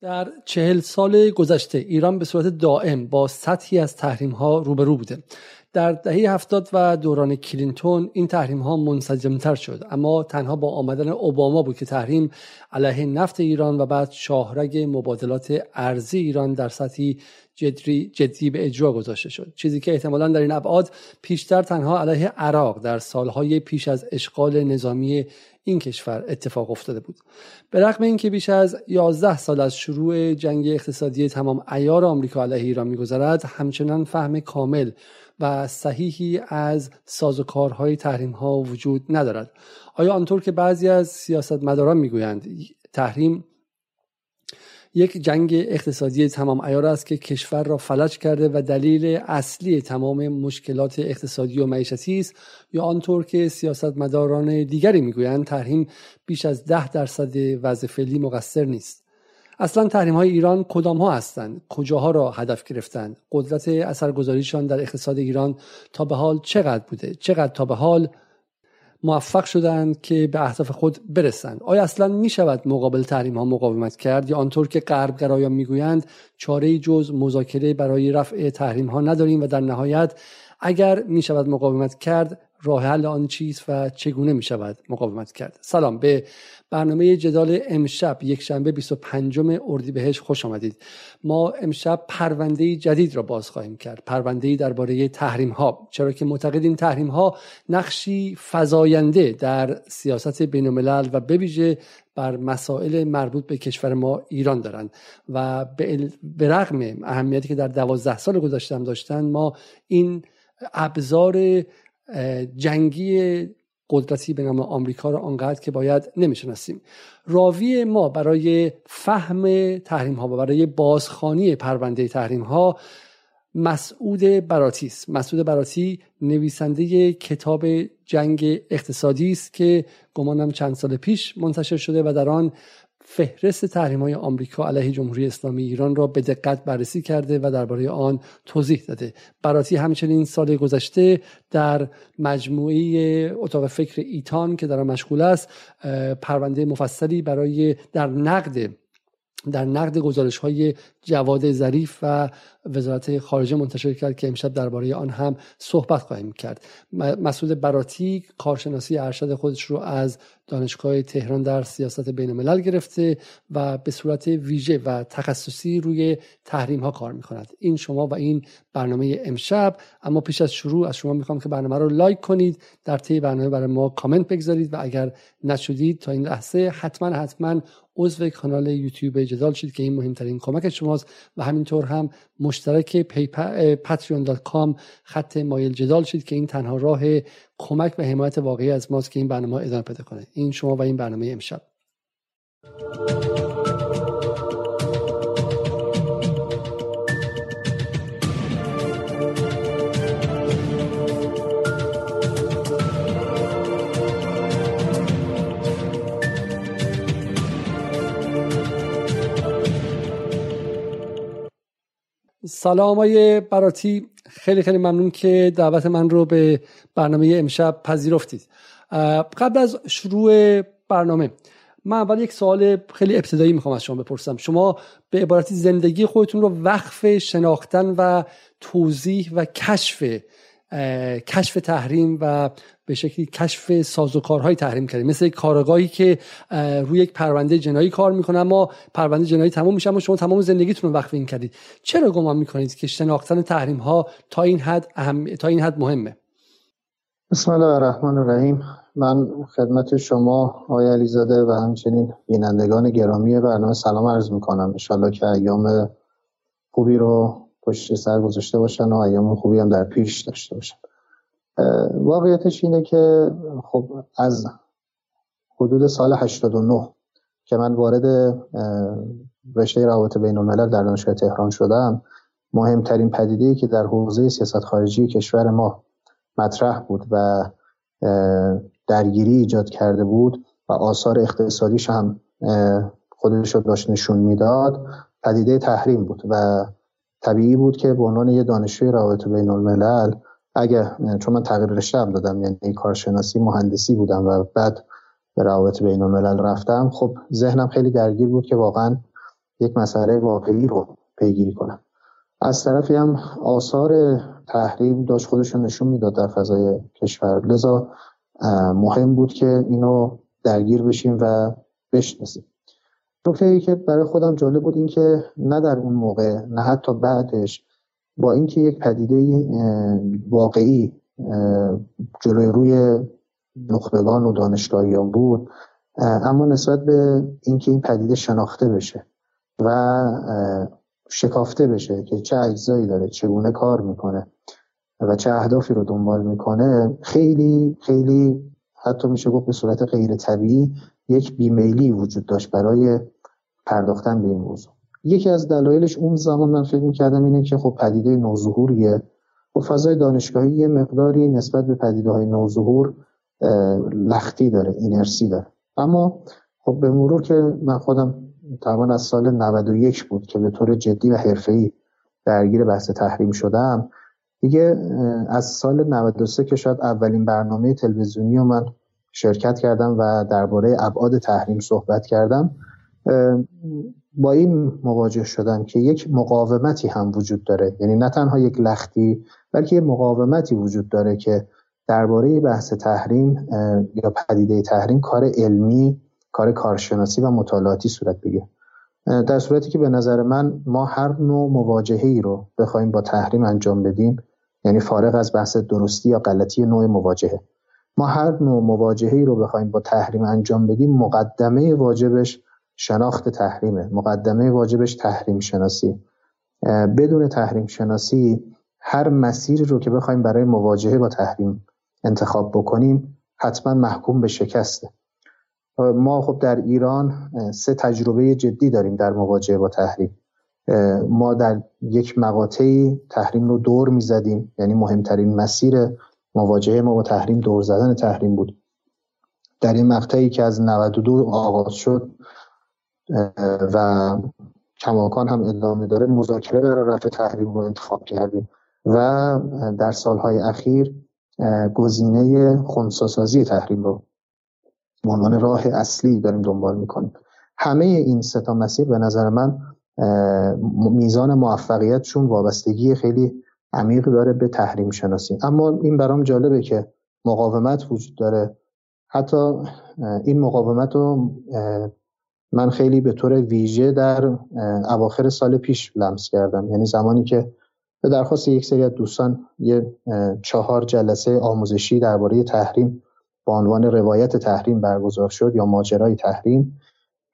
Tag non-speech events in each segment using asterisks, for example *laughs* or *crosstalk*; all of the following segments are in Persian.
در چهل سال گذشته ایران به صورت دائم با سطحی از تحریم ها روبرو بوده. در دهه هفتاد و دوران کلینتون این تحریم ها منسجمتر شد اما تنها با آمدن اوباما بود که تحریم علیه نفت ایران و بعد شاهرگ مبادلات ارزی ایران در سطحی جدی, جدی به اجرا گذاشته شد. چیزی که احتمالا در این ابعاد پیشتر تنها علیه عراق در سالهای پیش از اشغال نظامی این کشور اتفاق افتاده بود. به رغم اینکه بیش از 11 سال از شروع جنگ اقتصادی تمام ایار آمریکا علیه ایران میگذرد همچنان فهم کامل و صحیحی از سازوکارهای تحریم ها وجود ندارد. آیا آنطور که بعضی از سیاستمداران می‌گویند تحریم یک جنگ اقتصادی تمام ایار است که کشور را فلج کرده و دلیل اصلی تمام مشکلات اقتصادی و معیشتی است. یا آنطور که سیاستمداران دیگری می‌گویند تحریم بیش از ده درصد وضع فعلی مقصر نیست. اصلا تحریم های ایران کدام ها هستند؟ کجاها را هدف گرفتند؟ قدرت اثرگذاریشان در اقتصاد ایران تا به حال چقدر بوده؟ چقدر تا به حال موفق شدند که به اهداف خود برسند. آیا اصلا می شود مقابل تحریم ها مقاومت کرد یا آنطور که غرب گرایان می‌گویند چاره جز مذاکره برای رفع تحریم ها نداریم و در نهایت اگر می شود مقاومت کرد راه حل آن چیز و چگونه می شود مقاومت کرد؟ سلام به برنامه جدال امشب یک شنبه 25 اردیبهشت خوش آمدید. ما امشب پرونده جدید را باز خواهیم کرد. پرونده درباره تحریم ها چرا که معتقدیم تحریم ها نقشی فزاینده در سیاست بین الملل و بویژه بر مسائل مربوط به کشور ما ایران دارند و به رغم اهمیتی که در دوازده سال گذشته داشتن ما این ابزار جنگی قدرتی به نام آمریکا را آنقدر که باید نمی‌شناسیم. راوی ما برای فهم تحریم ها و برای بازخانی پرونده تحریم ها مسعود براتی است. مسعود براتی نویسنده کتاب جنگ اقتصادی است که گمانم چند سال پیش منتشر شده و در آن فهرست تحریم های آمریکا علیه جمهوری اسلامی ایران را به دقت بررسی کرده و درباره آن توضیح داده. براتی همچنین سال گذشته در مجموعه اتاق فکر ایتان که در مشغول است پرونده مفصلی برای در نقد در نقد گزارش های جواد ظریف و وزارت خارجه منتشر کرد که امشب درباره آن هم صحبت خواهیم کرد. مسعود براتی کارشناسی ارشد خودش رو از دانشگاه تهران در سیاست بین الملل گرفته و به صورت ویژه و تخصصی روی تحریم ها کار می کند این شما و این برنامه امشب. اما پیش از شروع از شما می‌خوام که برنامه رو لایک کنید در طی برنامه برای ما کامنت بگذارید و اگر نشدید تا این لحظه حتما حتما عضو کانال یوتیوب جدال شید که این مهمترین کمک شماست و همینطور هم مشترک پاتریون dot com خط مایل جدال شید که این تنها راه کمک و حمایت واقعی از ماست که این برنامه ادامه پیدا کنه. این شما و این برنامه امشب. سلام های براتی. خیلی خیلی ممنون که دعوت من رو به برنامه امشب پذیرفتید. قبل از شروع برنامه من اول یک سوال خیلی ابتدایی می‌خوام از شما بپرسم. شما به عبارتی زندگی خودتون رو وقف شناختن و توضیح و کشف کشف تحریم و به شکلی کشف سازوکارهای تحریم کردیم. مثل کارگاهی که روی یک پرونده جنایی کار می‌کنه اما پرونده جنایی تمام میشه اما شما تمام زندگیتون رو وقف این کردید. چرا گمان می‌کنید که شناختن تحریم ها تا این حد اهم... تا این حد مهمه؟ بسم الله الرحمن الرحیم. من خدمت شما آقای علیزاده و همچنین بینندگان گرامی برنامه سلام عرض می‌کنم. انشالله که ایام خوبی رو پشت سر گذاشته باشن و ایام خوبی هم در پیش داشته باشن. واقعیتش اینه که خب از حدود سال 89 که من وارد رشته روابط بین الملل در دانشگاه تهران شدم مهمترین پدیده که در حوزه سیاست خارجی کشور ما مطرح بود و درگیری ایجاد کرده بود و آثار اقتصادیش هم خودش رو داشت نشون می‌داد پدیده تحریم بود و طبیعی بود که به عنوان یه دانشجوی روابط بین الملل اگه چون من تغییر رشته هم دادم یعنی کارشناسی مهندسی بودم و بعد به روابط بین الملل رفتم خب ذهنم خیلی درگیر بود که واقعا یک مسئله واقعی رو پیگیری کنن از طرفی هم آثار تحریم داشت خودشون نشون می‌داد در فضای کشور. لذا مهم بود که اینو درگیر بشیم و بشناسیم. نکته ای که برای خودم جالب بود این که نه در اون موقع نه حتی بعدش با اینکه یک پدیده واقعی جلوی روی نخبگان و دانشگاهیان بود اما نسبت به اینکه این پدیده شناخته بشه و شکافته بشه که چه اجزایی داره چگونه کار می‌کنه و چه اهدافی رو دنبال می‌کنه خیلی خیلی حتی میشه گفت به صورت غیر طبیعی یک بیمیلی وجود داشت برای پرداختن به این موضوع. یکی از دلایلش اون زمان من فکر می‌کردم اینه که خب پدیده نوظهوریه. و فضای دانشگاهی یه مقداری نسبت به پدیده های نوظهور لختی داره اینرسی داره. اما خب به مرور که من خودم تقریبا از سال 91 بود که به طور جدی و حرفه‌ای درگیر بحث تحریم شدم دیگه از سال 93 که شاید اولین برنامه تلویزیونی رو من شرکت کردم و درباره ابعاد تحریم صحبت کردم. با این مواجه شدم که یک مقاومتی هم وجود داره. یعنی نه تنها یک لختی بلکه یک مقاومتی وجود داره که درباره بحث تحریم یا پدیده تحریم کار علمی کار کارشناسی و مطالعاتی صورت بگیره. در صورتی که به نظر من ما هر نوع مواجهه ای رو بخوایم با تحریم انجام بدیم یعنی فارغ از بحث درستی یا غلطی نوع مواجهه. ما هر نوع مواجهه رو بخوایم با تحریم انجام بدیم مقدمه واجبش شناخت تحریمه. مقدمه واجبش تحریم شناسی. بدون تحریم شناسی هر مسیری رو که بخوایم برای مواجهه با تحریم انتخاب بکنیم حتما محکوم به شکسته. ما خب در ایران سه تجربه جدی داریم در مواجهه با تحریم. ما در یک مقاطعی تحریم رو دور می‌زدیم یعنی مهمترین مسیر مواجهه ما با تحریم دور زدن تحریم بود. در این مقطعی که از 92 آغاز شد و کماکان هم ادامه داره مذاکره برای رفع تحریم رو انتخاب کردیم. و در سالهای اخیر گزینه خونساسازی تحریم رو به عنوان راه اصلی داریم دنبال می‌کنیم. همه این سه تا مسیر به نظر من میزان موفقیتشون وابستگی خیلی عمیق داره به تحریم شناسی. اما این برام جالبه که مقاومت وجود داره. حتی این مقاومت رو من خیلی به طور ویژه در اواخر سال پیش لمس کردم. یعنی زمانی که به درخواست یک سری از دوستان یه چهار جلسه آموزشی درباره تحریم با عنوان روایت تحریم برگزار شد یا ماجرای تحریم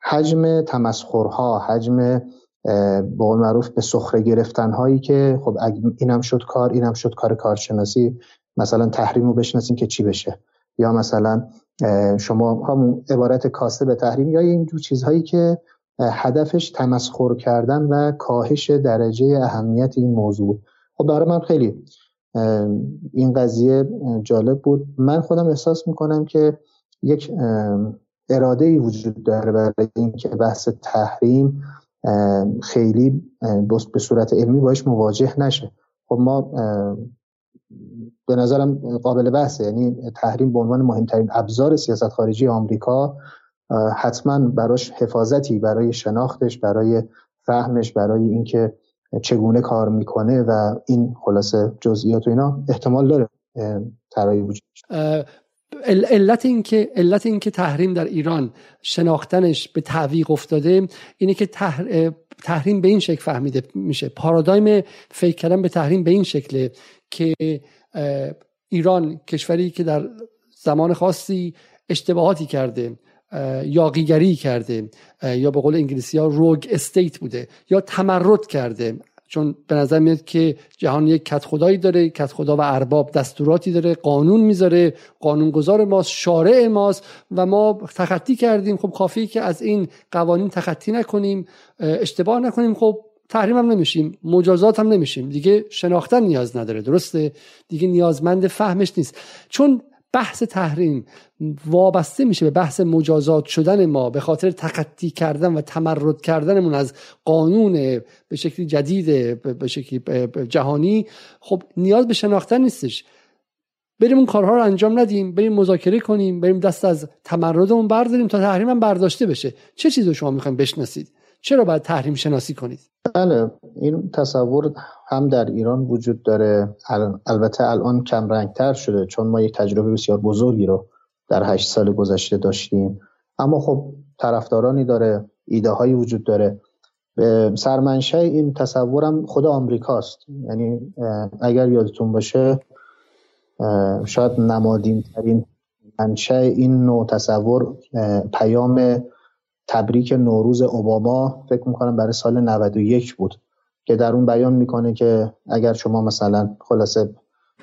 حجم تمسخرها حجم به قول معروف به سخره گرفتن هایی که خب اینم شد کار اینم شد کار کارشناسی. مثلا تحریم رو بشناسیم که چی بشه. یا مثلا شما همون عبارت کاسته به تحریم یا اینجور چیزهایی که هدفش تمسخر کردن و کاهش درجه اهمیت این موضوع. خب برای من خیلی این قضیه جالب بود. من خودم احساس می‌کنم که یک اراده ای وجود داره برای اینکه بحث تحریم خیلی به صورت علمی باش مواجه نشه. خب ما به نظرم قابل بحثه. یعنی تحریم به عنوان مهمترین ابزار سیاست خارجی آمریکا حتما براش حفاظتی برای شناختش برای فهمش برای اینکه چگونه کار می‌کنه و این خلاصه جزئیات و اینا احتمال داره ترایی وجود علت اینکه علت اینکه تحریم در ایران شناختنش به تعویق افتاده اینه که تحریم به این شکل فهمیده میشه. پارادایم فکر کردن به تحریم به این شکله که ایران کشوری که در زمان خاصی اشتباهاتی کرده یاقیگری کرده یا به قول انگلیسی ها روگ استیت بوده یا تمرد کرده. چون به نظر میاد که جهان یک کت خدایی داره کت خدا و ارباب دستوراتی داره قانون می‌ذاره قانونگذار ماست شارع ماست و ما تخطی کردیم. خب کافی که از این قوانین تخطی نکنیم اشتباه نکنیم. خب تحریم هم نمیشیم مجازات هم نمیشیم. دیگه شناختن نیاز نداره درسته؟ دیگه نیازمند فهمش نیست. چون بحث تحریم وابسته میشه به بحث مجازات شدن ما به خاطر تخطی کردن و تمرد کردنمون از قانون به شکلی جدید به شکلی جهانی. خب نیاز به شناختن نیستش. بریم اون کارها رو انجام ندیم بریم مذاکره کنیم بریم دست از تمردمون برداریم تا تحریم هم برداشته بشه. چه چیزی شما می‌خوایم بشناسید؟ چرا باید تحریم شناسی کنید؟ بله این تصور هم در ایران وجود داره. البته الان کم رنگتر شده چون ما یک تجربه بسیار بزرگی رو در هشت سال گذشته داشتیم. اما خب طرفدارانی داره ایده هایی وجود داره. سرمنشه این تصورم خود آمریکاست. یعنی اگر یادتون باشه شاید نمادین ترین منشه این نوع تصور پیام تبریک نوروز اوباما فکر می‌کنم برای سال 91 بود که در اون بیان می‌کنه که اگر شما مثلا خلاصه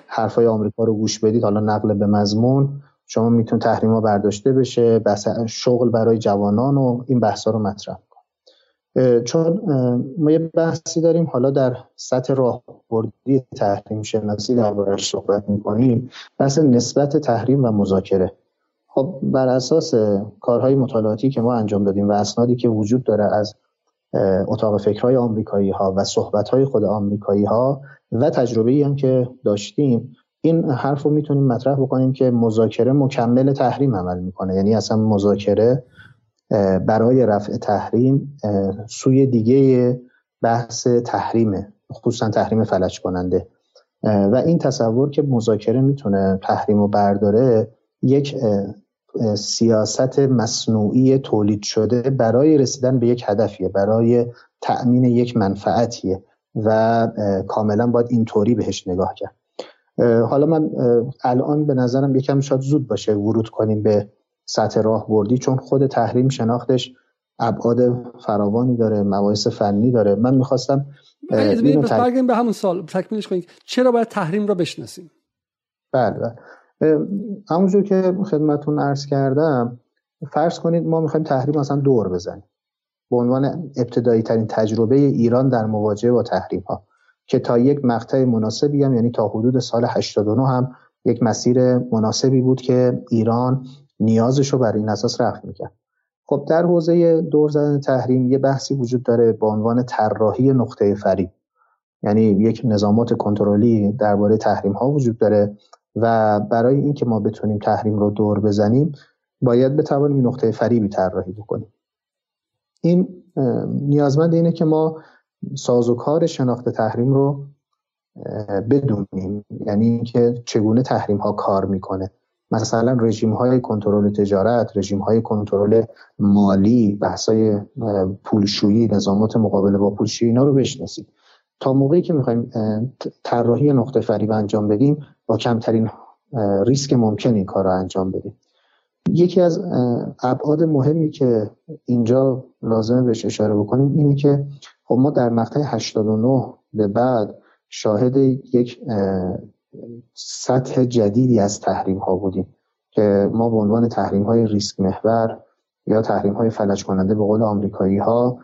حرفای آمریکا رو گوش بدید حالا نقل به مضمون شما میتون تحریما برداشته بشه بحث شغل برای جوانان و این بحثا رو مطرح چون ما یه بحثی داریم حالا در سطح راهبردی تحریم شناسی دربارش صحبت می‌کنیم بحث نسبت تحریم و مذاکره. خب بر اساس کارهای مطالعاتی که ما انجام دادیم و اسنادی که وجود داره از اتاق فکرهای آمریکایی ها و صحبت های خود آمریکایی ها و تجربه ای هم که داشتیم این حرف رو می‌تونیم مطرح بکنیم که مذاکره مکمل تحریم عمل می‌کنه. یعنی اصلا مذاکره برای رفع تحریم سوی دیگه بحث تحریمه خصوصا تحریم فلج کننده. و این تصور که مذاکره می‌تونه تحریم رو برداره یک سیاست مصنوعی تولید شده برای رسیدن به یک هدفیه برای تأمین یک منفعتیه و کاملا باید اینطوری بهش نگاه کرد. حالا من الان به نظرم یکم شاید زود باشه ورود کنیم به سطح راه بردی چون خود تحریم شناختش ابعاد فراوانی داره مباحث فنی داره. من می‌خواستم برگردیم به همون سال تکمیلش کنیم چرا باید تحریم را بشناسیم؟ بله, بله. همونجور که خدمتون عرض کردم فرض کنید ما می‌خوایم تحریم اصلا دور بزنیم. به عنوان ابتدایی ترین تجربه ایران در مواجهه با تحریم ها که تا یک مقطع مناسبی هم یعنی تا حدود سال 89 هم یک مسیر مناسبی بود که ایران نیازش رو بر این اساس رفع می‌کرد. خب در حوزه دور زدن تحریم یه بحثی وجود داره با عنوان طراحی نقطه فریب یعنی یک نظامات کنترلی درباره تحریم ها وجود داره. و برای اینکه ما بتونیم تحریم رو دور بزنیم باید بتوانیم نقطه فریبی طراحی بکنیم. این نیازمند اینه که ما سازوکار شناخت تحریم رو بدونیم. یعنی اینکه چگونه تحریم ها کار می‌کنه. مثلا رژیم های کنترل تجارت رژیم های کنترل مالی بحث های پولشویی نظامات مقابله با پولشویی اینا رو بشناسیم. تا موقعی که می‌خوایم طراحی نقطه فریب انجام بدیم با کمترین ریسک ممکن این کار رو انجام بدیم. یکی از ابعاد مهمی که اینجا لازمه بهش اشاره بکنیم اینه که خب ما در مقطع 89 به بعد شاهد یک سطح جدیدی از تحریم ها بودیم که ما به عنوان تحریم های ریسک محور یا تحریم های فلج کننده به قول آمریکایی ها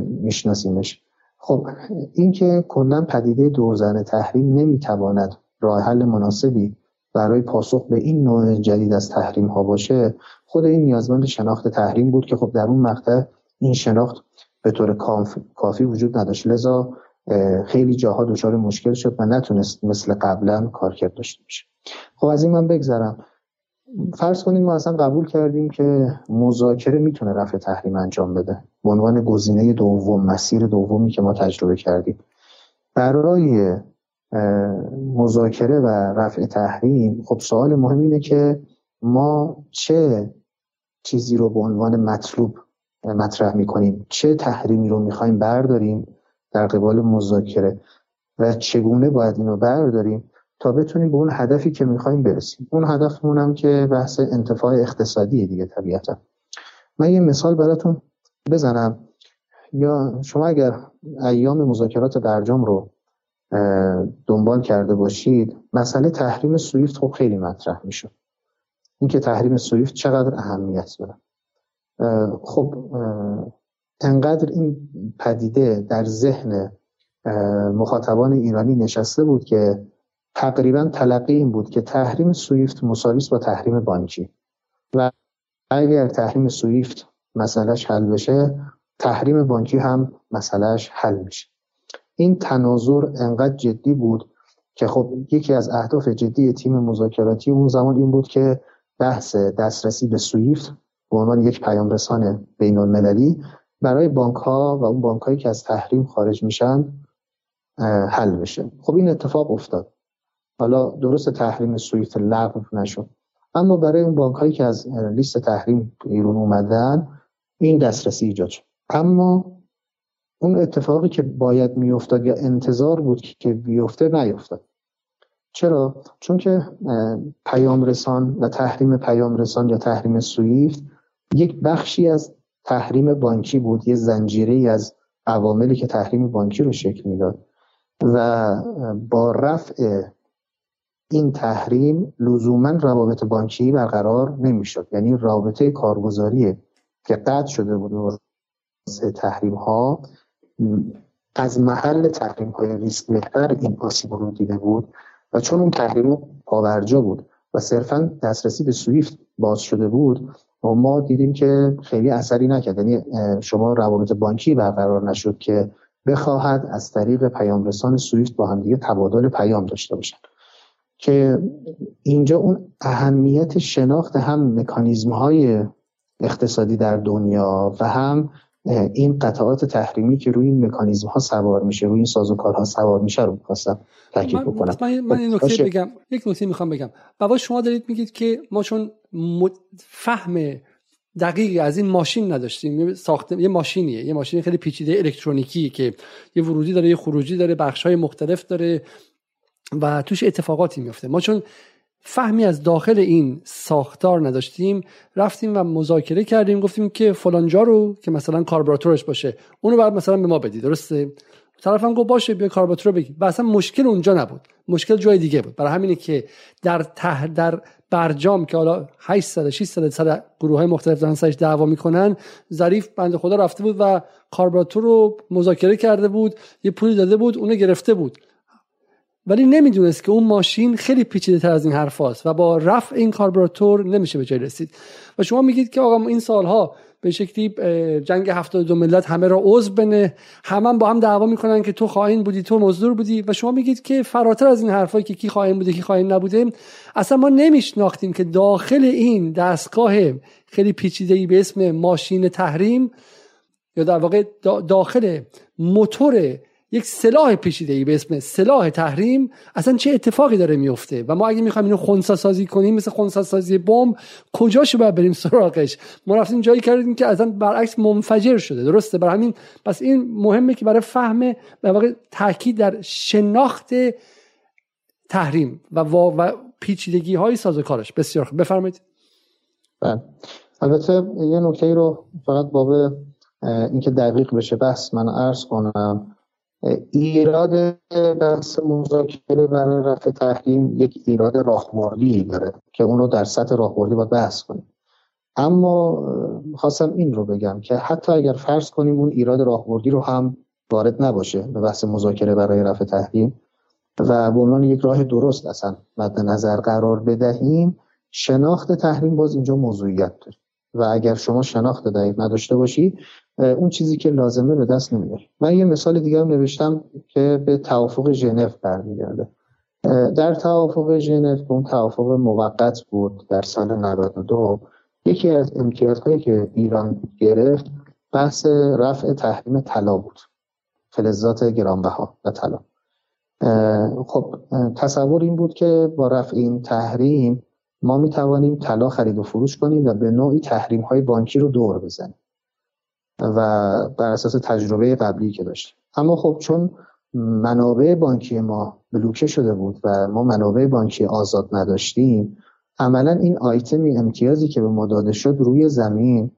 میشناسیمش. خب اینکه کلا پدیده دورزن تحریم نمی‌تواند راه حل مناسبی برای پاسخ به این نوع جدید از تحریم ها باشه خود این نیازمند شناخت تحریم بود که خب در اون مقطع این شناخت به طور کافی وجود نداشت. لذا خیلی جاها دچار مشکل شد و نتونست مثل قبلا کارکرد داشته باشه. خب از این من بگذرم. فرض کنیم ما اصلا قبول کردیم که مذاکره می‌تونه رفع تحریم انجام بده. به عنوان گزینه دوم مسیر دومی که ما تجربه کردیم. برای مذاکره و رفع تحریم. خب سوال مهم اینه که ما چه چیزی رو به عنوان مطلوب مطرح می‌کنیم؟ چه تحریمی رو می‌خوایم برداریم در قبال مذاکره؟ و چگونه باید اینو برداریم تا بتونیم به اون هدفی که می‌خوایم برسیم؟ اون هدفمون هم که بحث انتفاع اقتصادی دیگه طبیعتا. من یه مثال براتون بزنم. یا شما اگر ایام مذاکرات برجام رو دنبال کرده باشید. مسئله تحریم سویفت خب خیلی مطرح می‌شد. اینکه تحریم سویفت چقدر اهمیت داره. خب انقدر این پدیده در ذهن مخاطبان ایرانی نشسته بود که تقریبا تلقی این بود که تحریم سویفت مساویس با تحریم بانکی. و اگر تحریم سویفت مسئلهش حل بشه تحریم بانکی هم مسئلهش حل میشه. این تناظر انقدر جدی بود که خب یکی از اهداف جدی تیم مذاکراتی اون زمان این بود که بحث دسترسی به سویفت به عنوان یک پیام رسان بین المللی برای بانک ها و اون بانک هایی که از تحریم خارج میشن حل بشه. خب این اتفاق افتاد. حالا درست تحریم سویفت لغو نشد. اما برای اون بانک هایی که از لیست تحریم بیرون اومدن این دسترسی ایجاد شد. اما اون اتفاقی که باید میافتاد یا انتظار بود که بیفته نیفتاد چرا؟ چون که پیام رسان و تحریم پیام رسان یا تحریم سویفت یک بخشی از تحریم بانکی بود یه زنجیره از عواملی که تحریم بانکی رو شکل می‌داد و با رفع این تحریم لزوما روابط بانکی برقرار نمی‌شد. یعنی رابطه کارگزاری که قطع شده بود تحریم ها از محل تحریم های ریسک بهتر این آسیب رو دیده بود و چون اون تحریم پاورجا بود و صرفا دسترسی به سویفت باز شده بود و ما دیدیم که خیلی اثری نکرد. یعنی شما روابط بانکی برقرار نشد که بخواهد از طریق پیام رسان سویفت با هم دیگه تبادل پیام داشته باشن که اینجا اون اهمیت شناخت هم مکانیزم های اقتصادی در دنیا و هم این قطعات تحریمی که روی این مکانیزم ها سوار میشه روی این سازوکارها سوار میشه رو می‌خواستم تاکید بکنم. من, من این نکته بگم. یک نکته می‌خوام بگم. بابا شما دارید میگید که ما چون فهم دقیقی از این ماشین نداشتیم. یه ساخته یه ماشینیه. یه ماشین خیلی پیچیده الکترونیکی که یه ورودی داره یه خروجی داره بخش های مختلف داره و توش اتفاقاتی میفته ما چون فهمی از داخل این ساختار نداشتیم رفتیم و مذاکره کردیم گفتیم که فلانجا رو که مثلا کاربراتورش باشه اونو بعد مثلا به ما بدی درسته؟ طرفم گفت باشه بیا کاربراتور بگی. و اصلا مشکل اونجا نبود مشکل جای دیگه بود. برای همینه که در ته در برجام که حالا 8 سال 6 سال سر گروه های مختلف دارن سرش دعوا می‌کنن ظریف بنده خدا رفته بود و کاربراتور رو مذاکره کرده بود یه پولی داده بود اونو گرفته بود. ولی نمی‌دونست که اون ماشین خیلی پیچیده تر از این حرف و با رفع این کاربراتور نمیشه به جای رسید. و شما میگید که آقا این سالها به شکلی جنگ 72 ملت همه را عضو بنه همه با هم دعوا می‌کنن که تو خائن بودی تو مزدور بودی و شما میگید که فراتر از این حرفایی که کی خائن بوده کی خائن نبوده اصلا ما نمیشناختیم که داخل این دستگاه خیلی پیچیده ای به اسم ماشین تحریم یا در واقع داخل موتور یک سلاح پیچیده ای به اسم سلاح تحریم اصلا چه اتفاقی داره میفته؟ و ما اگه می‌خوایم اینو خونسا سازی کنیم مثل خونسا سازی بمب کجاشو باید بریم سراغش؟ ما رفتیم جایی کردیم که اصلا برعکس منفجر شده درسته؟ برای همین پس این مهمه که برای فهم در واقع تاکید در شناخت تحریم و, و پیچیدگی های سازوکارش بسیار خوب. بفرمایید. بله. البته یه نکته رو فقط باب اینکه دقیق بشه. بس من عرض کنم. ایراد بحث مذاکره برای رفع تحریم یک ایراد راهبردی داره که اون رو در سطح راهبردی باید بحث کنیم. اما خواستم این رو بگم که حتی اگر فرض کنیم اون ایراد راهبردی رو هم وارد نباشه به بحث مذاکره برای رفع تحریم و به عنوان یک راه درست اصلا مد نظر قرار بدهیم شناخت تحریم باز اینجا موضوعیت داره. و اگر شما شناخت دقیق نداشته باشید اون چیزی که لازمه به دست نمیاد من یه مثال دیگه هم نوشتم که به توافق ژنو برمیگرده. در توافق ژنو اون توافق موقت بود در سال 92 یکی از امتیازهایی که ایران گرفت بحث رفع تحریم طلا بود. فلزات گرانبها و طلا. خب تصور این بود که با رفع این تحریم ما می توانیم طلا خرید و فروش کنیم و به نوعی تحریم های بانکی رو دور بزنیم. و بر اساس تجربه قبلی که داشتیم. اما خب چون منابع بانکی ما بلوکه شده بود و ما منابع بانکی آزاد نداشتیم عملا این آیتمی امتیازی که به ما داده شد روی زمین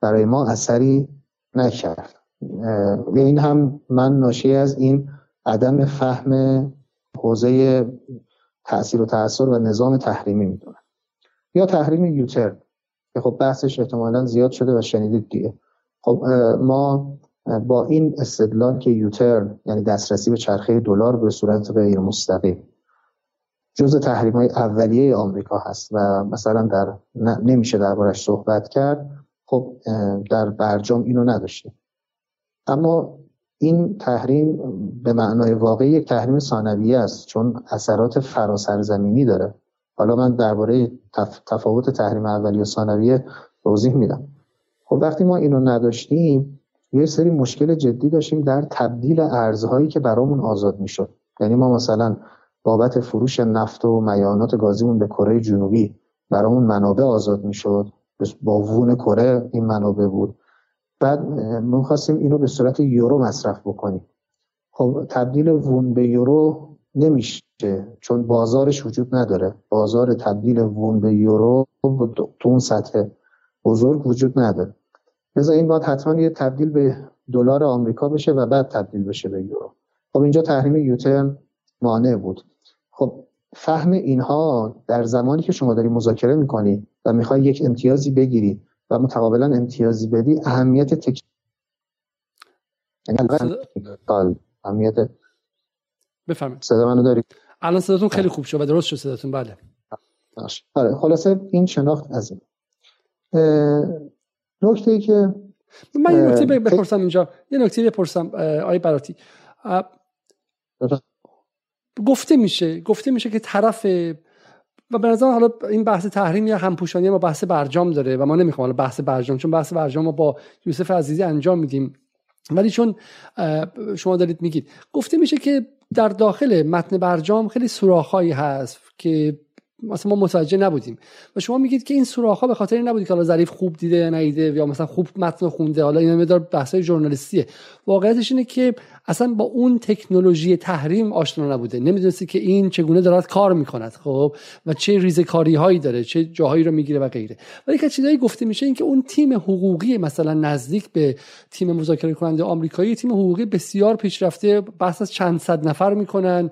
برای ما اثری نکرد. این هم من ناشی از این عدم فهم حوزه تاثیر و تاثیر و نظام تحریمی می‌دونم. یا تحریم یوتر که خب بحثش احتمالا زیاد شده و شنیدید دیگه. خب ما با این استدلال که یوترن یعنی دسترسی به چرخه دلار به صورت غیر مستقیم جز تحریم های اولیه آمریکا هست و مثلا در نمیشه دربارش صحبت کرد خب در برجام اینو نداشته اما این تحریم به معنای واقعی یک تحریم ثانویه است چون اثرات فراسرزمینی داره. حالا من درباره تفاوت تحریم اولیه و ثانویه توضیح میدم. خب وقتی ما اینو نداشتیم یه سری مشکل جدی داشتیم در تبدیل ارزهایی که برامون آزاد می‌شد. یعنی ما مثلا بابت فروش نفت و میانات گازیمون به کره جنوبی برامون منابع آزاد می‌شد. با وون کره این منابع بود. بعد ما خواستیم اینو به صورت یورو مصرف بکنیم. خب تبدیل وون به یورو نمیشه چون بازارش وجود نداره. بازار تبدیل وون به یورو تو اون سطح بزرگ وجود نداره. لذا این باید حتما یه تبدیل به دلار آمریکا بشه و بعد تبدیل بشه به یورو. خب اینجا تحریم یوتن مانع بود. خب فهم اینها در زمانی که شما داری مذاکره می‌کنی و می‌خوای یک امتیازی بگیری و متقابلا امتیازی بدی اهمیت تک یعنی اهمیت بفرمایید. صدا منو داری؟ الان صداتون خیلی خوب شد و درست شد صداتون. بله. آره خلاصه این شناخت از این. نکته ای که من یه نکته بپرسم اینجا. یه نکته بپرسم آی براتی. گفته میشه گفته میشه که طرف و به نظر حالا این بحث تحریم یا همپوشانی ما بحث برجام داره و ما نمی‌خوام حالا بحث برجام چون بحث برجام ما با یوسف عزیزی انجام میدیم. ولی چون شما دارید میگید. گفته میشه که در داخل متن برجام خیلی سوراخهایی هست که مثلا ما متوجه نبودیم. و شما میگید که این سوراخ ها به خاطر نبودی که حالا ظریف خوب دیده یا ندیده یا مثلا خوب متن خونده. حالا اینا مدار بحث های ژورنالیستیه. واقعیتش اینه که اصلا با اون تکنولوژی تحریم آشنا نبوده. نمی‌دونستی که این چگونه دارد کار می‌کند خب؟ و چه ریزکاری هایی داره چه جاهایی رو می‌گیره و غیره. ولی که چیزایی گفته میشه اینکه اون تیم حقوقی مثلا نزدیک به تیم مذاکره کننده آمریکایی تیم حقوقی بسیار پیشرفته بحث از چند صد نفر می‌کنن.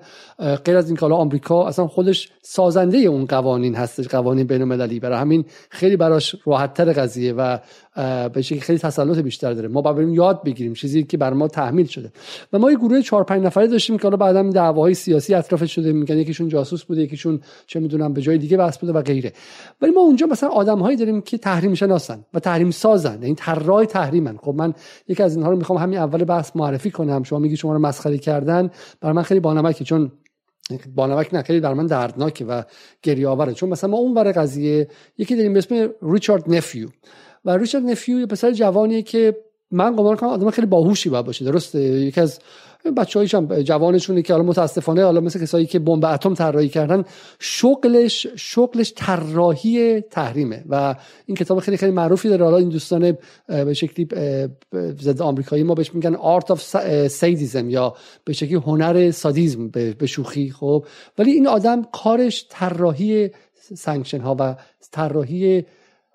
غیر از اینکه حالا آمریکا اصلا خودش سازنده اون قوانین هستش قوانین بین المللی برای همین خیلی براش راحتتر قضیه و به شکلی خیلی تسلط بیشتر داره. ما باید یاد بگیریم چیزی که بر ما تحمیل شده. و ما یه گروه 4 5 نفره داشتیم که حالا بعدا دعواهای سیاسی اطراف شده. میگن یکیشون جاسوس بوده یکیشون چه می‌دونم به جای دیگه بحث بوده و غیره. ولی ما اونجا مثلا آدمهایی داریم که تحریم شناسن و تحریم سازن. یعنی طراح تحریمن. خب من یکی از اینها رو می‌خوام همین اول بحث معرفی کنم. شما میگی شما رو مسخره کردن. برای من خیلی بانمکه چون بانمک نه خیلی در من دردناکه و گریه آوره چون مثلا ما اون ور قضیه یکی داریم به اسم ریچارد نفیو. و ریچارد نفیو یه پسر جوانیه که من گمان کنم آدم خیلی باهوشی باید باشه درسته؟ یکی از بچه هم جوانشونه که حالا متاسفانه حالا مثل کسایی که بمب اتم طراحی کردن شغلش شغلش طراحی تحریمه و این کتاب خیلی خیلی معروفی داره. حالا این دوستان به شکلی ضد آمریکایی ما بهش میگن Art of Sadism یا به شکلی هنر سادیزم به شوخی خب؟ ولی این آدم کارش طراحی sanction ها و طراحی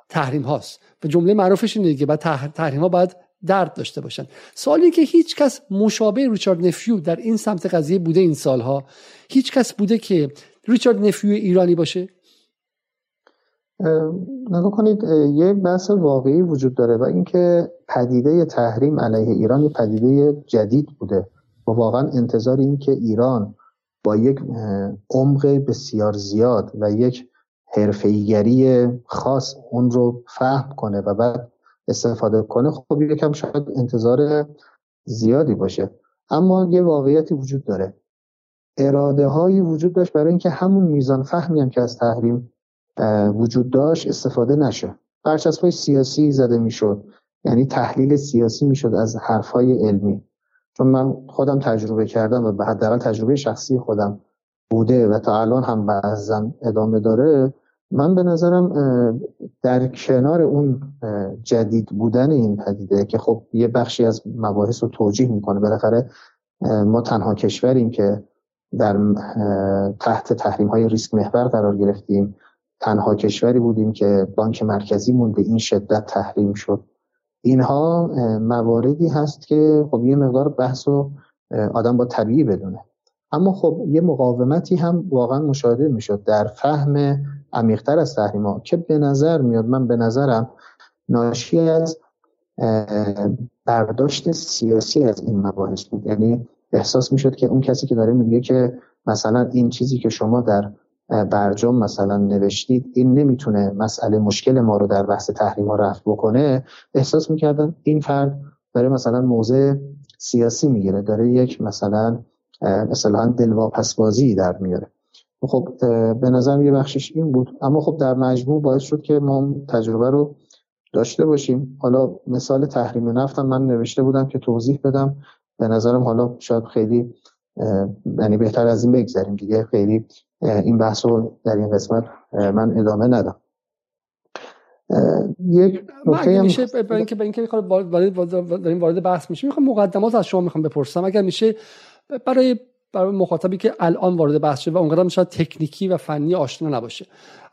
تحریم هاست و جمله معروفش اینه دیگه بعد تحریم ها باید درد داشته باشن. سوالی که هیچ کس مشابه ریچارد نفیو در این سمت قضیه بوده این سالها؟ هیچ کس بوده که ریچارد نفیو ایرانی باشه؟ نگاه کنید یه بحث واقعی وجود داره و اینکه پدیده تحریم علیه ایران یه پدیده جدید بوده و واقعا انتظار این که ایران با یک عمق بسیار زیاد و یک حرفه‌ایگری خاص اون رو فهم کنه و بعد استفاده کنه خب یکم شاید انتظار زیادی باشه. اما یه واقعیتی وجود داره. اراده هایی وجود داشت برای اینکه همون میزان فهمی هم که از تحریم وجود داشت استفاده نشه برچسب های سیاسی زده می‌شد. یعنی تحلیل سیاسی می‌شد از حرف های علمی. چون من خودم تجربه کردم و حداقل تجربه شخصی خودم بوده و تا الان هم بعضا ادامه داره. من به نظرم در کنار اون جدید بودن این پدیده که خب یه بخشی از مباحث رو توجیه می‌کنه بالاخره ما تنها کشوریم که در تحت تحریم های ریسک محور قرار گرفتیم. تنها کشوری بودیم که بانک مرکزیمون به این شدت تحریم شد. اینها مواردی هست که خب یه مقدار بحث و آدم با طبیعی بدونه. اما خب یه مقاومتی هم واقعا مشاهده می‌شد. در فهم عمیقتر از تحریم ها که به نظر میاد من به نظرم ناشی از برداشت سیاسی از این مباحث بود. یعنی احساس می‌شد که اون کسی که داره میگه که مثلا این چیزی که شما در برجام مثلا نوشتید این نمی‌تونه مسئله مشکل ما رو در بحث تحریم ها رفت بکنه احساس می‌کردن این فرد داره مثلا موضع سیاسی می‌گیره داره یک مثلا مثلا دلواپس بازی در میاره. خب به نظرم یه بخشش این بود. اما خب در مجموع باعث شد که ما تجربه رو داشته باشیم. حالا مثال تحریم نفتم من نوشته بودم که توضیح بدم. به نظرم حالا شاید خیلی یعنی بهتر از این بگذاریم دیگه. خیلی این بحث رو در این قسمت من ادامه ندم. یک نکته میشه برای اینکه برای اینکه داریم وارد بحث میشه می‌خوام مقدمات از شما می‌خوام بپرسم. اگر میشه برای برای مخاطبی که الان وارد بحث شده و اونقدر شاید تکنیکی و فنی آشنا نباشه.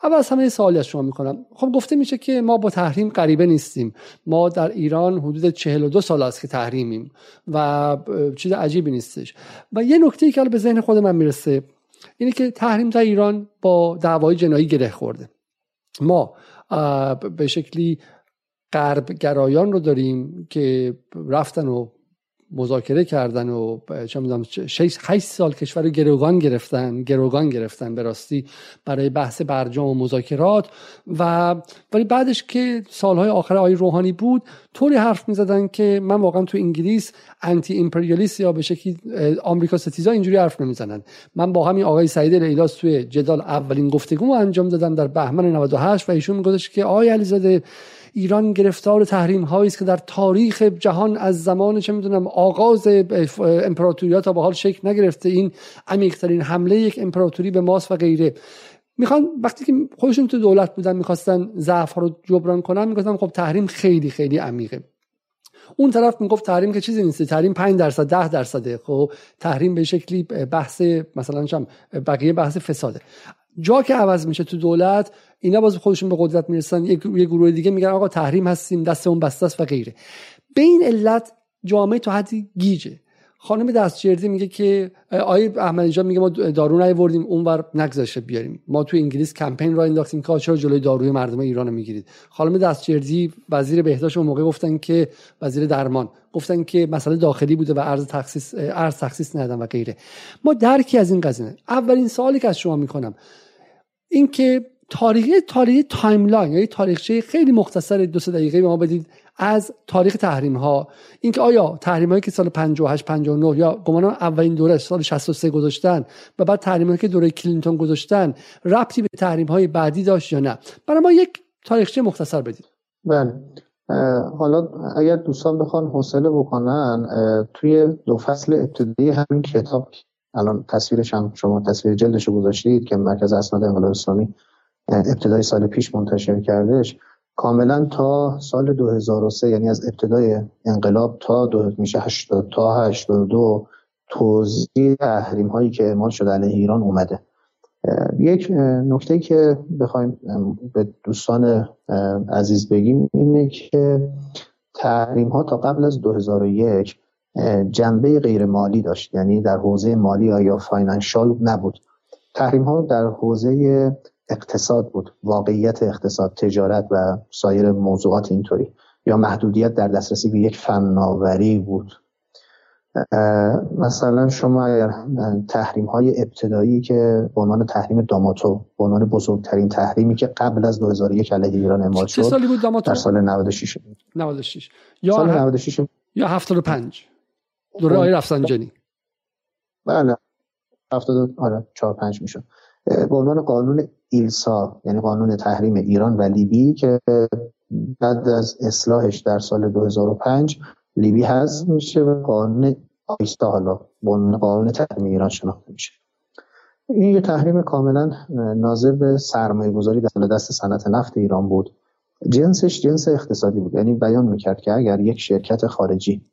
اول از همه سوالی از شما می‌کنم. خب گفته میشه که ما با تحریم غریبه نیستیم. ما در ایران حدود 42 سال است که تحریمیم و چیز عجیبی نیستش. و یه نکته ای که به ذهن خود من می‌رسه اینه که تحریم در ایران با دعوای جنایی گره خورده. ما به شکلی غرب گرایان رو داریم که رفتن و مذاکره کردن و چه می‌دونم 8 سال کشور گروگان گرفتن گروگان گرفتن به راستی برای بحث برجام و مذاکرات و ولی بعدش که سالهای آخر آقای روحانی بود طوری حرف می‌زدن که من واقعا تو انگلیس انتی امپریالیست یا به شکلی آمریکا ستیزا اینجوری حرف نمی‌زنن. من با همین آقای سعید لیلاس توی جدال اولین گفتگو انجام دادم در بهمن 98 و ایشون میگفتش که آقای علیزاده ایران گرفتار تحریم هایی است که در تاریخ جهان از زمان چه می‌دونم آغاز امپراتوریات تا به حال شکل نگرفته این عمیقترین حمله یک امپراتوری به ماست و غیره. می‌خوان وقتی که خودشون تو دولت بودن می‌خواستن ضعف رو جبران کنن می‌گفتن خب تحریم خیلی خیلی عمیقه. اون طرف می‌گفت تحریم که چیزی نیست تحریم 5 درصد 10 درصده. خب تحریم به شکلی بحث مثلا بقیه بحث فساده. جا که عوض میشه تو دولت اینا باز خودشون به قدرت می‌رسن. یه گروه دیگه میگن آقا تحریم هستیم دستمون بسته است و غیره. به این علت جامعه تو حدی گیجه. خانم دستجردی میگه که آقای احمدی میگه ما دارو نیوردیم اونور نگذاشته بیاریم. ما تو انگلیس کمپین را انداختیم که چرا جلوی داروی مردم ایران می‌گیرید؟ خانم دستجردی وزیر بهداشت اون موقع گفتن که وزیر درمان گفتن که مسئله داخلی بوده و ارز تخصیص ارز تخصیص ندادن و غیره. ما درکی از این قضیه اولین سوالی که از شما می‌کنم اینکه تاریخ تاریخ timeline یعنی تاریخچه خیلی مختصر دو سه دقیقه ما بدید از تاریخ تحریم ها اینکه آیا تحریم هایی که سال 58 59 یا گمانم اولین دوره سال 63 گذاشتن و بعد تحریم هایی که دوره کلینتون گذاشتن ربطی به تحریم های بعدی داشت یا نه؟ برای ما یک تاریخچه مختصر بدید. بله. حالا اگر دوستان بخوان حوصله بکنن توی دو فصل ابتدایی همین کتاب الان تصویرش هم شما تصویر جلدش رو گذاشتید که مرکز اسناد انقلاب اسلامی ابتدای سال پیش منتشر کردش کاملا تا سال 2003 یعنی از ابتدای انقلاب تا دو میشه 80 تا 82 توضیح تحریم هایی که اعمال شده علیه ایران اومده. یک نکته که بخوایم به دوستان عزیز بگیم اینه که تحریم ها تا قبل از 2001 جنبه غیر مالی داشت. یعنی در حوزه مالی یا فاینانشال نبود. تحریم ها در حوزه اقتصاد بود واقعیت اقتصاد تجارت و سایر موضوعات اینطوری. یا محدودیت در دسترسی به یک فناوری بود. مثلا شما اگر تحریم های ابتدایی که به عنوان تحریم داماتو به عنوان بزرگترین تحریمی که قبل از 2001 علیه ایران اعمال شد سالی بود داماتو؟ در سال 96 96 یا سال 96 یا 75 دوره آقای رفسنجانی. بله. 70 آره 4 5 می‌شد. به عنوان قانون ایلسا یعنی قانون تحریم ایران و لیبی که بعد از اصلاحش در سال 2005 لیبی هست میشه و قانون آیستا حالا قانون تحریم ایران شناخته میشه. این یه تحریم کاملا ناظر به سرمایه گذاری در دست صنعت نفت ایران بود. جنسش جنس اقتصادی بود. یعنی بیان می‌کرد که اگر یک شرکت خارجی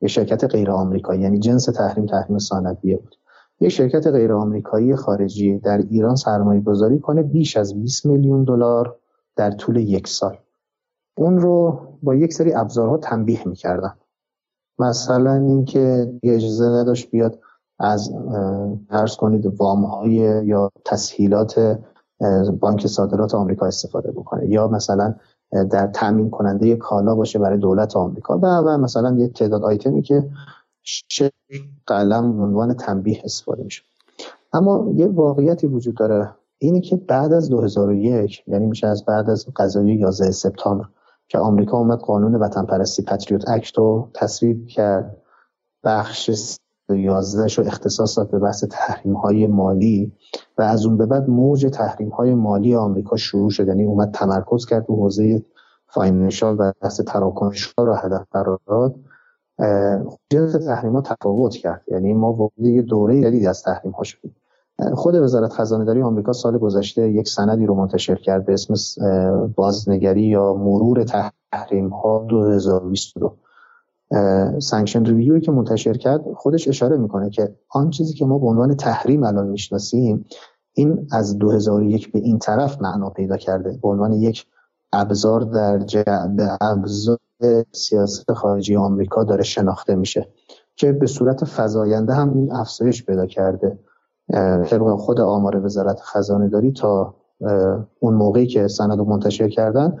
یک شرکت غیر آمریکایی یعنی جنس تحریم تحریم صنعتیه بود. یک شرکت غیر آمریکایی خارجی در ایران سرمایه گذاری کنه بیش از 20 میلیون دلار در طول یک سال. اون رو با یک سری ابزارها تنبیه می‌کردن. مثلا اینکه اجازه نداشت بیاد از فرض کنید وام های یا تسهیلات بانک صادرات آمریکا استفاده بکنه. یا مثلا در تامین کننده کالا باشه برای دولت آمریکا و, و مثلا یه تعداد آیتمی که قلم عنوان تنبیه استفاده میشه. اما یه واقعیتی وجود داره اینه که بعد از 2001 یعنی میشه از بعد از قضایای 11 سپتامبر که آمریکا اومد قانون وطن پرستی Patriot Act رو تصویب کرد بخش 11 رو اختصاص داد به بحث تحریم های مالی و از اون به بعد موج تحریم های مالی آمریکا شروع شد یعنی اومد تمرکز کرد تو حوزه financial و بحث تراکنش ها هدف قرار داد. جنس ها تفاوت کرد. یعنی ما وارد یه دوره جدیدی از تحریم ها شدیم. خود وزارت خزانه داری آمریکا سال گذشته یک سندی رو منتشر کرد به اسم بازنگری یا مرور تحریم ها 2022 sanction review ی که منتشر کرد خودش اشاره می‌کنه که آن چیزی که ما به عنوان تحریم الان می‌شناسیم این از 2001 به این طرف معنا پیدا کرده. به عنوان یک ابزار در جعبه ابزار سیاست خارجی آمریکا داره شناخته میشه که به صورت فزاینده هم این افزایش پیدا کرده. طبق خود آمار وزارت خزانه داری تا اون موقعی که سند منتشر کردن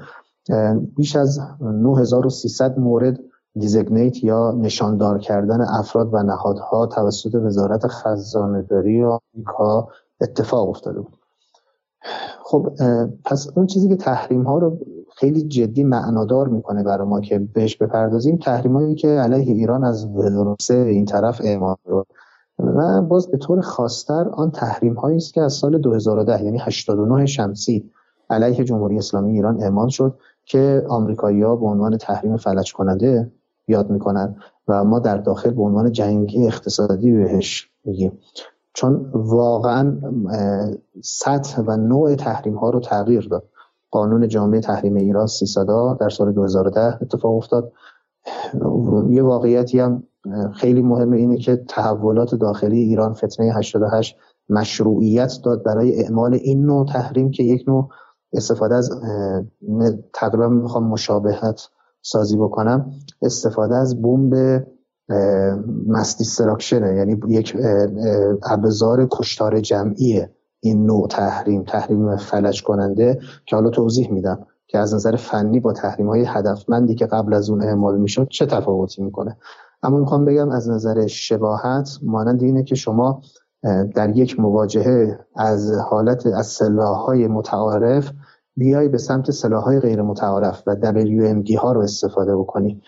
بیش از 9300 مورد دیزگنیت یا نشاندار کردن افراد و نهادها توسط وزارت خزانه داری آمریکا اتفاق افتاده بود. خب پس اون چیزی که تحریم ها رو خیلی جدی معنادار می‌کنه برای ما که بهش بپردازیم. تحریم هایی که علیه ایران از ودروسه این طرف اعمال رو و باز به طور خاصتر آن تحریم هایی است که از سال 2010 یعنی 89 شمسی علیه جمهوری اسلامی ایران اعمال شد که آمریکایی‌ها به عنوان تحریم فلج کننده یاد می‌کنن و ما در داخل به عنوان جنگی اقتصادی بهش میگیم. چون واقعا سطح و نوع تحریم ها رو تغییر داد. قانون جامعه تحریم ایران سیسادا در سال 2010 اتفاق افتاد. یه واقعیتی هم خیلی مهمه اینه که تحولات داخلی ایران فتنه 88 مشروعیت داد برای اعمال این نوع تحریم که یک نوع استفاده از تقریبا می‌خوام مشابهت سازی بکنم استفاده از بمب مس دیستراکشنه یعنی یک ابزار کشتار جمعیه. این نوع تحریم تحریم فلج کننده که حالا توضیح میدم که از نظر فنی با تحریم های هدفمندی که قبل از اون اعمال می‌شد چه تفاوتی می‌کنه. اما می‌خوام بگم از نظر شباهت مانند اینه که شما در یک مواجهه از حالت از سلاح های متعارف بیای به سمت سلاح های غیر متعارف و WMD ها رو استفاده بکنی.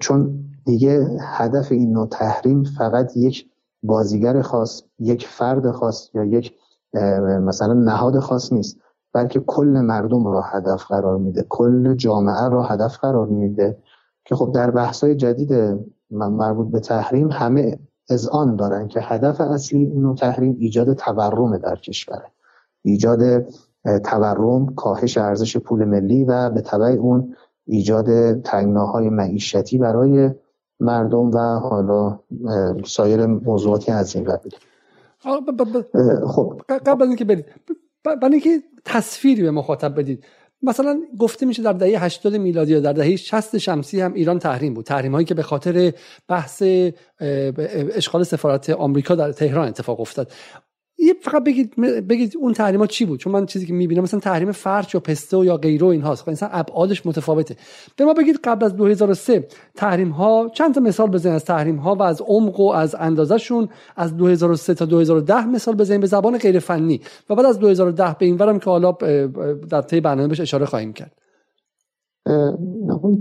چون دیگه هدف این نوع تحریم فقط یک بازیگر خاص یک فرد خاص یا یک مثلا نهاد خاص نیست بلکه کل مردم را هدف قرار میده. کل جامعه را هدف قرار میده. که خب در بحث‌های جدید مربوط به تحریم همه از آن دارن که هدف اصلی این تحریم ایجاد تورم در کشوره. ایجاد تورم کاهش ارزش پول ملی و به تبع اون ایجاد تنگناهای معیشتی برای مردم و حالا سایر موضوعاتی از این قبیل خب. قبل از اینکه برید. برای اینکه تصویری به مخاطب بدید. مثلا گفته میشه در دهه 80 میلادی یا در دهه 60 شمسی هم ایران تحریم بود. تحریم هایی که به خاطر بحث اشغال سفارت آمریکا در تهران اتفاق افتاد. یه فقط بگید بگید اون تحریما چی بود؟ چون من چیزی که می‌بینم مثلا تحریم فرچ یا پسته یا غیره این هاست مثلا خب ابعادش متفاوته. به ما بگید قبل از 2003 تحریم ها چند تا مثال بزنید از تحریم ها و از عمق و از اندازشون از 2003 تا 2010 مثال بزنید به زبان غیر فنی و بعد از 2010 به این ورم که حالا در طی برنامه بهش اشاره خواهیم کرد.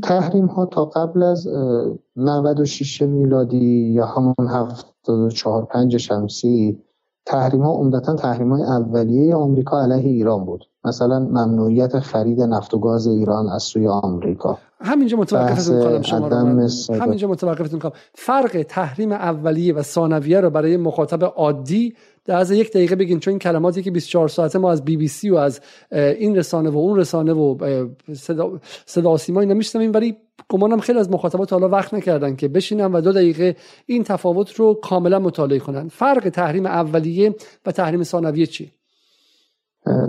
تحریم ها تا قبل از 96 میلادی یا همون 74 5 شمسی تحریم ها عمدتا تحریم های اولیه آمریکا علیه ایران بود. مثلا ممنوعیت خرید نفت و گاز ایران از سوی آمریکا. همینجا متوقفتون کنم شما رو همینجا متوقفتون کنم فرق تحریم اولیه و ثانویه رو برای مخاطب عادی در از یک دقیقه بگین چون این کلماتی که 24 ساعته ما از بی بی سی و از این رسانه و اون رسانه و صدا, صدا سیما اینا میشنویم ولی گمانم خیلی از مخاطبات حالا وقت نکردن که بشینن و دو دقیقه این تفاوت رو کاملا مطالعه کنن. فرق تحریم اولیه و تحریم ثانویه چی؟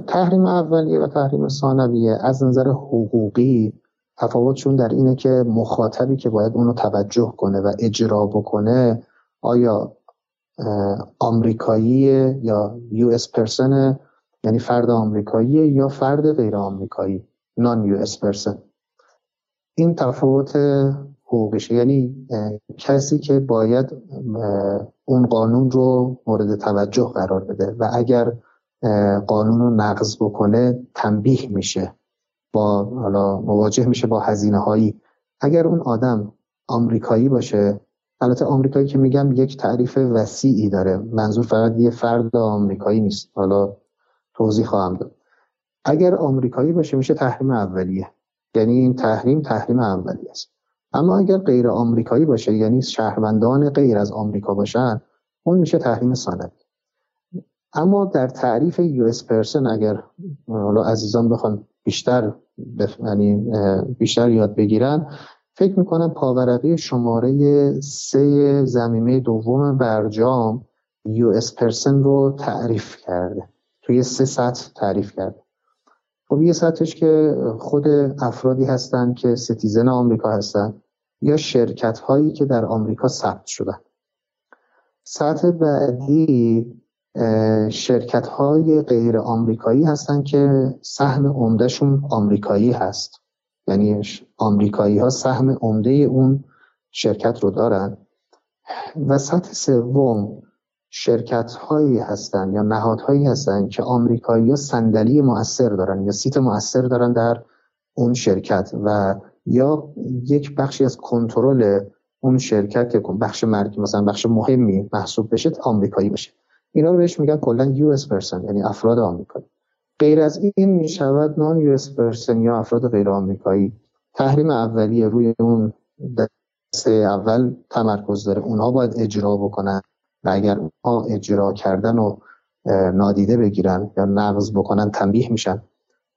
تحریم اولیه و تحریم ثانویه از نظر حقوقی تفاوتشون در اینه که مخاطبی که باید اونو توجه کنه و اجرا بکنه آیا آمریکایی یا یو اس پرسن یعنی فرد آمریکایی یا فرد غیر آمریکایی؟ نان یو اس پرسن. این تفاوت حقوقشه یعنی کسی که باید اون قانون رو مورد توجه قرار بده و اگر قانون رو نقض بکنه تنبیه میشه با حالا مواجه میشه با هزینه هایی اگر اون آدم آمریکایی باشه البته آمریکایی که میگم یک تعریف وسیعی داره. منظور فقط یه فرد آمریکایی نیست. حالا توضیح خواهم داد. اگر آمریکایی باشه میشه تحریم اولیه. یعنی این تحریم تحریم اولی است. اما اگر غیر آمریکایی باشه یعنی شهروندان غیر از آمریکا باشن اون میشه تحریم ثانوی اما در تعریف US person اگر حالا عزیزان بخوان بیشتر بف... یعنی بیشتر یاد بگیرن فکر می‌کنم پاورقی شماره سه ضمیمه دوم برجام US person رو تعریف کرده. توی سه سطح تعریف کرده. خب یه سطحش که خود افرادی هستن که citizen آمریکا هستن یا شرکت هایی که در آمریکا ثبت شدن. سطح بعدی شرکت های غیر آمریکایی هستن که سهم عمدهشون آمریکایی هست. یعنی آمریکایی ها سهم عمده اون شرکت رو دارن. و سطح سوم شرکت هایی هستن یا نهادهایی هستن که آمریکایی ها صندلی مؤثر دارن یا سیت مؤثر دارن در اون شرکت و یا یک بخشی از کنترل اون شرکت که بخش مرکی مثلا بخش مهمی محسوب بشه آمریکایی باشه. اینا رو بهش میگن کلا US person یعنی افراد آمریکایی. غیر از این می‌شود non US person یا افراد غیر آمریکایی. تحریم اولیه روی اون دسته اول تمرکز داره. اونها باید اجرا بکنن. و اگر اونها اجرا کردن و نادیده بگیرن یا نقض بکنن تنبیه میشن.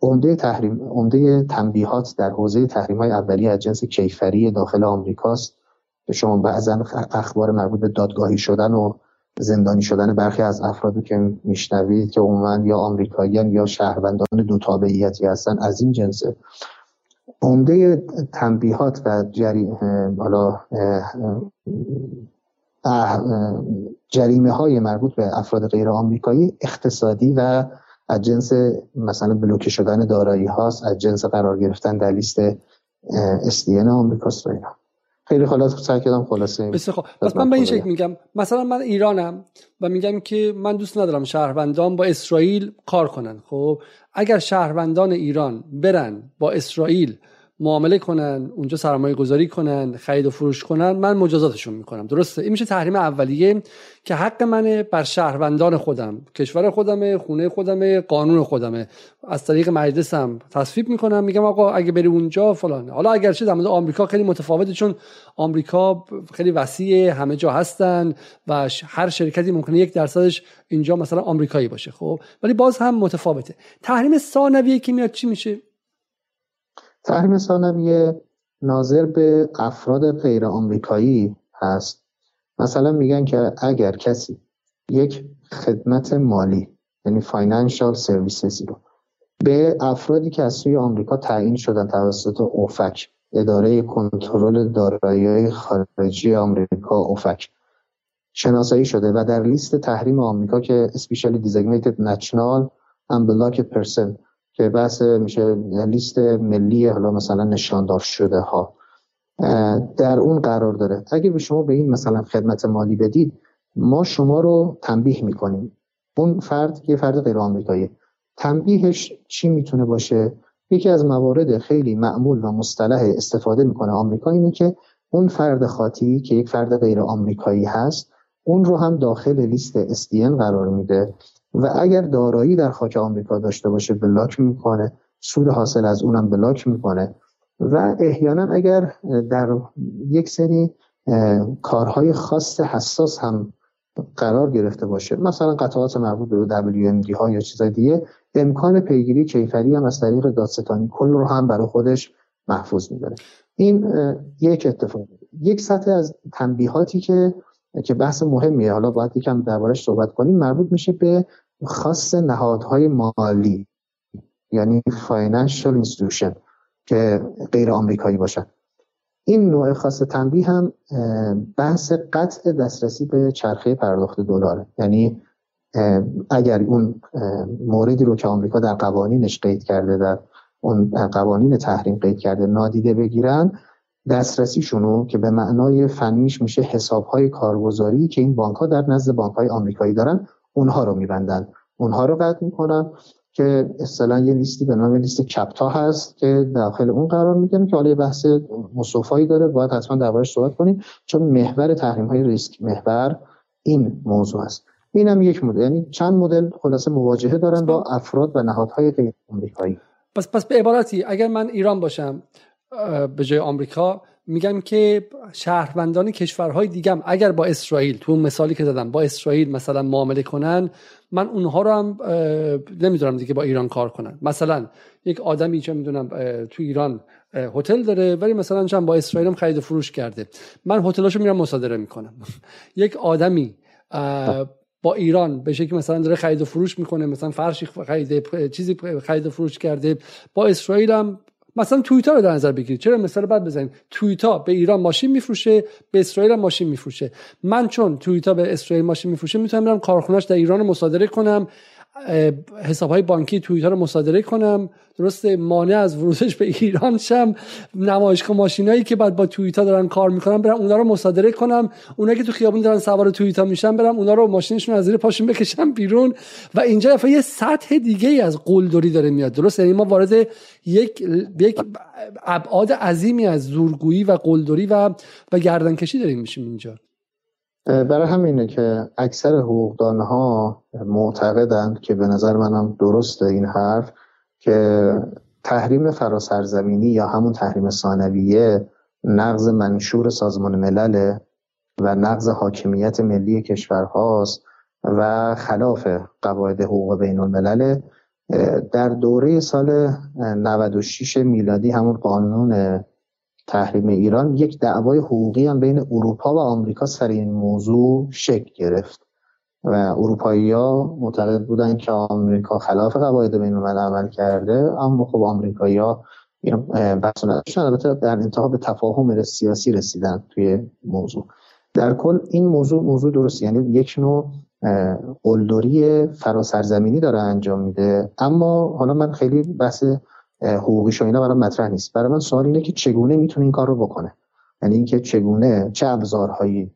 عمده تحریم عمده تنبیهات در حوزه تحریم های اولیه از جنس کیفری داخل آمریکاست که شما بعضا اخبار مربوط به دادگاهی شدن و زندانی شدن برخی از افرادی که میشنوید که عموما یا آمریکاییان یا شهروندان دو تابعیتی هستن از این جنسه عمده تنبیهات و جری... حالا جریمه های مربوط به افراد غیر آمریکایی اقتصادی و از جنس مثلا بلوکه شدن دارایی هاست از جنس قرار گرفتن در لیست SDN آمریکاست و اینا. خیلی خلاص سعی کردم خلاصه بسیار خب پس من به این شکل میگم مثلا من ایرانم و میگم که من دوست ندارم شهروندان با اسرائیل کار کنن. خب اگر شهروندان ایران برن با اسرائیل معامله کنن اونجا سرمایه گذاری کنن خرید و فروش کنن من مجازاتشون می‌کنم. درسته؟ این میشه تحریم اولیه که حق منه بر شهروندان خودم. کشور خودمه خونه خودمه قانون خودمه. از طریق مجلسم تصویب می‌کنم میگم آقا اگه بری اونجا فلان حالا اگرچه در آمریکا خیلی متفاوته چون آمریکا خیلی وسیع همه جا هستن و هر شرکتی ممکنه یک درصدش اینجا مثلا آمریکایی باشه خب؟ ولی باز هم متفاوته. تحریم ثانویه که میاد چی میشه؟ تحریم ثانویه ناظر به افراد غیر آمریکایی هست. مثلا میگن که اگر کسی یک خدمت مالی یعنی financial services ی رو به افرادی که از سوی آمریکا تعیین شدن توسط OFAC اداره کنترل دارایی خارجی آمریکا OFAC شناسایی شده و در لیست تحریم آمریکا که Specially Designated National and Blocked Person که بحث میشه لیست ملی حالا مثلا نشاندار شده ها. در اون قرار داره. اگه به شما به این مثلا خدمت مالی بدید ما شما رو تنبیه می‌کنیم. اون فرد یه فرد غیر آمریکایی. تنبیهش چی می‌تونه باشه؟ یکی از موارد خیلی معمول و مصطلح استفاده می‌کنه آمریکا اینه که اون فرد خاطی که یک فرد غیر آمریکایی هست اون رو هم داخل لیست SDN قرار میده. و اگر دارایی در خاک آمریکا داشته باشه بلاک می‌کنه سود حاصل از اونم بلاک می‌کنه و احیانا اگر در یک سری کارهای خاص حساس هم قرار گرفته باشه مثلا قطعات مربوط به WMD ها یا چیزای دیگه امکان پیگیری کیفری هم از طریق دادستانی کل رو هم برای خودش محفوظ میداره. این یک اتفاق. یک سطح از تنبیهاتی که که بحث مهمیه. حالا باید یکم دربارش صحبت کنیم مربوط میشه به خاص نهادهای مالی یعنی financial institution که غیر آمریکایی باشن. این نوع خاص تنبیه هم بحث قطع دسترسی به چرخه پرداخت دلاره. یعنی اگر اون موردی رو که آمریکا در قوانینش قید کرده در اون قوانین تحریم قید کرده نادیده بگیرن دسترسیشونو که به معنای فنیش میشه حسابهای کارگزاری که این بانک ها در نزد بانک های آمریکایی دارن اونها رو میبندن. اونها رو قطع می‌کنن که اصطلاحا یه لیستی به نام لیست کپتا هست که داخل اون قرار می‌گیره که حالا بحث مصوفایی داره. باید حتما دربارش صحبت کنیم. چون محور تحریم های ریسک محور این موضوع است. این هم یک مدل. یعنی چند مدل خلاصه مواجهه دارن با افراد و نهادهای غیر آمریکایی. پس پس به عبارتی اگر من ایران باشم به جای آمریکا میگم که شهروندان کشورهای دیگم اگر با اسرائیل تو مثالی که زدم با اسرائیل مثلا معامله کنن من اونها رو هم نمی‌دونم دیگه با ایران کار کنن. مثلا یک آدمی چه می‌دونم تو ایران هتل داره ولی مثلا چند با اسرائیل هم خرید و فروش کرده. من هتلاشو میرم مصادره می‌کنم. *laughs* یک آدمی با ایران به شکلی مثلا داره خرید و فروش می‌کنه مثلا فرشی خرید چیزی خرید و فروش کرده با اسرائیل هم مثلا تویتا رو در نظر بگیرید. چرا مثال بعد بزنیم؟ تویتا به ایران ماشین میفروشه به اسرائیل هم ماشین میفروشه. من چون تویتا به اسرائیل ماشین میفروشه می‌تونم برم کارخونهش در ایران مصادره کنم. حساب های بانکی توییتر رو مصادره کنم. درسته مانع از ورودش به ایران شم. نمایشگاه ماشینایی که بعد با توییتا دارن کار می‌کنن برم اونا رو مصادره کنم. اونا که تو خیابون دارن سوار توییتا میشن برم اونا رو ماشینشون از زیر پاشون بکشم بیرون. و اینجا یه سطح دیگه ای از قلدری داره میاد. درست؟ یعنی ما وارد یک یک ابعاد عظیمی از زورگویی و قلدری و و گردنکشی داریم میشیم اینجا. برای همینه که اکثر حقوقدان ها معتقدند که به نظر منم درسته این حرف که تحریم فراسرزمینی یا همون تحریم ثانویه نقض منشور سازمان ملل و نقض حاکمیت ملی کشورهاست و خلاف قواعد حقوق بین الملل در دوره سال 96 میلادی همون قانون تحریم ایران یک دعوای حقوقی هم بین اروپا و آمریکا سر این موضوع شکل گرفت. و اروپایی ها معتقد بودن که آمریکا خلاف قواعد بین عمل کرده اما خب آمریکایی ها بحث البته در انتها به تفاهم سیاسی رسیدن توی موضوع. در کل این موضوع موضوع درست یعنی یک نوع قلدری فراسرزمینی داره انجام میده. اما حالا من خیلی بحث حقوقیش و اینا برای مطرح نیست. برای من سوال اینه که چگونه می‌تونه این کار رو بکنه؟ یعنی اینکه چگونه چه ابزارهایی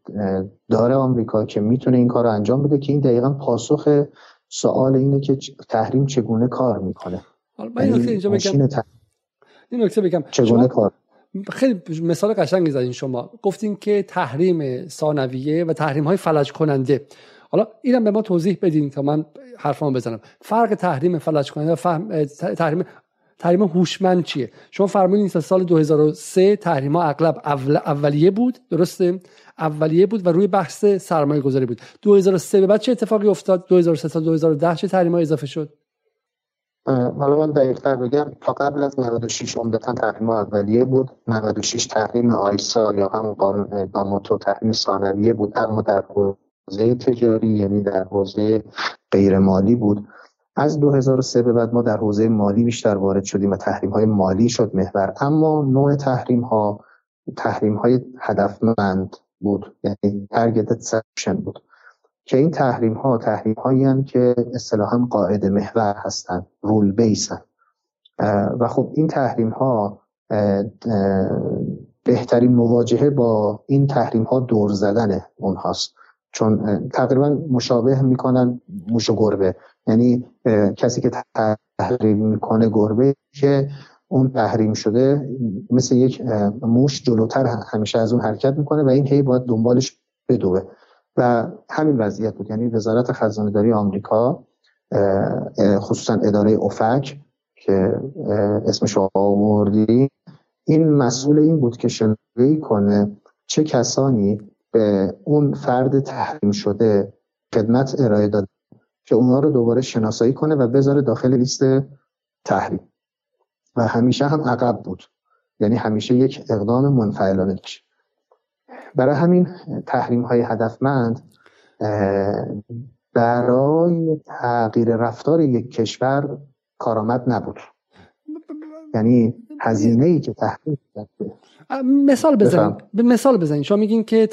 داره آمریکا که می‌تونه این کار رو انجام بده که این دقیقا پاسخ سوال اینه که تحریم چگونه کار می‌کنه؟ حالا من این نکته اینجا بگم. این نکته بگم. چگونه کار؟ خیلی مثال قشنگی زدین شما. گفتین که تحریم ثانویه و تحریم های فلج کننده حالا اینم به ما توضیح بدین تا من حرفمو بزنم. فرق تحریم فلج کننده و تحریم تحریم هوشمند چیه؟ شما فرمودین تا سال 2003 تحریم ها اغلب اول اولیه بود درسته؟ اولیه بود و روی بحث سرمایه گذاری بود. 2003 به بعد چه اتفاقی افتاد؟ 2003 تا 2010 چه تحریم ها اضافه شد؟ حالا من دقیقتر بگم. تا قبل از 96 عمدتا تحریم اولیه بود. 96 تحریم آیسا یا همون قانون تو تحریم ثانویه بود اما در حوزه تجاری یعنی در حوزه غیر مالی بود. از 2003 به بعد ما در حوزه مالی بیشتر وارد شدیم و تحریم های مالی شد محور. اما نوع تحریم ها تحریم های هدفمند بود یعنی targeted sanction بود. که این تحریم ها تحریم هایی که اصطلاحا قاعده محور هستند رول بیسن و خب این تحریم ها بهترین مواجهه با این تحریم ها دور زدن اونهاست. چون تقریبا مشابه می‌کنن موش و گربه. یعنی کسی که تحریم می‌کنه گربه که اون تحریم شده مثل یک موش جلوتر همیشه از اون حرکت می‌کنه و این هی باید دنبالش بدوه. و همین وضعیت بود. یعنی وزارت خزانه داری آمریکا خصوصا اداره افک که اسمش آوردی این مسئول این بود که شنوی کنه چه کسانی به اون فرد تحریم شده خدمت ارائه داده که اونا رو دوباره شناسایی کنه و بذاره داخل لیست تحریم. و همیشه هم عقب بود. یعنی همیشه یک اقدام منفعلانه داشت. برای همین تحریم های هدفمند برای تغییر رفتار یک کشور کارآمد نبود. یعنی هزینه ای که تحریم مثال بزنید مثال بزنید شما میگین که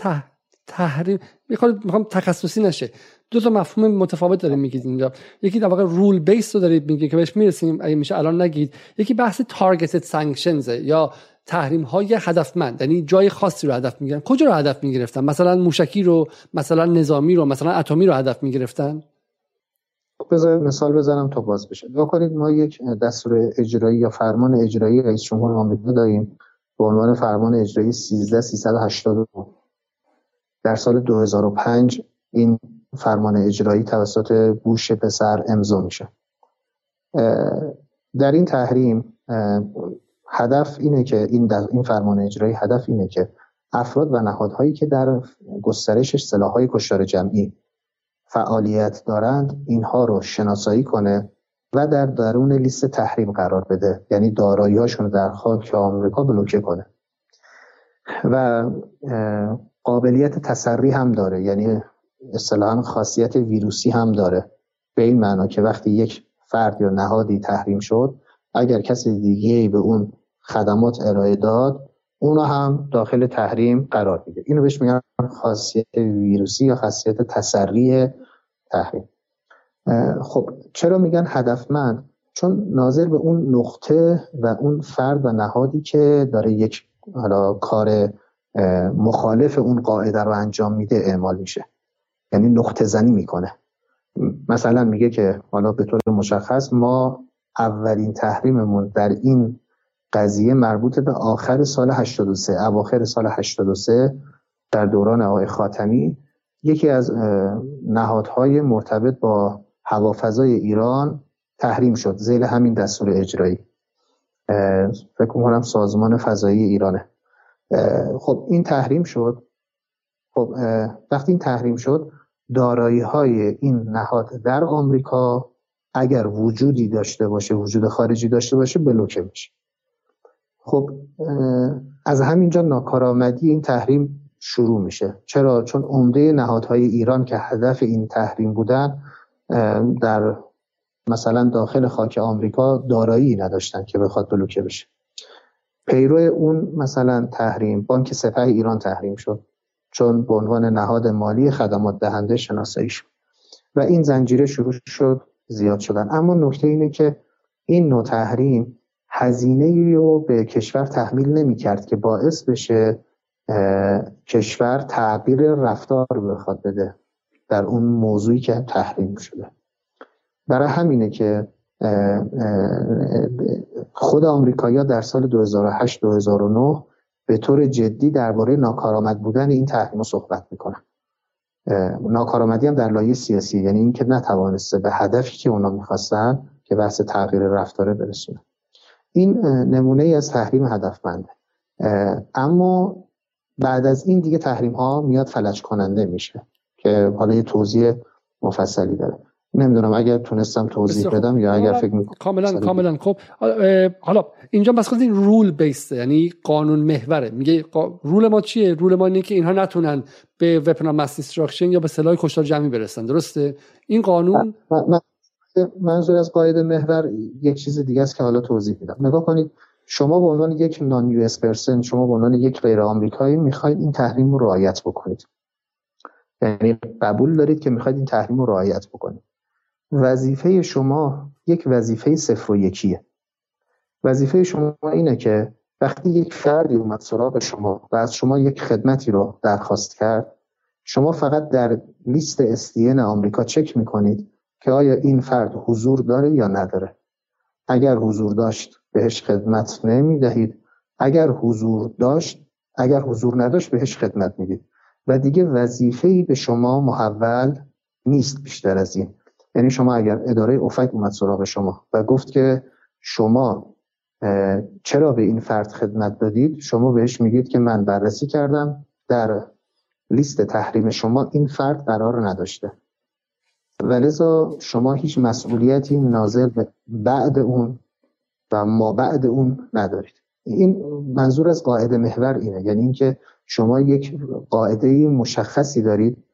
تحریم می‌خوام تخصصی نشه. دو تا مفهوم متفاوت داریم میگید اینجا. یکی در واقع rule base رو دارید میگید که بهش می‌رسیم. اگه میشه الان نگید. یکی بحث targeted sanctions یا تحریم های هدفمند. یعنی جای خاصی رو هدف می‌گیرن. کجا رو هدف می‌گرفتن؟ مثلا موشکی رو مثلا نظامی رو مثلا اتمی رو هدف می‌گرفتن؟ بذار مثال بزنم تا باز بشه. نگاه ما یک دستور اجرایی یا فرمان اجرایی رئیس جمهور آمریکا داریم. به عنوان فرمان اجرایی 13389 در سال 2005 این فرمان اجرایی توسط بوش پسر امضا میشه. در این تحریم هدف اینه که این این فرمان اجرایی هدف اینه که افراد و نهادهایی که در گسترش سلاحهای کشتار جمعی فعالیت دارند اینها رو شناسایی کنه و در درون لیست تحریم قرار بده. یعنی دارایی هاشون در خاک آمریکا بلوکه کنه. و قابلیت تسری هم داره. یعنی اصطلاحا خاصیت ویروسی هم داره. به این معنا که وقتی یک فرد یا نهادی تحریم شد اگر کسی دیگه به اون خدمات ارائه داد اونو هم داخل تحریم قرار میده اینو بهش میگن خاصیت ویروسی یا خاصیت تسری تحریم. خب چرا میگن هدفمند؟ چون ناظر به اون نقطه و اون فرد و نهادی که داره یک حالا کار مخالف اون قاعده رو انجام میده اعمال میشه. یعنی نقطه زنی می‌کنه. مثلا میگه که حالا به طور مشخص ما اولین تحریممون در این قضیه مربوط به آخر سال 83 اواخر سال 83 در دوران آقای خاتمی یکی از نهادهای مرتبط با هوافضای ایران تحریم شد. زیل همین دستور اجرایی. فکر کنم سازمان فضایی ایرانه. خب این تحریم شد. خب وقتی این تحریم شد دارایی های این نهاد در آمریکا اگر وجودی داشته باشه وجود خارجی داشته باشه بلوکه میشه. خب از همینجا ناکارآمدی این تحریم شروع میشه. چرا؟ چون عمده نهادهای ایران که هدف این تحریم بودن در مثلا داخل خاک آمریکا دارایی نداشتن که بخواد بلوکه بشه. پیرو اون مثلا تحریم بانک سپه ایران تحریم شد. چون به عنوان نهاد مالی خدمات دهنده شناسایی شد. و این زنجیره شروع شد زیاد شدن. اما نکته اینه که این نوع تحریم هزینه رو به کشور تحمیل نمی کرد که باعث بشه کشور تغییر رفتار بخواد بده در اون موضوعی که تحریم شده. برای همینه که خود آمریکایی‌ها در سال 2008 2009 به طور جدی درباره ناکارآمد بودن این تحریم صحبت می‌کنن ناکارآمدی هم در لایه سیاسی یعنی اینکه نتوانسته به هدفی که اونا می‌خواستن که بحث تغییر رفتاره برسونه. این نمونه ای از تحریم هدفمنده. اما بعد از این دیگه تحریم ها میاد فلج کننده میشه که حالا یه توضیح مفصلی داره. نمی‌دونم اگر تونستم توضیح بدم یا اگر فکر می‌کنم کاملا کاملا. خب حالا اینجا بس این رول بیسته یعنی قانون محوره. میگه rule ما چیه؟ rule ما اینه که اینها نتونن به weapon mass destruction یا به سلاح کشتار جمعی برسن. درسته؟ این قانون منظور از قاعده محور یک چیز دیگه است که حالا توضیح میدم. نگاه کنید شما به عنوان یک non-US person شما به عنوان یک غیر آمریکایی می‌خواید این تحریم رو رعایت بکنید. یعنی قبول دارید که می‌خواید این تحریم رو رعایت بکنید. وظیفه شما یک وظیفه صفر و یکیه. وظیفه شما اینه که وقتی یک فردی اومد سراغ شما و از شما یک خدمتی رو درخواست کرد شما فقط در لیست استین آمریکا چک می‌کنید که آیا این فرد حضور داره یا نداره. اگر حضور داشت بهش خدمت نمی دهید اگر حضور داشت اگر حضور نداشت بهش خدمت می‌دید. و دیگه وظیفه به شما محول نیست بیشتر از این. یعنی شما اگر اداره اوفک اومد سراغ شما و گفت که شما چرا به این فرد خدمت دادید شما بهش میگید که من بررسی کردم در لیست تحریم شما این فرد قرار نداشته. ولذا شما هیچ مسئولیتی ناظر به بعد اون و ما بعد اون ندارید. این منظور از قاعده محور اینه یعنی اینکه شما یک قاعده مشخصی دارید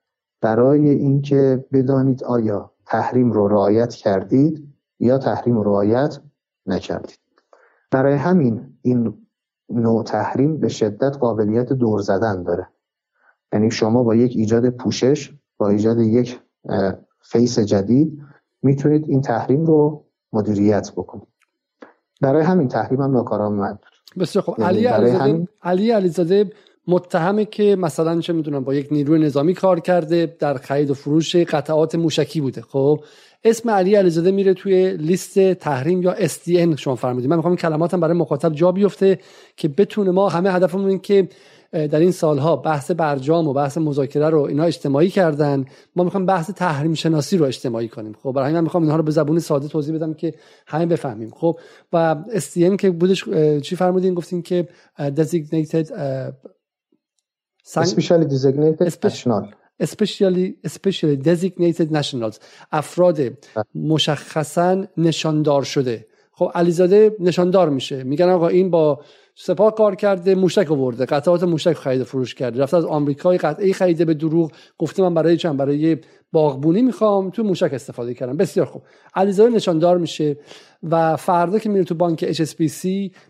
برای اینکه بدانید آیا تحریم رو رعایت کردید یا تحریم رو رعایت نکردید. برای همین این نوع تحریم به شدت قابلیت دور زدن داره. یعنی شما با یک ایجاد پوشش با ایجاد یک فیس جدید می‌تونید این تحریم رو مدیریت بکنید. برای همین تحریم هم ناکارآمد بسیار خب علی علیزاده علی علیزاده متهمه که مثلا چه می‌دونم با یک نیروی نظامی کار کرده در خرید و فروش قطعات موشکی بوده. خب اسم علی علیزاده میره توی لیست تحریم یا SDN شما فرمودید. من می‌خوام کلماتم برای مخاطب جا بیفته که بتونه ما همه هدفمون این که در این سالها بحث برجام و بحث مذاکره رو اینا اجتماعی کردن. ما می‌خوام بحث تحریم شناسی رو اجتماعی کنیم. خب برای من می‌خوام اینها رو به زبون ساده توضیح بدم که همه بفهمیم. خب و STM که بودش چی فرمودین؟ گفتین که designated especially designated national. Especially, especially designated nationals. افراد بله. مشخصا نشاندار شده. خب علیزاده نشاندار میشه. میگن آقا این با سپاه کار کرده موشک آورده. قطعات موشک خرید فروش کرده. رفته از آمریکای قطعه خریده به دروغ. گفته من برای چند برای باغبونی می‌خوام تو موشک استفاده کردم. بسیار خوب. علیزاده نشاندار میشه و فردا که میره تو بانک HSBC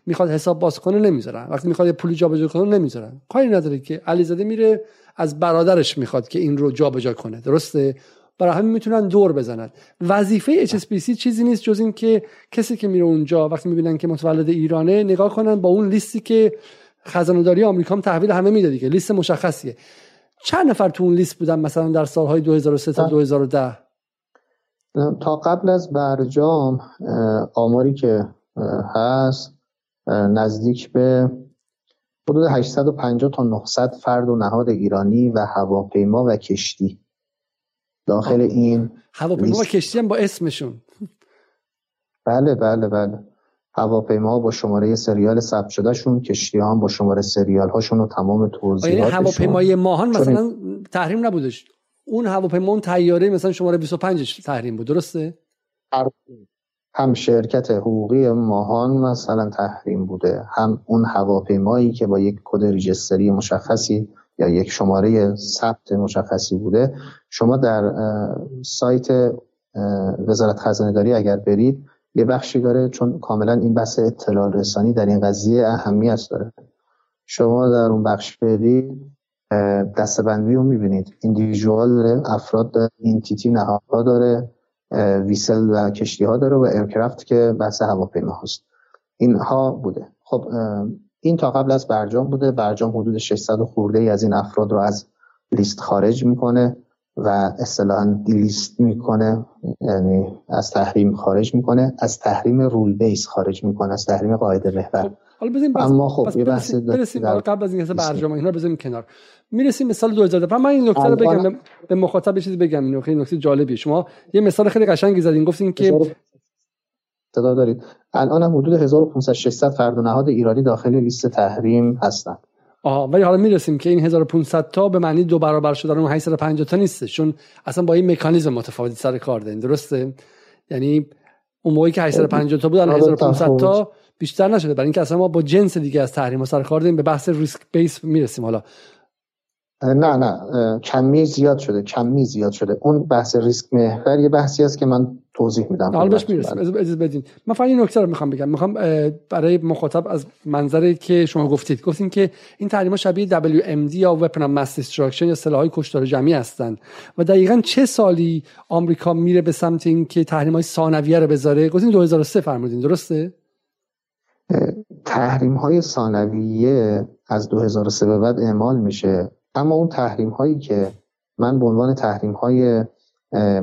می‌خواد حساب باز کنه نمی‌ذارن. وقتی می‌خواد پولی جابجا کنه نمی‌ذارن. کاری نداره که علیزاده میره از برادرش می‌خواد که این رو جابجا کنه. درسته؟ برای همین می‌تونن دور بزنن. وظیفه HSBC چیزی نیست جز این که کسی که میره اونجا وقتی می‌بینن که متولد ایرانه نگاه کنن با اون لیستی که خزانه داری آمریکا هم تحویل همه میده دیگه لیست مشخصیه. چند نفر تو اون لیست بودن مثلا در سالهای 2003 تا 2010 تا قبل از برجام آماری که هست نزدیک به حدود 850 تا 900 فرد و نهاد ایرانی و هواپیما و کشتی داخل این هواپیما و کشتی هم با اسمشون. بله بله بله. هواپیما با شماره سریال ثبت شدهشون کشتی هم با شماره سریال هاشون و تمام توضیحاتشون. یعنی هواپیمای ماهان مثلا تحریم نبودش؟ اون هواپیما اون تیاره مثلا شماره 25 تحریم بود درسته؟ هم شرکت حقوقی ماهان مثلا تحریم بوده هم اون هواپیمایی که با یک کد ریجستری مشخصی یا یک شماره ثبت مشخصی بوده. شما در سایت وزارت خزانه داری اگر برید یه بخشی داره چون کاملا این بحث اطلاع رسانی در این قضیه اهمیت داره. شما در اون بخش برید دستبندی رو می‌بینید. individual افراد داره entity نهادها داره vessel و کشتی ها داره و aircraft که بحث هواپیما هست اینها بوده. خب این تا قبل از برجام بوده. برجام حدود 600 خورده ای از این افراد رو از لیست خارج می‌کنه. و اصطلاحا delist می‌کنه یعنی از تحریم خارج می‌کنه از تحریم rule base خارج می‌کنه از تحریم قاعده محور. خب. حالا بزنیم اما خب یه بحث برسیم قبل از اینکه برجام اینا بزنیم کنار. می‌رسیم مثال سال 2010 من این نکته رو بگم به مخاطب چیزی بگم این خیلی نکته جالبیه. شما یه مثال خیلی قشنگی زدین گفتین که صدا دارید. الان هم حدود 1500 600 فرد و نهاد ایرانی داخل لیست تحریم هستن. آها ولی حالا می‌رسیم که این 1500 تا به معنی دو برابر شدن اون 850 تا نیست چون اصلا با این مکانیزم متفاوتی سر کار دارین درسته؟ یعنی اون موقعی که 850 تا بودن 1500 تا بیشتر نشده. برای اینکه اصلا ما با جنس دیگه از تحریم سر کار داریم به بحث ریسک بیس می‌رسیم. حالا نه نه کمی زیاد شده کمی زیاد شده. اون بحث ریسک محور یه بحثی است که من توضیح میدم حالا بهش می‌رسیم. اجازه بدین من فقط این نکته رو می‌خوام بگم. می‌خوام برای مخاطب از منظری که شما گفتید. گفتین که این تحریم‌ها شبیه WMD یا Weapon of Mass Destruction یا سلاح‌های کشتار جمعی هستند. و دقیقا چه سالی آمریکا میره به سمت این که تحریم‌های ثانویه رو بذاره؟ گفتین 2003 فرمودین. درسته؟ تحریم های ثانویه از 2003 به بعد اعمال میشه. اما اون تحریم هایی که من به عنوان تحریم های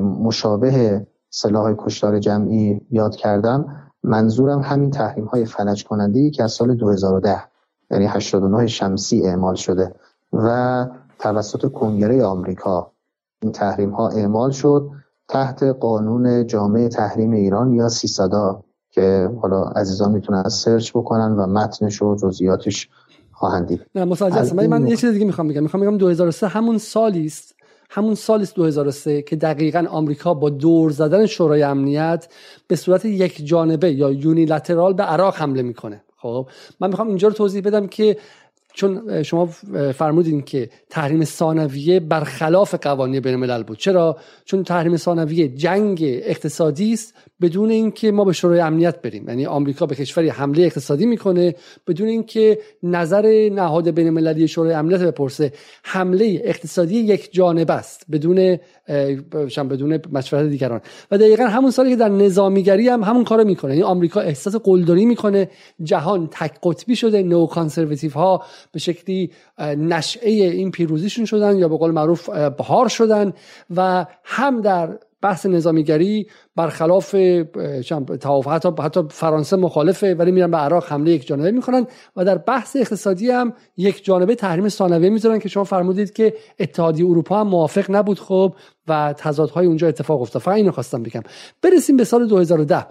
مشابه سلاح کشتار جمعی یاد کردم. منظورم همین تحریم های فلج کننده که از سال 2010 یعنی 89 شمسی اعمال شده و توسط کنگره آمریکا این تحریم ها اعمال شد تحت قانون جامعه تحریم ایران یا سیسادا که حالا عزیزان می‌تونن سرچ بکنن و متنش و جزئیاتش خواهند دید. نه من, من یه چیز دیگه می‌خوام بگم. می‌خوام بگم 2003 همون سالی است همون سال 2003 که دقیقا آمریکا با دور زدن شورای امنیت به صورت یک جانبه یا یونیلترال به عراق حمله می‌کنه. خب من می‌خوام اینجا رو توضیح بدم که چون شما فرمودین که تحریم ثانویه برخلاف قوانین بین الملل بود. چرا؟ چون تحریم ثانویه جنگ اقتصادی است بدون اینکه ما به شورای امنیت بریم. یعنی آمریکا به کشوری حمله اقتصادی می‌کنه بدون اینکه نظر نهاد بین المللی شورای امنیت بپرسه. حمله اقتصادی یک جانبه است. بدون بدون مشورت دیگران. و دقیقا همون سالی که در نظامیگری هم همون کارو می‌کنه. یعنی آمریکا احساس قلدری می‌کنه. جهان تک قطبی شده. نو کانسرواتیو ها به شکلی نشعه این پیروزیشون شدن یا به قول معروف بهار شدن. و هم در بحث نظامیگری برخلاف توافق حتی, حتی فرانسه مخالفه ولی میرن به عراق حمله یک جانبه می‌کنن و در بحث اقتصادی هم یک جانبه تحریم ثانویه می‌ذارن که شما فرمودید که اتحادیه اروپا هم موافق نبود خب و تضادهای اونجا اتفاق افتاد. فقط اینو خواستم بگم. برسیم به سال 2010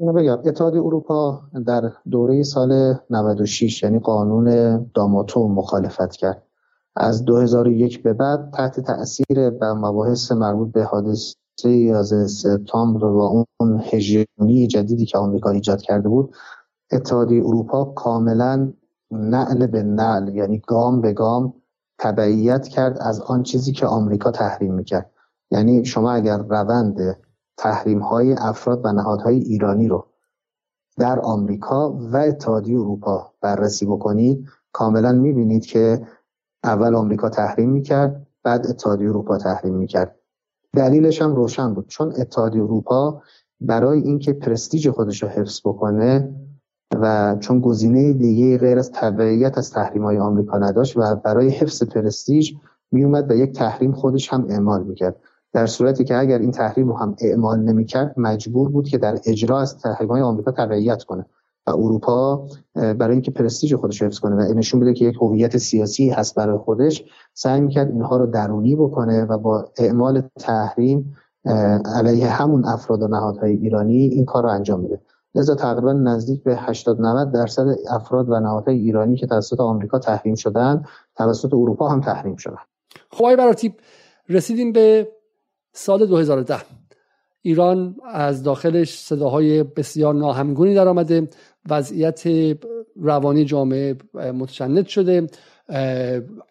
اینو بگم. اتحادیه اروپا در دوره سال 96 یعنی قانون داماتو مخالفت کرد. از 2001 به بعد تحت تاثیر و مباحث مربوط به حادثه 11 سپتامبر و اون هژمونی جدیدی که آمریکا ایجاد کرده بود اتحادیه اروپا کاملا نعل به نعل یعنی گام به گام تبعیت کرد از آن چیزی که آمریکا تحریم می‌کرد. یعنی شما اگر روند تحریم های افراد و نهادهای ایرانی رو در آمریکا و اتحادیه اروپا بررسی بکنید کاملا می‌بینید که اول آمریکا تحریم می‌کرد بعد اتحادیه اروپا تحریم می‌کرد. دلیلش هم روشن بود. چون اتحادیه اروپا برای اینکه پرستیژ خودش رو حفظ بکنه و چون گزینه دیگه غیر از تبعیت از تحریم های آمریکا نداشت و برای حفظ پرستیژ میومد و یک تحریم خودش هم اعمال می‌کرد. در صورتی که اگر این تحریم رو هم اعمال نمی‌کرد مجبور بود که در اجرا از تحریم های آمریکا تبعیت کنه. و اروپا برای اینکه پرستیژ خودش حفظ کنه و نشون بده که یک هویت سیاسی هست برای خودش سعی می‌کرد اینها رو درونی بکنه و با اعمال تحریم علیه همون افراد و نهادهای ایرانی این کار رو انجام بده. لذا تقریبا نزدیک به 80 90 درصد افراد و نهادهای ایرانی که توسط آمریکا تحریم شدن توسط اروپا هم تحریم شدن. خب آقای رسیدیم به سال 2010 ایران از داخلش صداهای بسیار ناهمگونی در آمده. وضعیت روانی جامعه متشنج شده.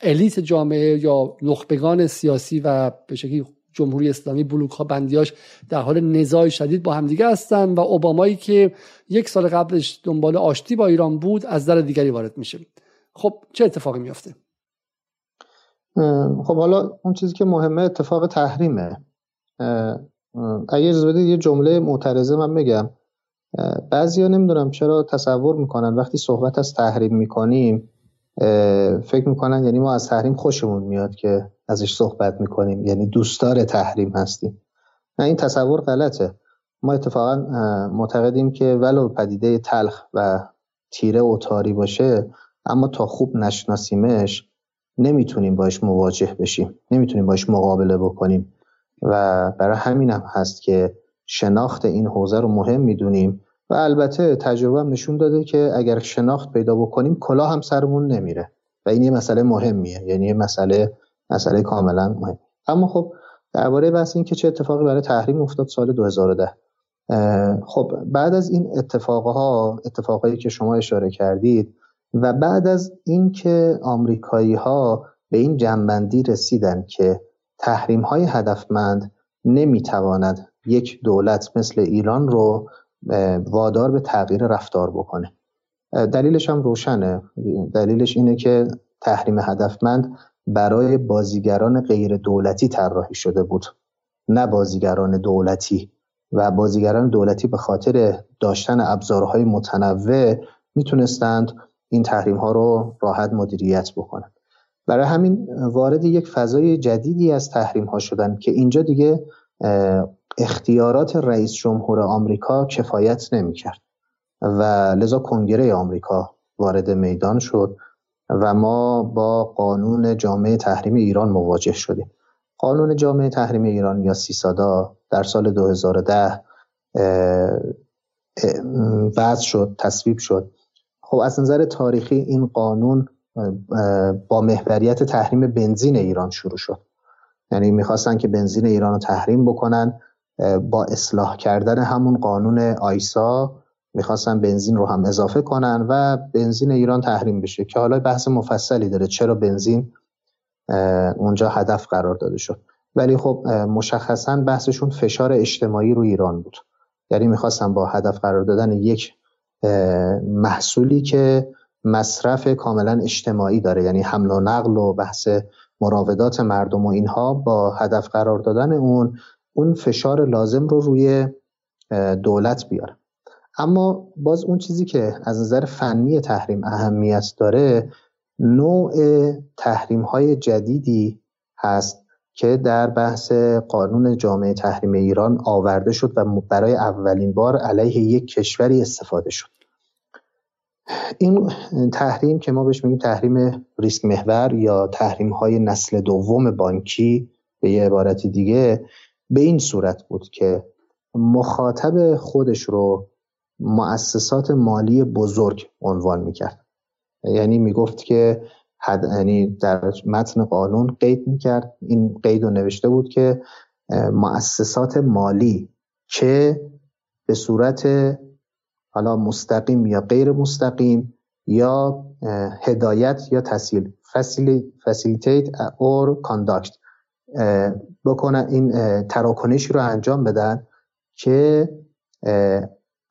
الیت جامعه یا نخبگان سیاسی و به شکلی جمهوری اسلامی بلوک ها بندیاش در حال نزاع شدید با همدیگه هستن و اوبامایی که یک سال قبلش دنبال آشتی با ایران بود از در دیگری وارد میشه. خب چه اتفاقی میافته؟ خب حالا اون چیزی که مهمه اتفاق تحریمه. اگه اجازه بدید یه جمله معترضه من بگم. بعضیا نمی‌دونم چرا تصور می‌کنن وقتی صحبت از تحریم می‌کنیم فکر می‌کنن یعنی ما از تحریم خوشمون میاد که ازش صحبت می‌کنیم یعنی دوستدار تحریم هستیم. نه این تصور غلطه. ما اتفاقا معتقدیم که ولو پدیده تلخ و تیره و تاری باشه اما تا خوب نشناسیمش نمی‌تونیم باش مواجه بشیم نمی‌تونیم باش مقابله بکنیم. و برای همین هم هست که شناخت این حوزه رو مهم می‌دونیم و البته تجربه نشون داده که اگر شناخت پیدا بکنیم کلا هم سرمون نمیره و این یه مسئله مهمیه یعنی یه مسئله مسئله کاملا مهم. اما خب درباره بحث این که چه اتفاقی برای تحریم افتاد سال 2010 خب بعد از این اتفاقها اتفاقایی که شما اشاره کردید و بعد از اینکه آمریکایی ها به این جنبندی رسیدن که تحریم های هدفمند نمی‌تواند یک دولت مثل ایران رو وادار به تغییر رفتار بکنه. دلیلش هم روشنه. دلیلش اینه که تحریم هدفمند برای بازیگران غیر دولتی طراحی شده بود. نه بازیگران دولتی. و بازیگران دولتی به خاطر داشتن ابزارهای متنوع می‌تونستند این تحریم ها رو راحت مدیریت بکنند. برای همین وارد یک فضای جدیدی از تحریم ها شدن که اینجا دیگه اختیارات رئیس جمهور آمریکا کفایت نمی‌کرد. و لذا کنگره آمریکا وارد میدان شد و ما با قانون جامعه تحریم ایران مواجه شدیم. قانون جامعه تحریم ایران یا سیسادا در سال 2010 وضع شد تصویب شد. خب از نظر تاریخی این قانون با محوریت تحریم بنزین ایران شروع شد. یعنی می‌خواستن که بنزین ایران رو تحریم بکنن با اصلاح کردن همون قانون آیسا می‌خواستن بنزین رو هم اضافه کنن و بنزین ایران تحریم بشه که حالا بحث مفصلی داره چرا بنزین اونجا هدف قرار داده شد. ولی خب مشخصا بحثشون فشار اجتماعی رو ایران بود. یعنی می‌خواستن با هدف قرار دادن یک محصولی که مصرف کاملا اجتماعی داره. یعنی حمل و نقل و بحث مراودات مردم و اینها با هدف قرار دادن اون اون فشار لازم رو روی دولت بیاره. اما باز اون چیزی که از نظر فنی تحریم اهمیت داره نوع تحریم های جدیدی هست که در بحث قانون جامعه تحریم ایران آورده شد و برای اولین بار علیه یک کشوری استفاده شد. این تحریم که ما بهش میگیم تحریم ریسک محور یا تحریم های نسل دوم بانکی به یه عبارت دیگه به این صورت بود که مخاطب خودش رو مؤسسات مالی بزرگ عنوان می‌کرد. یعنی می‌گفت که حد یعنی در متن قانون قید می‌کرد. این قید رو نوشته بود که مؤسسات مالی که به صورت حالا مستقیم یا غیر مستقیم یا هدایت یا تسهیل facilitate or conduct. بکنن این تراکنش رو انجام بدن که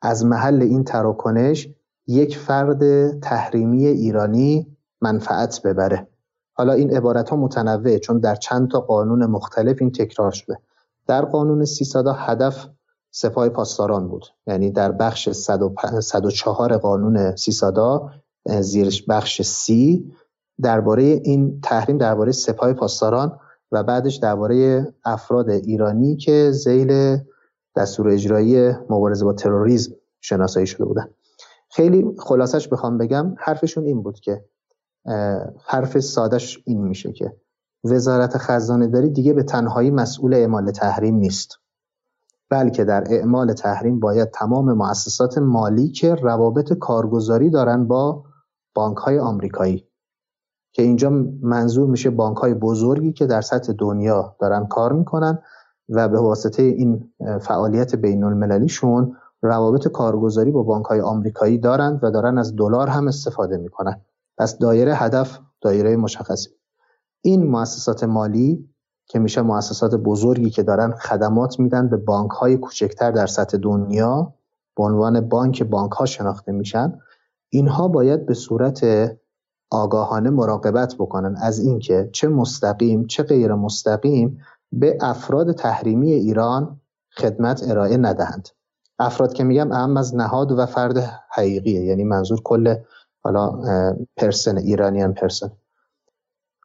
از محل این تراکنش یک فرد تحریمی ایرانی منفعت ببره. حالا این عبارت ها متنوعه چون در چند تا قانون مختلف این تکرار شده. در قانون 300 هدف سپاه پاسداران بود. یعنی در بخش 104 قانون 300 زیرش بخش سی درباره این تحریم درباره سپاه پاسداران و بعدش درباره افراد ایرانی که زیل دستور اجرایی مبارزه با تروریسم شناسایی شده بودن. خیلی خلاصش بخوام بگم حرفشون این بود که حرف سادش این میشه که وزارت خزانه داری دیگه به تنهایی مسئول اعمال تحریم نیست. بلکه در اعمال تحریم باید تمام مؤسسات مالی که روابط کارگزاری دارن با بانک های آمریکایی. که اینجا منظور میشه بانک های بزرگی که در سطح دنیا دارن کار می‌کنن و به واسطه این فعالیت بین المللیشون روابط کارگزاری با بانک های آمریکایی دارند و دارن از دلار هم استفاده می‌کنن. پس دایره هدف دایره مشخصی این مؤسسات مالی که میشه مؤسسات بزرگی که دارن خدمات میدن به بانک های کوچکتر در سطح دنیا به عنوان بانک بانک ها شناخته میشن. اینها باید به صورت آگاهانه مراقبت بکنن از اینکه چه مستقیم چه غیر مستقیم به افراد تحریمی ایران خدمت ارائه ندهند. افراد که میگم اهم از نهاد و فرد حقیقیه یعنی منظور کل حالا پرسن ایرانیان پرسن.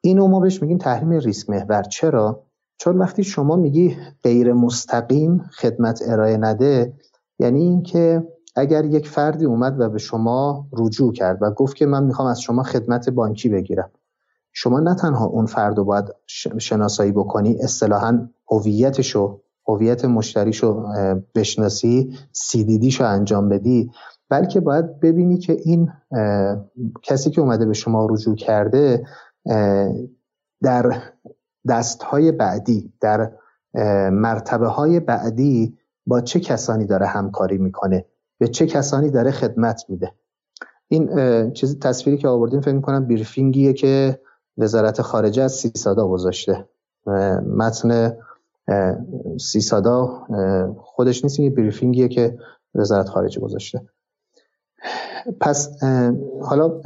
اینو ما بهش میگیم تحریم ریسک محور. چرا؟ چون وقتی شما میگی غیر مستقیم خدمت ارائه نده یعنی اینکه اگر یک فردی اومد و به شما رجوع کرد و گفت که من می‌خوام از شما خدمت بانکی بگیرم. شما نه تنها اون فرد رو باید شناسایی بکنی اصطلاحا هویتشو هویت مشتریشو بشناسی رو انجام بدی بلکه باید ببینی که این کسی که اومده به شما رجوع کرده در دست های بعدی در مرتبه های بعدی با چه کسانی داره همکاری می‌کنه؟ به چه کسانی داره خدمت میده؟ این چیز تصویری که آوردیم فکر می‌کنم بریفینگیه که وزارت خارجه از سیسادا گذاشته. متن سیسادا خودش نیست این بریفینگیه که وزارت خارجه گذاشته. پس حالا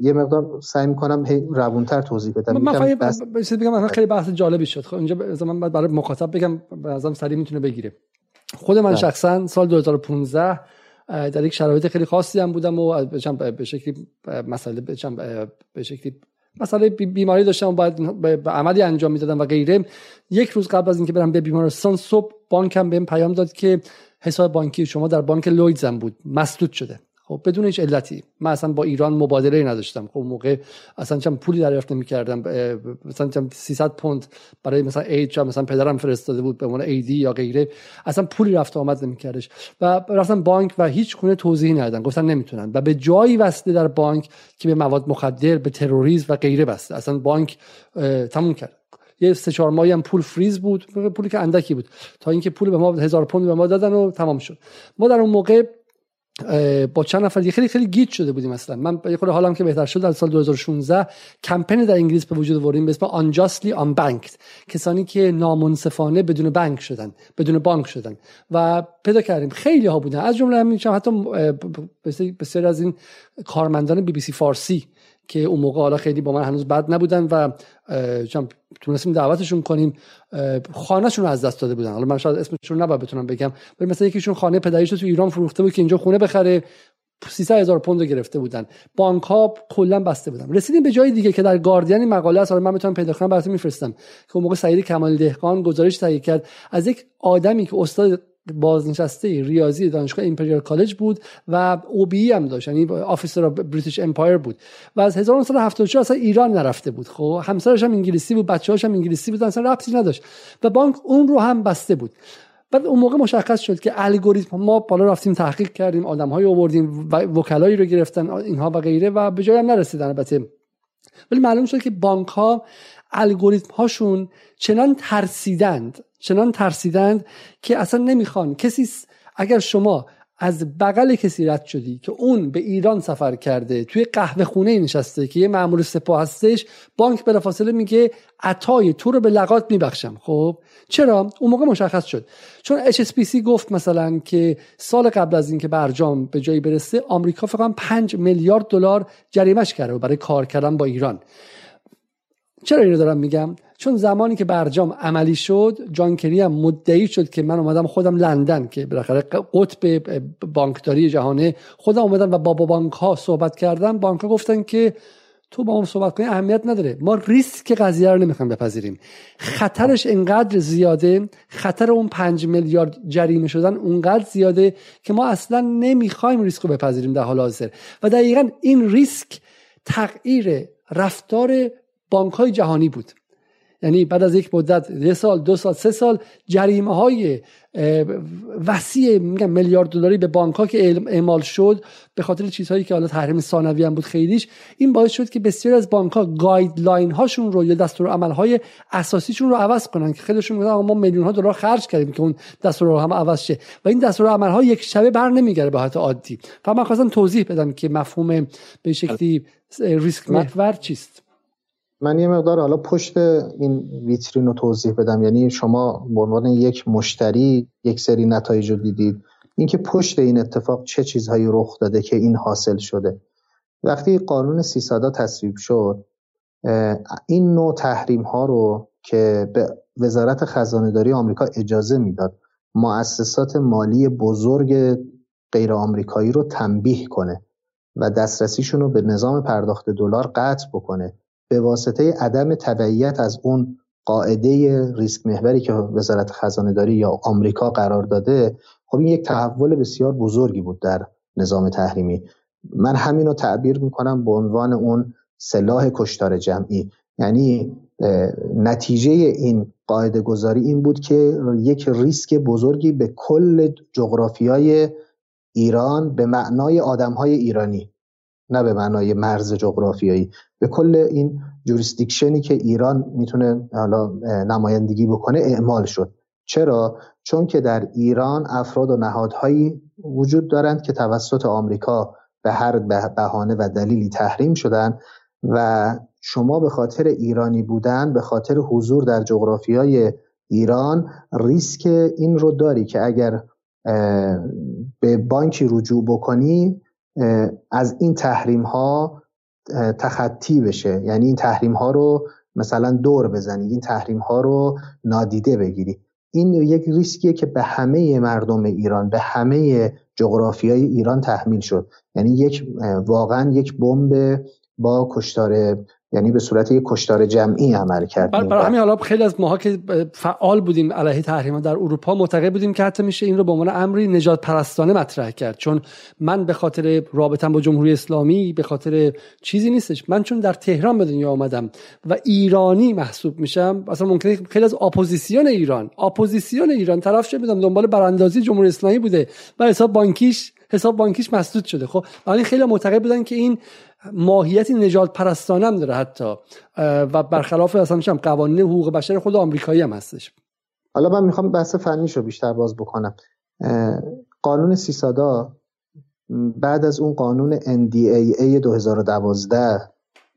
یه مقدار سعی می‌کنم هی روونتر توضیح بدم. من بس... بگم خیلی بحث جالبی شد. خب اینجا من برای مخاطب بگم ازم سریع می‌تونه بگیره. خود من بله. شخصا سال 2015 در یک شرایط خیلی خاصی هم بودم و به شکلی مسئله به شکلی مسئله بیماری داشتم و باید به عملی انجام می‌دادم و غیره. یک روز قبل از اینکه برم به بیمارستان صبح بانکم بهم پیام داد که حساب بانکی شما در بانک لویدزم بود. مسدود شده. خب بدون هیچ علتی. من اصلا با ایران مبادله نداشتم. خب موقع اصلا چم پولی دریافت نمی‌کردم. مثلا چم 300 پوند برای مثلا اید مثلا پدرم فرستاده بود به عنوان ایدی یا غیره. اصلا پولی رفت آمد نمی‌کردش. و رفتن بانک و هیچ گونه توضیحی ندادن. گفتن نمی‌تونن. و به جایی وسته در بانک که به مواد مخدر به تروریسم و غیره بسته. اصلا بانک تموم کرد. یه سه چهار ماهی هم پول فریز بود. پولی که اندکی بود. تا اینکه پول به ما هزار پوند به ما دادن و تمام شد. ما در اون موقع با چند نفر خیلی خیلی گیت شده بودیم مثلا من یه خورده حالم که بهتر شد در سال 2016 کمپین در انگلیس به وجود آوردیم به اسم unjustly unbanked. کسانی که نامنصفانه بدون بانک شدن بدون بانک شدن. و پیدا کردیم. خیلی ها بودن. از جمله همین حتی بسیار از این کارمندان بی بی سی فارسی. که اون موقع حالا خیلی با من هنوز بد نبودن و تونستیم دعوتشون کنیم خانه‌شون رو از دست داده بودن. حالا من شاید اسمشون نباید بتونم بگم ولی مثلا یکیشون خانه پدریش رو تو ایران فروخته بود که اینجا خونه بخره 300 هزار پوند رو گرفته بودن. بانک ها کلا بسته بودن. رسیدیم به جای دیگه که در گاردین مقاله است. من می‌تونم پیدا کنم براتون میفرستم. که اون موقع سعید کمال دهقان گزارش تهیه کرد. از یک آدمی که استاد بازنشسته ریاضی دانشگاه ایمپریال کالج بود و OBE هم داشت یعنی officer British Empire بود. و از 1974 اصلا ایران نرفته بود. خب همسرش هم انگلیسی بود بچه‌هاش هم انگلیسی بود اصلا ربطی نداشت. و بانک اون رو هم بسته بود. بعد اون موقع مشخص شد که الگوریتم ما بالا رفتیم تحقیق کردیم آدم‌های آوردیم وکلایی رو گرفتن اینها و غیره و به جای هم نرسیدن البته. ولی معلوم شد که بانک ها الگوریتم هاشون چنان ترسیدند چنان ترسیدند که اصلا نمی‌خوان. کسی اگر شما از بغل کسی رد شدی که اون به ایران سفر کرده توی قهوه خونه نشسته که یه مأمور سپاه هستش بانک بلافاصله میگه عطای تو رو به لغات میبخشم. خب؟ چرا؟ اون موقع مشخص شد. چون HSBC گفت مثلا که سال قبل از اینکه برجام به جایی برسه آمریکا فقط 5 میلیارد دلار جریمش کرده برای کار کردن با ایران. چرا اینو دارم میگم؟ چون زمانی که برجام عملی شد جان کری هم مدعی شد که من اومدم خودم لندن که بالاخره قطب بانکداری جهانه خودم اومدم و با بانک ها صحبت کردم. بانک ها گفتن که تو با اون صحبت کنی اهمیت نداره. ما ریسک قضیه رو نمی‌خوایم بپذیریم. خطرش انقدر زیاده خطر اون پنج میلیارد جریمه شدن اونقدر زیاده که ما اصلا نمی‌خوایم ریسک رو بپذیریم در حال حاضر. و دقیقا این ریسک تغییر رفتار بانک های جهانی بود. یعنی بعد از یک مدت یه سال دو سال سه سال جریمه های وسیع میگم میلیارد دلاری به بانک ها که اعمال شد به خاطر چیزهایی که حالا تحریم ثانوی هم بود خیلیش. این باعث شد که بسیار از بانک ها guideline هاشون رو یا دستور عمل های اساسیشون رو عوض کنن که خیلیشون میگن ما میلیون ها دلار خرج کردیم که اون دستور هم عوض شه. و این دستور عمل ها یک شبه بر نمیگرده به حالت عادی. فقط من خواستم توضیح بدم که مفهوم به شکلی ریسک محور چیست. من یه مقدار حالا پشت این ویترین رو توضیح بدم. یعنی شما به عنوان یک مشتری یک سری نتایج رو دیدید. اینکه پشت این اتفاق چه چیزهایی رخ داده که این حاصل شده. وقتی قانون سیسادا تصویب شد این نوع تحریم ها رو که به وزارت خزانه داری آمریکا اجازه می‌داد مؤسسات مالی بزرگ غیر آمریکایی رو تنبیه کنه و دسترسیشون رو به نظام پرداخت دلار قطع بکنه. به واسطه عدم تبعیت از اون قاعده ریسک محوری که وزارت خزانه داری یا آمریکا قرار داده خب این یک تحول بسیار بزرگی بود در نظام تحریمی. من همین رو تعبیر می‌کنم به عنوان اون سلاح کشتار جمعی. یعنی نتیجه این قاعده گذاری این بود که یک ریسک بزرگی به کل جغرافیای ایران به معنای آدمهای ایرانی نه به معنای مرز جغرافیایی. به کل این جوریسدیکشنی که ایران می‌تونه حالا نمایندگی بکنه اعمال شد. چرا؟ چون که در ایران افراد و نهادهایی وجود دارند که توسط آمریکا به هر بهانه و دلیلی تحریم شدن و شما به خاطر ایرانی بودن به خاطر حضور در جغرافیای ایران ریسک این رو داری که اگر به بانکی رجوع بکنی از این تحریم ها تخطی بشه. یعنی این تحریم ها رو مثلا دور بزنی این تحریم ها رو نادیده بگیری. این یک ریسکیه که به همه مردم ایران به همه جغرافیای ایران تحمیل شد. یعنی یک واقعا یک بمب با کشتار یعنی به صورت یک کشتار جمعی عمل کرد. برای همین حالا خیلی از ماها که فعال بودیم علیه تحریمات در اروپا معتقد بودیم که حتی میشه این رو به عنوان امری نجات پرستانه مطرح کرد. چون من به خاطر رابطم با جمهوری اسلامی به خاطر چیزی نیستش. من چون در تهران به دنیا آمدم و ایرانی محسوب میشم اصلا ممکنه خیلی از اپوزیسیون ایران اپوزیسیون ایران طرف بودم دنبال براندازی جمهوری اسلامی بوده و حساب بانکیش حساب بانکیش مسدود شده. خب ولی خیلی معتقد بودن که این ماهیتی نجات پرستانه هم داره حتی و برخلاف اصلا میشم قوانین حقوق بشر خود آمریکایی هم هستش. حالا من می‌خوام بحث فنیشو بیشتر باز بکنم. قانون سیسادا بعد از اون قانون NDAA 2012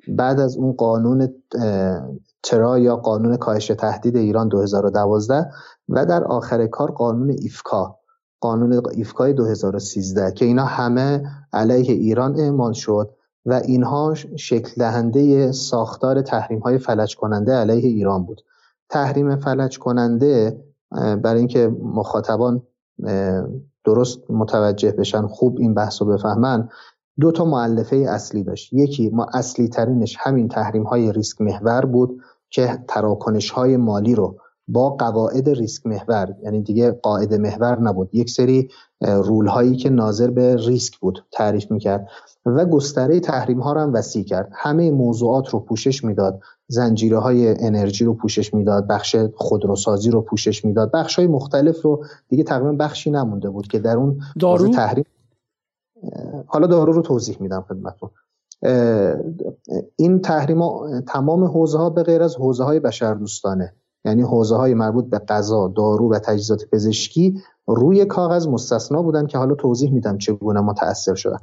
بعد از اون قانون ترا یا قانون کاهش تهدید ایران 2012 و در آخر کار قانون ایفکا. قانون ایفکای 2013 که اینا همه علیه ایران اعمال شد و اینها شکل دهنده ساختار تحریم های فلج کننده علیه ایران بود. تحریم فلج کننده برای اینکه مخاطبان درست متوجه بشن خوب این بحث رو بفهمن دو تا معلفه اصلی داشت. یکی ما اصلی ترینش همین تحریم های ریسک محور بود که تراکنش های مالی رو با قواعد ریسک محور یعنی دیگه قاعده محور نبود. یک سری رول هایی که ناظر به ریسک بود تعریف می‌کرد و گستره تحریم ها رو هم وسیع کرد. همه موضوعات رو پوشش می‌داد. زنجیره های انرژی رو پوشش می‌داد. بخش خودروسازی رو پوشش می‌داد. بخش های مختلف رو دیگه تقریبا بخشی نمونده بود که در اون دارو؟ تحریم. حالا دارو رو توضیح میدم خدمتتون. این تحریم ها تمام حوزه ها به غیر از حوزه های بشردوستانه. یعنی حوزه های مربوط به غذا، دارو و تجهیزات پزشکی روی کاغذ مستثنا بودن که حالا توضیح میدم چگونه متاثر شدن.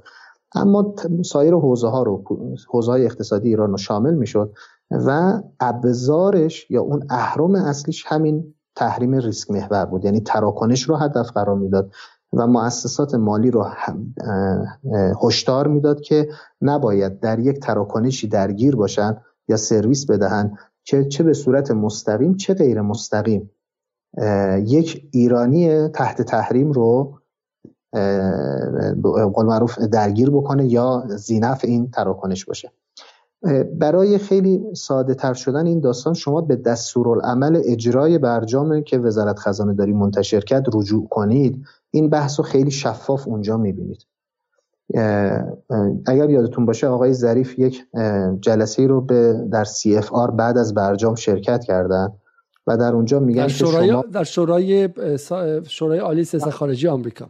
اما سایر حوزه ها رو حوزه های اقتصادی ایران رو شامل می‌شد و ابزارش یا اون اهرم اصلیش همین تحریم ریسک محور بود. یعنی تراکنش رو هدف قرار می‌داد و مؤسسات مالی رو هشدار می‌داد که نباید در یک تراکنشی درگیر باشن یا سرویس بدهند که چه به صورت مستقیم چه غیر مستقیم. یک ایرانی تحت تحریم رو قول معروف درگیر بکنه یا زینف این تراکنش باشه. برای خیلی ساده تر شدن این داستان شما به دستورالعمل اجرای برجام که وزارت خزانه داری منتشر کرد رجوع کنید. این بحث رو خیلی شفاف اونجا می‌بینید. اگر یادتون باشه آقای ظریف یک جلسه رو به در CFR بعد از برجام شرکت کردن و در اونجا میگن در شورای شما... در شورای شورای عالی سیاست خارجی آمریکا.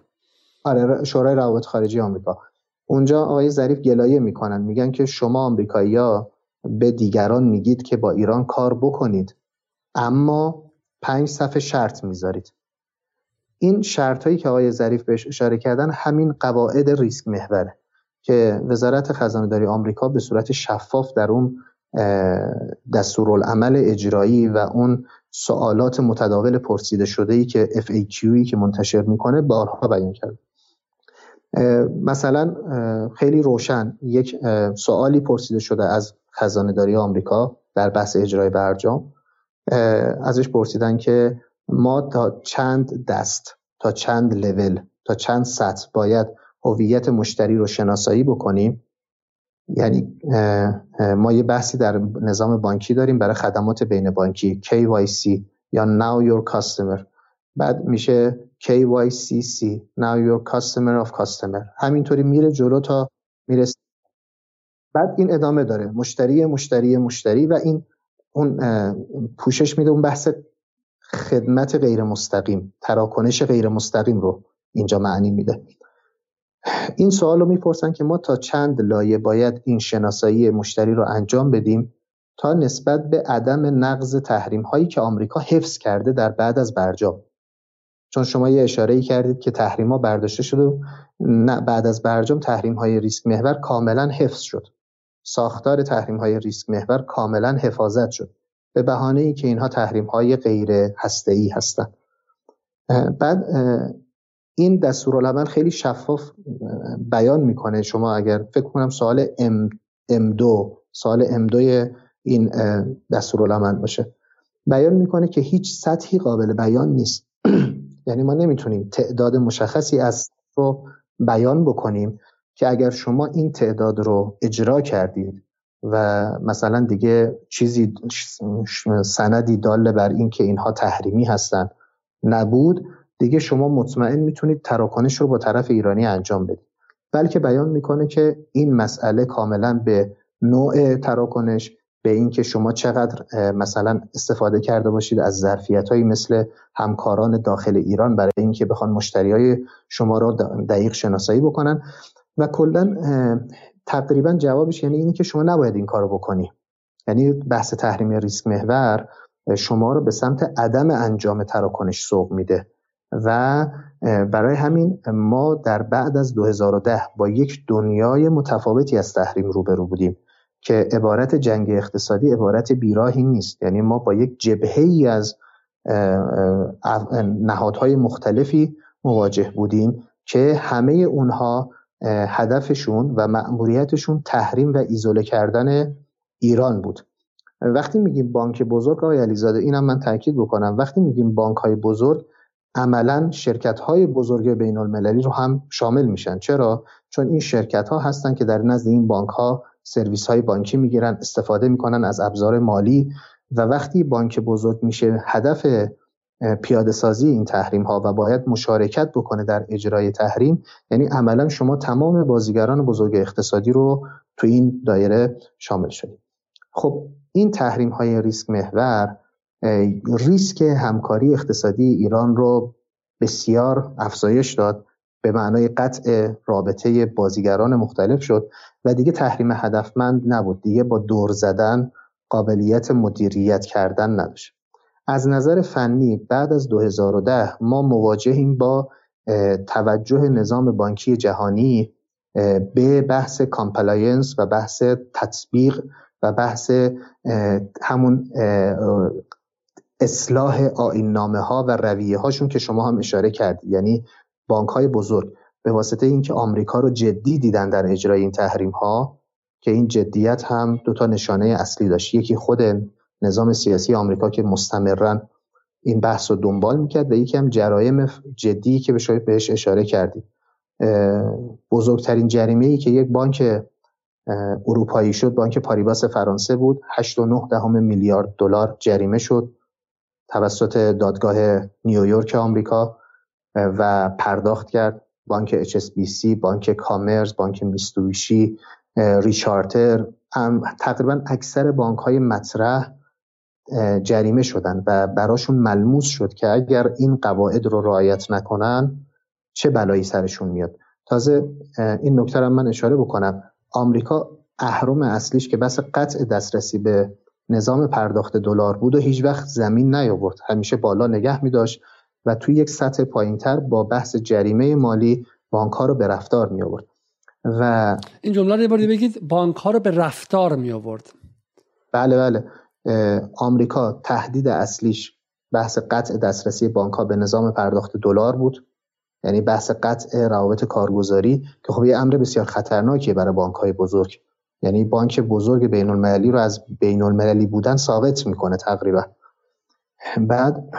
آره شورای روابط خارجی آمریکا. اونجا آقای ظریف گلایه می‌کنن میگن که شما آمریکایی‌ها به دیگران میگید که با ایران کار بکنید اما پنج صفحه شرط می‌ذارید. این شرط هایی که آقای ظریف بهش اشاره کردن همین قواعد ریسک محوره که وزارت خزانه داری آمریکا به صورت شفاف در اون دستورالعمل اجرایی و اون سوالات متداول پرسیده شده ای که FAQ که منتشر می‌کنه بارها بیان کرده مثلا خیلی روشن یک سوالی پرسیده شده از خزانه داری آمریکا در بحث اجرای برجام. ازش پرسیدن که ما تا چند دست تا چند لول تا چند سطح باید هویت مشتری رو شناسایی بکنیم؟ یعنی ما یه بحثی در نظام بانکی داریم برای خدمات بین بانکی KYC یا Now Your Customer. بعد میشه KYCC Now Your Customer of Customer. همینطوری میره جلو تا می‌رسه. بعد این ادامه داره. مشتری مشتری مشتری و این اون پوشش میده اون بحث خدمت غیر مستقیم تراکنش غیر مستقیم رو اینجا معنی میده. این سوال رو می‌پرسن که ما تا چند لایه باید این شناسایی مشتری رو انجام بدیم تا نسبت به عدم نقض تحریم هایی که آمریکا حفظ کرده در بعد از برجام. چون شما یه اشاره ای کردید که تحریم ها برداشته شده و بعد از برجام تحریم های ریسک محور کاملا حفظ شد. ساختار تحریم های ریسک محور کاملا حفاظت شد. به بهانه ای که اینها تحریم های غیر هسته ای هستند. بعد این دستورالعمل خیلی شفاف بیان می‌کنه. شما اگر فکر کنم سوال ام, ام دو سوال ام دوی این دستورالعمل باشه. بیان می‌کنه که هیچ سطحی قابل بیان نیست. *clears throat* یعنی ما نمی‌تونیم تعداد مشخصی از رو بیان بکنیم که اگر شما این تعداد رو اجرا کردید و مثلا دیگه چیزی سندی داله بر این که اینها تحریمی هستند نبود دیگه شما مطمئن می‌تونید تراکنش رو با طرف ایرانی انجام بدید. بلکه بیان می‌کنه که این مسئله کاملا به نوع تراکنش به اینکه شما چقدر مثلا استفاده کرده باشید از ظرفیت هایی مثل همکاران داخل ایران برای اینکه بخوان مشتری های شما رو دقیق شناسایی بکنن. و کلا تقریبا جوابش یعنی اینی که شما نباید این کارو بکنی. یعنی بحث تحریم ریسک محور شما رو به سمت عدم انجام تراکنش سوق میده. و برای همین ما در بعد از 2010 با یک دنیای متفاوتی از تحریم روبرو بودیم که عبارت جنگ اقتصادی عبارت بیراهی نیست. یعنی ما با یک جبهه ای از نهادهای مختلفی مواجه بودیم که همه اونها هدفشون و مأموریتشون تحریم و ایزوله کردن ایران بود. وقتی میگیم بانک بزرگ آقای علیزاده اینم من تاکید بکنم. وقتی میگیم بانک های بزرگ عملا شرکت های بزرگ بین المللی رو هم شامل میشن. چرا؟ چون این شرکت ها هستن که در نزد این بانک ها سرویس های بانکی می‌گیرن استفاده می‌کنن از ابزار مالی و وقتی بانک بزرگ میشه هدف پیاده سازی این تحریم ها و باید مشارکت بکنه در اجرای تحریم. یعنی عملا شما تمام بازیگران بزرگ اقتصادی رو تو این دایره شامل شدید. خب این تحریم های ریسک محور ریسک همکاری اقتصادی ایران رو بسیار افزایش داد به معنای قطع رابطه بازیگران مختلف شد و دیگه تحریم هدفمند نبود. دیگه با دور زدن قابلیت مدیریت کردن نداشت. از نظر فنی بعد از 2010 ما مواجهیم با توجه نظام بانکی جهانی به بحث compliance و بحث تطبیق و بحث همون اصلاح آیین نامه ها و رویه هاشون که شما هم اشاره کردید یعنی بانک های بزرگ. به واسطه اینکه آمریکا رو جدی دیدن در اجرای این تحریم ها که این جدیت هم دو تا نشانه اصلی داشت. یکی خود نظام سیاسی آمریکا که مستمرا این بحث رو دنبال می‌کرد و یکی هم جرایم جدی که بهش اشاره کردید بزرگترین جریمه ای که یک بانک اروپایی شد بانک پاریباس فرانسه بود. 8.9 دهم میلیارد دلار جریمه شد توسط دادگاه نیویورک آمریکا و پرداخت کرد. بانک HSBC بانک کامرز بانک میستویشی ریچارتر. تقریبا اکثر بانک های مطرح جریمه شدن و براشون ملموس شد که اگر این قواعد رو رعایت نکنن چه بلایی سرشون میاد؟ تازه این نکته من اشاره بکنم. آمریکا اهرم اصلیش که بس قطع دسترسی به نظام پرداخت دلار بود و هیچ وقت زمین نیاورد. همیشه بالا نگه می داشت و توی یک سطح پایینتر با بحث جریمه مالی بانک ها رو به رفتار می آورد و این جمله رو بگید بانک ها رو به رفتار می آورد بله بله. آمریکا تهدید اصلیش بحث قطع دسترسی بانک ها به نظام پرداخت دلار بود. یعنی بحث قطع روابط کارگزاری که خب یه امر بسیار خطرناکیه برای بانک های بزرگ. یعنی بانک بزرگ بین المللی رو از بین المللی بودن ثابت می‌کنه تقریبا. بعد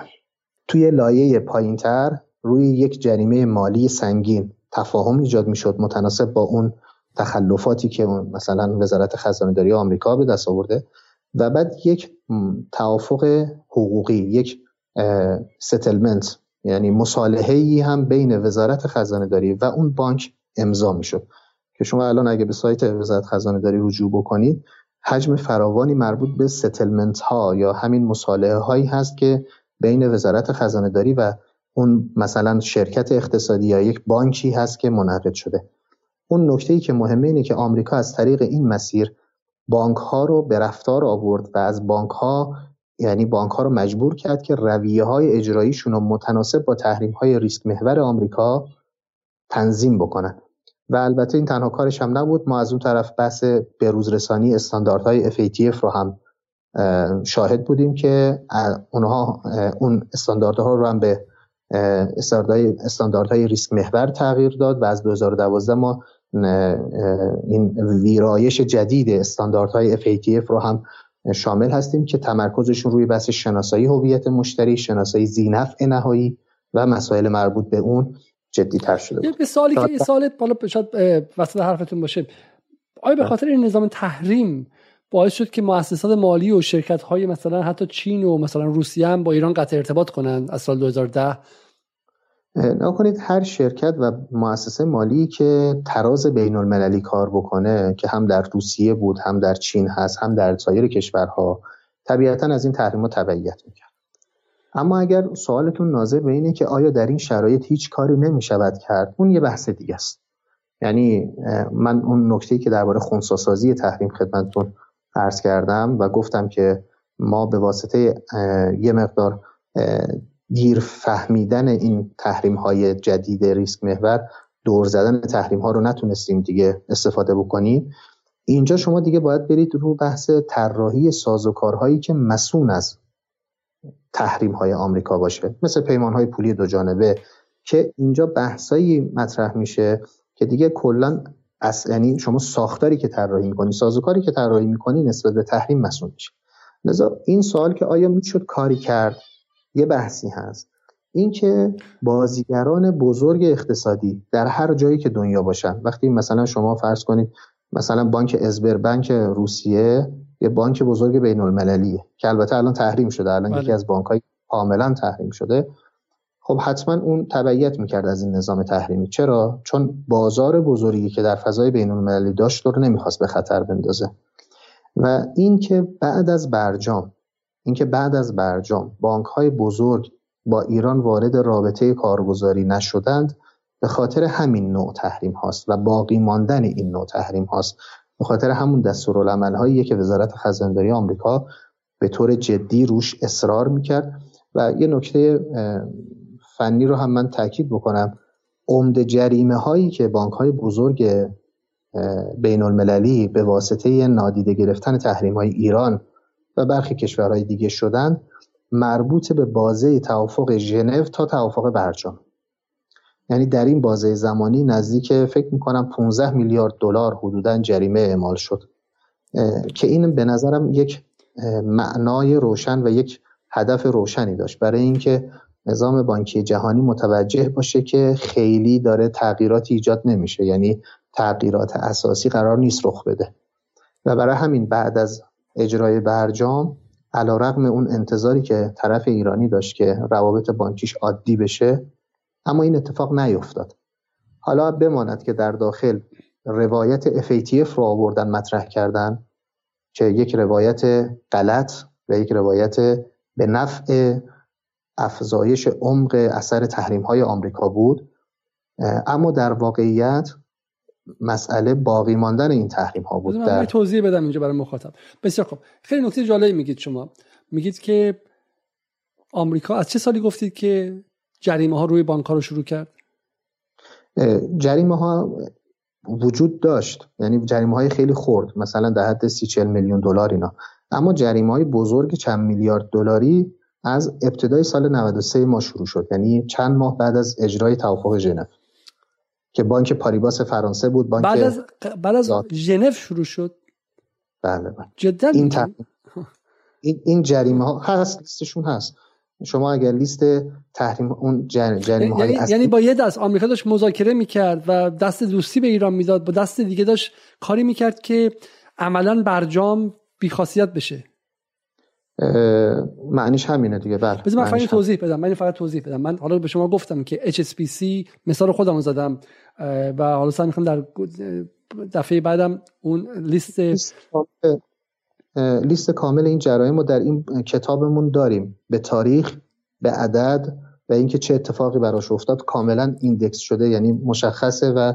توی لایه پایینتر روی یک جریمه مالی سنگین تفاهم ایجاد می‌شد متناسب با اون تخلفاتی که مثلا وزارت خزانه داری آمریکا به دست آورده. و بعد یک توافق حقوقی یک settlement یعنی مصالحه ای هم بین وزارت خزانه داری و اون بانک امضا می‌شد. که شما الان اگه به سایت وزارت خزانه داری رجوع بکنید حجم فراوانی مربوط به settlement ها یا همین مصالحه هایی هست که بین وزارت خزانه داری و اون مثلا شرکت اقتصادی یا یک بانکی هست که منعقد شده. اون نکته ای که مهمه اینه که آمریکا از طریق این مسیر بانک ها رو به رفتار آورد و از بانک ها یعنی بانک ها رو مجبور کرد که رویه های اجراییشون رو متناسب با تحریم های ریسک محور آمریکا تنظیم بکنن. و البته این تنها کارش هم نبود ما از اون طرف بحث بروزرسانی استانداردهای FATF رو هم شاهد بودیم که اونها اون استانداردها رو هم به استانداردهای ریسک محور تغییر داد و از 2012 ما این ویرایش جدید استانداردهای FATF رو هم شامل هستیم که تمرکزشون روی بحث شناسایی هویت مشتری شناسایی زینفع نهایی و مسائل مربوط به اون جدی تر شده یه سوالی که یه سال بالا شاید وسط حرفتون باشه. آیا به بله. خاطر این نظام تحریم باعث شد که مؤسسات مالی و شرکت های مثلا حتی چین و مثلا روسیه هم با ایران قطع ارتباط کنند از سال 2010 نکنید هر شرکت و مؤسسه مالی که تراز بین المللی کار بکنه که هم در روسیه بود هم در چین هست هم در سایر کشورها طبیعتا از این تحریم تبعیت می‌کرد. اما اگر سوالتون ناظر به اینه که آیا در این شرایط هیچ کاری نمی شود کرد اون یه بحث دیگه است. یعنی من اون نکته که درباره خونساسازی تحریم خدمتتون عرض کردم و گفتم که ما به واسطه یه مقدار دیر فهمیدن این تحریم های جدید ریسک محور دور زدن تحریم ها رو نتونستیم دیگه استفاده بکنیم. اینجا شما دیگه باید برید رو بحث طراحی سازوکارهایی که مسون از تحریم های آمریکا باشه. مثل پیمان های پولی دو جانبه که اینجا بحثایی مطرح میشه که دیگه کلا یعنی شما ساختاری که طراحی می‌کنی سازوکاری که طراحی می‌کنی نسبت به تحریم مسئول میشه. لذا این سوال که آیا می‌شد کاری کرد یه بحثی هست. اینکه بازیگران بزرگ اقتصادی در هر جایی که دنیا باشن وقتی مثلا شما فرض کنید مثلا بانک ازبر بانک روسیه یه بانک بزرگ بین المللیه که البته الان تحریم شده الان بله. یکی از بانک های کاملا تحریم شده. خب حتما اون تبعیت می‌کرد از این نظام تحریمی. چرا؟ چون بازار بزرگی که در فضای بین المللی داشت رو نمی‌خواست به خطر بندازه. و اینکه بعد از برجام اینکه بعد از برجام بانک های بزرگ با ایران وارد رابطه کارگزاری نشدند به خاطر همین نوع تحریم هاست و باقی ماندن این نوع تحریم هاست. به خاطر همون دستورالعمل هایی که وزارت خزانداری آمریکا به طور جدی روش اصرار می‌کرد و یه نکته فنی رو هم من تاکید بکنم. عمده جریمه هایی که بانک های بزرگ بین المللی به واسطه نادیده گرفتن تحریم های ایران و برخی کشورهای دیگه شدن مربوط به بازه توافق ژنو تا توافق برجام. یعنی در این بازه زمانی نزدیک فکر می‌کنم 15 میلیارد دلار حدودا جریمه اعمال شد. که این به نظرم یک معنای روشن و یک هدف روشنی داشت. برای اینکه نظام بانکی جهانی متوجه باشه که خیلی داره تغییراتی ایجاد نمیشه. یعنی تغییرات اساسی قرار نیست رخ بده. و برای همین بعد از اجرای برجام علا رقم اون انتظاری که طرف ایرانی داشت که روابط بانکیش عادی بشه اما این اتفاق نیفتاد حالا بماند که در داخل روایت FATF رو آوردن مطرح کردن که یک روایت غلط و یک روایت به نفع افزایش عمق اثر تحریم های آمریکا بود. اما در واقعیت مسئله باقی ماندن این تحریم ها بود در... توضیح بدم اینجا برای مخاطب. بسیار خوب. خیلی نکته جالبی میگید شما. میگید که آمریکا از چه سالی گفتید که جریمه ها روی بانک ها رو شروع کرد؟ جریمه ها وجود داشت. یعنی جریمه های خیلی خورد مثلا در حد سی چل میلیون دلار اینا. اما جریمه های بزرگ چند میلیارد دلاری از ابتدای سال 93 ما شروع شد. یعنی چند ماه بعد از اجرای توافق ژنو. که بانک پاریباس فرانسه بود بانک بعد از بعد از ژنو شروع شد. بله بله. جدا این, این این جریمه ها هست لیستشون هست. شما اگر لیست تحریم اون جریمه های یعنی, یعنی با یه دست آمریکا داشت مذاکره می‌کرد و دست دوستی به ایران می‌داد با دست دیگه داشت کاری می‌کرد که عملا برجام بیخاصیت بشه. معنیش همینه دیگه. بله بذار من فقط توضیح بدم. من فقط توضیح بدم. من حالا به شما گفتم که HSBC مثال خودم زدم و حالا سعی می‌خوام در دفعه بعدم اون لیست لیست کامل این جرایم رو در این کتابمون داریم. به تاریخ به عدد و اینکه چه اتفاقی براش افتاد کاملا index شده یعنی مشخصه و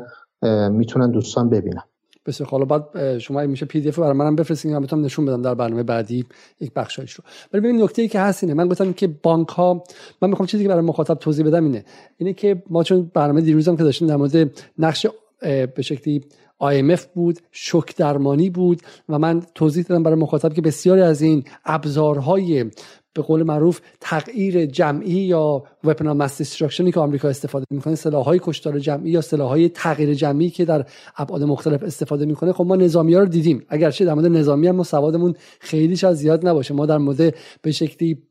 می‌تونن دوستان ببینن. بسیار حالا بعد شما میشه PDF برای منم بفرستین من بتونم نشون بدم در برنامه بعدی یک بخشایش رو. ولی ببین نکته ای که هست اینه. من گفتم که بانک ها من می‌خوام چیزی که برای مخاطب توضیح بدم اینه. اینه که ما چون برنامه دیروزم که داشتیم در مورد نقش به شکلی IMF بود شک درمانی بود و من توضیح دادم برای مخاطب که بسیاری از این ابزارهای به قول معروف تغییر جمعی یا weapon mass destruction ی که آمریکا استفاده می‌کنه سلاحهای کشتار جمعی یا سلاحهای تغییر جمعی که در ابعاد مختلف استفاده می‌کنه خب ما نظامی ها رو دیدیم. اگرچه در مورد نظامی هم ما سوادمون خیلی شاید زیاد نباشه. ما در مورد به شکلی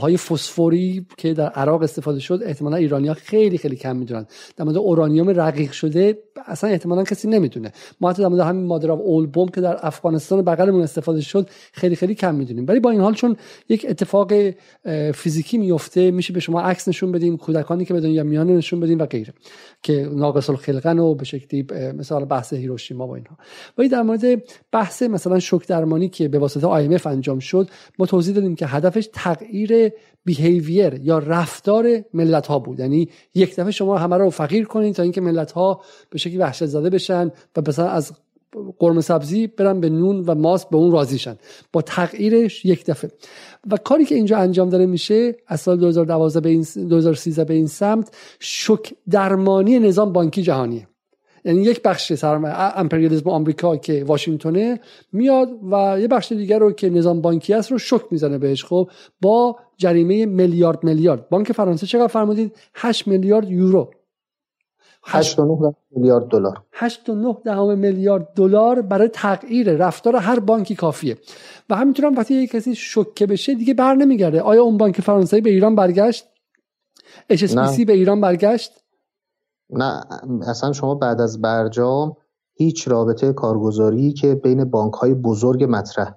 های فسفوری که در عراق استفاده شد احتمالا ایرانیا خیلی خیلی کم می‌دونن. در مورد اورانیوم رقیق شده اصلا احتمالا کسی نمی‌دونه. ما حتی در مورد همین مادر اول بوم که در افغانستان بغلمون استفاده شد خیلی خیلی کم می‌دونیم. ولی با این حال چون یک اتفاق فیزیکی میفته میشه به شما عکس نشون بدیم کودکانی که به دنیا میان نشون بدیم و غیره که ناقص الخلقن و به شکلی مثلا بحث هیروشیما و اینها. ولی در مورد بحث مثلا شوک درمانی که به واسطه IMF انجام شد ما توضیح دادیم که هدفش تغییر بیهیویر یا رفتار ملت ها بود. یعنی یک دفعه شما همه رو فقیر کنید تا اینکه ملت ها به شکلی وحشت زده بشن و مثلا از قرمه سبزی برن به نون و ماست به اون راضیشن با تغییرش یک دفعه. و کاری که اینجا انجام داره میشه از سال 2012 به این 2013 به این سمت شک درمانی نظام بانکی جهانیه. یعنی یک بخش امپریالیسم آمریکا که واشنگتونه میاد و یه بخش دیگر رو که نظام بانکی است رو شک می‌زنه بهش. خب با جریمه میلیارد میلیارد. بانک فرانسه چقدر فرمودید؟ 8 میلیارد یورو. 8.9 میلیارد دلار. 8.9 میلیارد دلار برای تغییر رفتار هر بانکی کافیه. و همینطور هم وقتی یک کسی شوکه بشه دیگه بر نمیگرده. آیا اون بانک فرانسوی به ایران برگشت؟ HSBC به ایران برگشت؟ نه اصلا شما بعد از برجام هیچ رابطه کارگزاری که بین بانک های بزرگ مطرح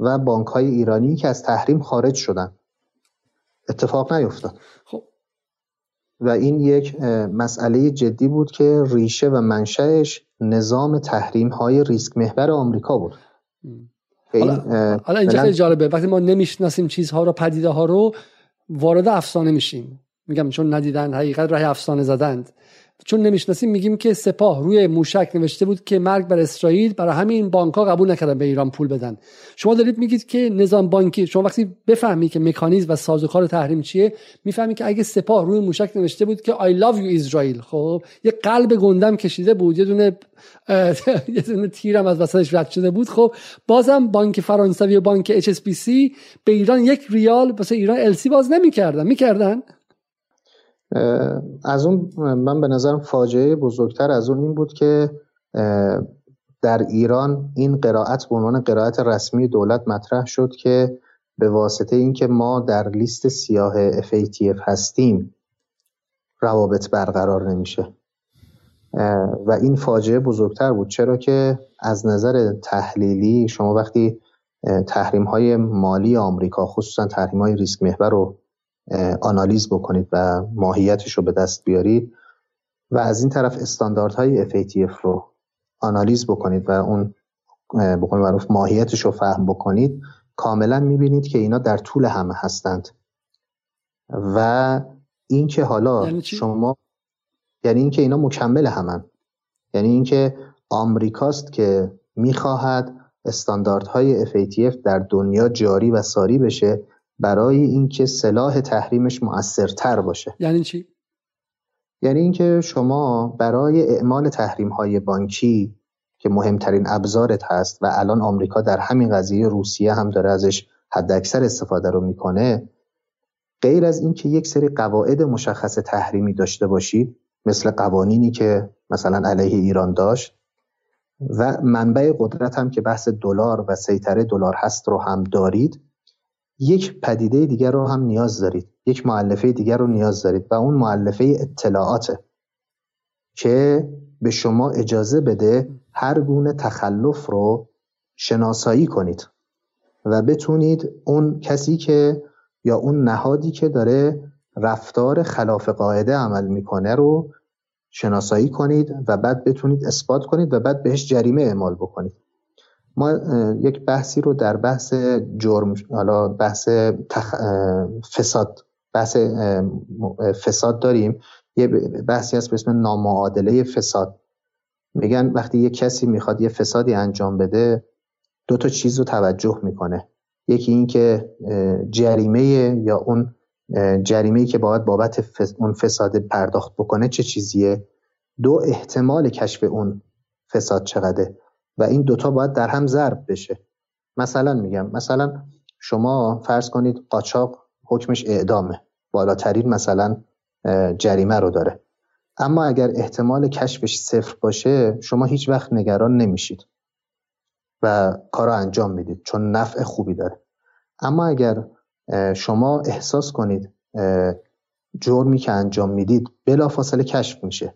و بانک های ایرانی که از تحریم خارج شدن. اتفاق نیفتاد. خب. و این یک مسئله جدی بود که ریشه و منشأش نظام تحریم های ریسک محور آمریکا بود. حالا, حالا اینجا خیلی جالبه. وقتی ما نمی‌شناسیم چیزها رو پدیده ها رو وارد افسانه میشیم. میگم چون ندیدن حقیقت راه افسانه زدند. چون نمی‌شناسیم میگیم که سپاه روی موشک نوشته بود که مرگ بر اسرائیل برای همین بانک ها قبول نکردن به ایران پول بدن. شما دارید میگید که نظام بانکی شما وقتی بفهمی که مکانیزم و سازوکار تحریم چیه می‌فهمی که اگه سپاه روی موشک نوشته بود که I love you اسرائیل خب؟ یه قلب گندم کشیده بود یه دونه *laughs* یه دونه تیرم از وسطش رد شده بود خب؟ بازم بانک فرانسوی و بانک HSBC به ایران یک ریال واسه ایران السی باز نمی‌کردن. می‌کردن؟ از اون من به نظرم فاجعه بزرگتر از اون این بود که در ایران این قرائت به عنوان قرائت رسمی دولت مطرح شد که به واسطه اینکه ما در لیست سیاه FATF هستیم روابط برقرار نمیشه. و این فاجعه بزرگتر بود. چرا که از نظر تحلیلی شما وقتی تحریم های مالی آمریکا خصوصا تحریم های ریسک محور رو آنالیز بکنید و ماهیتش رو به دست بیارید و از این طرف استانداردهای FATF رو آنالیز بکنید و اون بکنید معروف ماهیتش رو فهم بکنید. کاملا می‌بینید که اینا در طول همه هستند. و اینکه حالا یعنی شما یعنی اینکه اینا مکمل همن. یعنی اینکه آمریکاست که می‌خواهد استانداردهای FATF در دنیا جاری و ساری بشه برای اینکه سلاح تحریمش مؤثرتر باشه. یعنی چی؟ یعنی اینکه شما برای اعمال تحریم های بانکی که مهمترین ابزارت هست و الان آمریکا در همین قضیه روسیه هم داره ازش حداکثر استفاده رو می‌کنه غیر از اینکه یک سری قواعد مشخص تحریمی داشته باشید مثل قوانینی که مثلا علیه ایران داشت و منبع قدرت هم که بحث دلار و سیطره دلار هست رو هم دارید یک پدیده دیگر رو هم نیاز دارید. یک معلفه دیگر رو نیاز دارید و اون معلفه اطلاعاته که به شما اجازه بده هر گونه تخلف رو شناسایی کنید و بتونید اون کسی که یا اون نهادی که داره رفتار خلاف قاعده عمل می‌کنه رو شناسایی کنید و بعد بتونید اثبات کنید و بعد بهش جریمه اعمال بکنید. ما یک بحثی رو در بحث جرم حالا بحث فساد بحث فساد داریم. یه بحثی هست به اسم نامعادله فساد. میگن وقتی یه کسی می‌خواد یه فسادی انجام بده دو تا چیز رو توجه می‌کنه. یکی این که جریمه یا اون جریمه که باید بابت اون فساد پرداخت بکنه چه چیزیه؟ دو احتمال کشف اون فساد چقدره؟ و این دوتا باید در هم ضرب بشه. مثلا میگم مثلا شما فرض کنید قاچاق حکمش اعدامه. بالاترین مثلا جریمه رو داره. اما اگر احتمال کشفش صفر باشه شما هیچ وقت نگران نمیشید و کار انجام می‌دید چون نفع خوبی داره. اما اگر شما احساس کنید جرمی که انجام می‌دید بلافاصله کشف میشه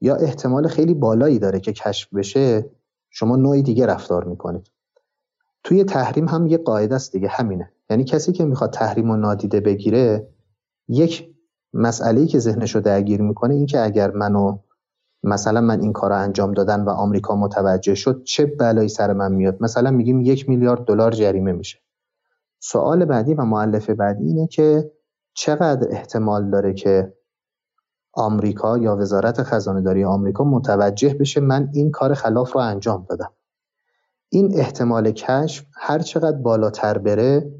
یا احتمال خیلی بالایی داره که کشف بشه شما نوعی دیگه رفتار می‌کنید. توی تحریم هم یه قاعده است دیگه همینه. یعنی کسی که می‌خواد تحریم و نادیده بگیره یک مسئله که ذهنش رو درگیر می‌کنه این که اگر منو مثلا من این کار انجام دادن و آمریکا متوجه شد چه بلایی سر من میاد؟ مثلا میگیم یک میلیارد دلار جریمه میشه. سوال بعدی و معلف بعدی اینه که چقدر احتمال داره که آمریکا یا وزارت خزانه داری آمریکا متوجه بشه من این کار خلاف رو انجام دادم. این احتمال کشف هر چقدر بالاتر بره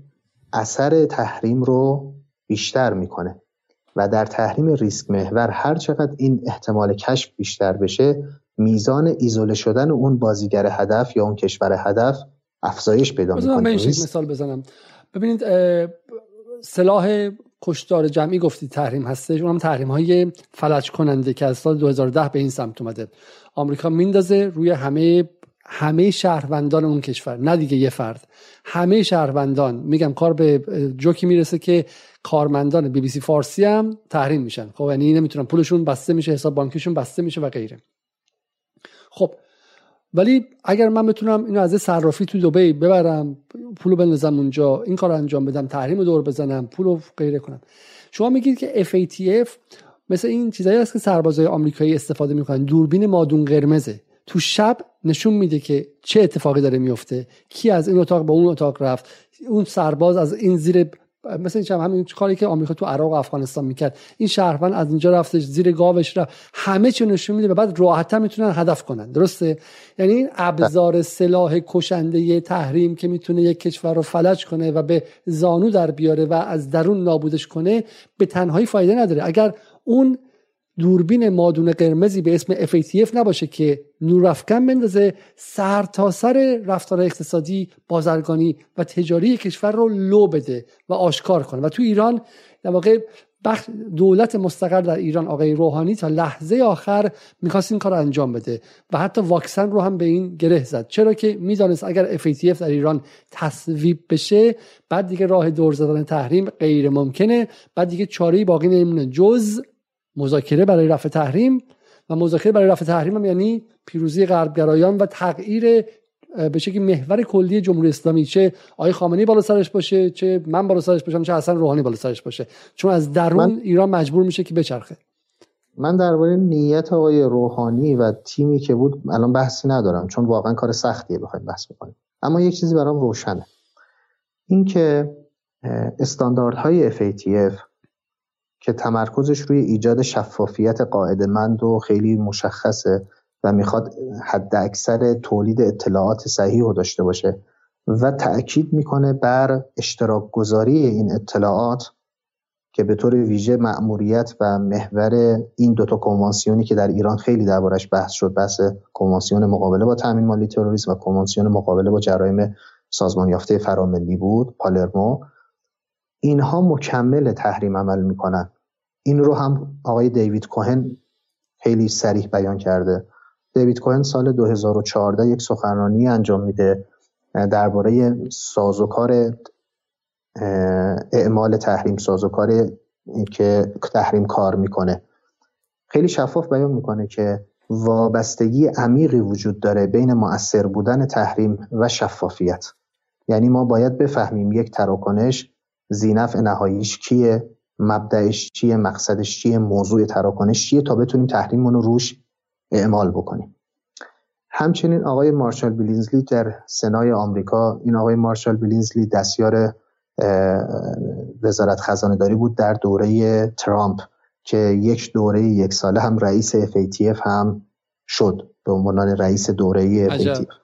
اثر تحریم رو بیشتر می‌کنه و در تحریم ریسک محور هر چقدر این احتمال کشف بیشتر بشه میزان ایزوله شدن اون بازیگر هدف یا اون کشور هدف افزایش پیدا می‌کنه. مثال بزنم. ببینید سلاح کشتار جمعی گفتید تحریم هستش. اونم تحریم های فلج کننده که از سال 2010 به این سمت اومده. آمریکا میندازه روی همه همه شهروندان اون کشور. نه دیگه یه فرد. همه شهروندان. میگم کار به جوکی می‌رسه که کارمندان بی بی سی فارسی هم تحریم میشن. خب یعنی نمی‌تونن پولشون بسته میشه حساب بانکیشون بسته میشه و غیره. خب ولی اگر من بتونم اینو از صرافی تو دبی ببرم پولو بندازم اونجا این کار انجام بدم تحریم دور بزنم پولو غیره کنم. شما میگید که FATF مثل این چیزایی هست که سربازای آمریکایی استفاده می‌کنن. دوربین مادون قرمزه. تو شب نشون میده که چه اتفاقی داره میفته کی از این اتاق به اون اتاق رفت اون سرباز از این زیر مثل این همین کاری که آمریکا تو عراق و افغانستان می‌کرد. این شهروند از اینجا رفتش زیر گاوش رفت. همه چی نشون میده و بعد راحتتر می‌تونن هدف کنن. درسته؟ یعنی این ابزار سلاح کشنده تحریم که می‌تونه یک کشور رو فلج کنه و به زانو در بیاره و از درون نابودش کنه به تنهایی فایده نداره. اگر اون دوربین مادون قرمزی به اسم FATF نباشه که نورافکن بندازه سر تا سر رفتار اقتصادی بازرگانی و تجاری کشور رو لو بده و آشکار کنه. و تو ایران در واقع دولت مستقر در ایران آقای روحانی تا لحظه آخر می‌خواست این کار رو انجام بده و حتی واکسن رو هم به این گره زد. چرا که می‌دانست اگر FATF در ایران تصویب بشه بعد دیگه راه دور زدن تحریم غیر ممکنه بعد دیگه چاره باقی نمیمونه. جز مذاکره برای رفع تحریم و مذاکره برای رفع تحریم هم یعنی پیروزی غربگرایان و تغییر به شکلی محور کلی جمهوری اسلامی چه آقای خامنه‌ای بالا سرش باشه چه من بالا سرش باشم چه حسن روحانی بالا سرش باشه. چون از درون. ایران مجبور میشه که بچرخه. من درباره نیت آقای روحانی و تیمی که بود الان بحثی ندارم چون واقعا کار سختیه بخواید بحث بکنیم. اما یک چیزی برام روشنه. اینکه استانداردهای FATF که تمرکزش روی ایجاد شفافیت قاعدمند و خیلی مشخصه و می‌خواد حد اکثر تولید اطلاعات صحیح رو داشته باشه و تأکید می‌کنه بر اشتراک گذاری این اطلاعات که به طور ویژه مأموریت و محور این دوتا کنوانسیونی که در ایران خیلی دربارش بحث شد بحث کنوانسیون مقابله با تامین مالی تروریسم و کنوانسیون مقابله با جرایم سازمان یافته فراملی بود پالرمو اینها مکمل تحریم عمل می‌کنن. این رو هم آقای دیوید کوهن خیلی سریح بیان کرده. دیوید کوهن سال 2014 یک سخنرانی انجام میده درباره سازوکار اعمال تحریم سازوکار که تحریم کار می‌کنه. خیلی شفاف بیان می‌کنه که وابستگی عمیقی وجود داره بین مؤثر بودن تحریم و شفافیت. یعنی ما باید بفهمیم یک تراکنش زینف نهاییش کیه؟ مبدعش چیه مقصدش چیه موضوع تراکنش چیه تا بتونیم تحریممون رو روش اعمال بکنیم. همچنین آقای مارشال بیلینزلی در سنای آمریکا این آقای مارشال بیلینزلی دستیار وزارت خزانه داری بود در دوره ترامپ که یک دوره یک ساله هم رئیس FATF هم شد به عنوان رئیس دوره FATF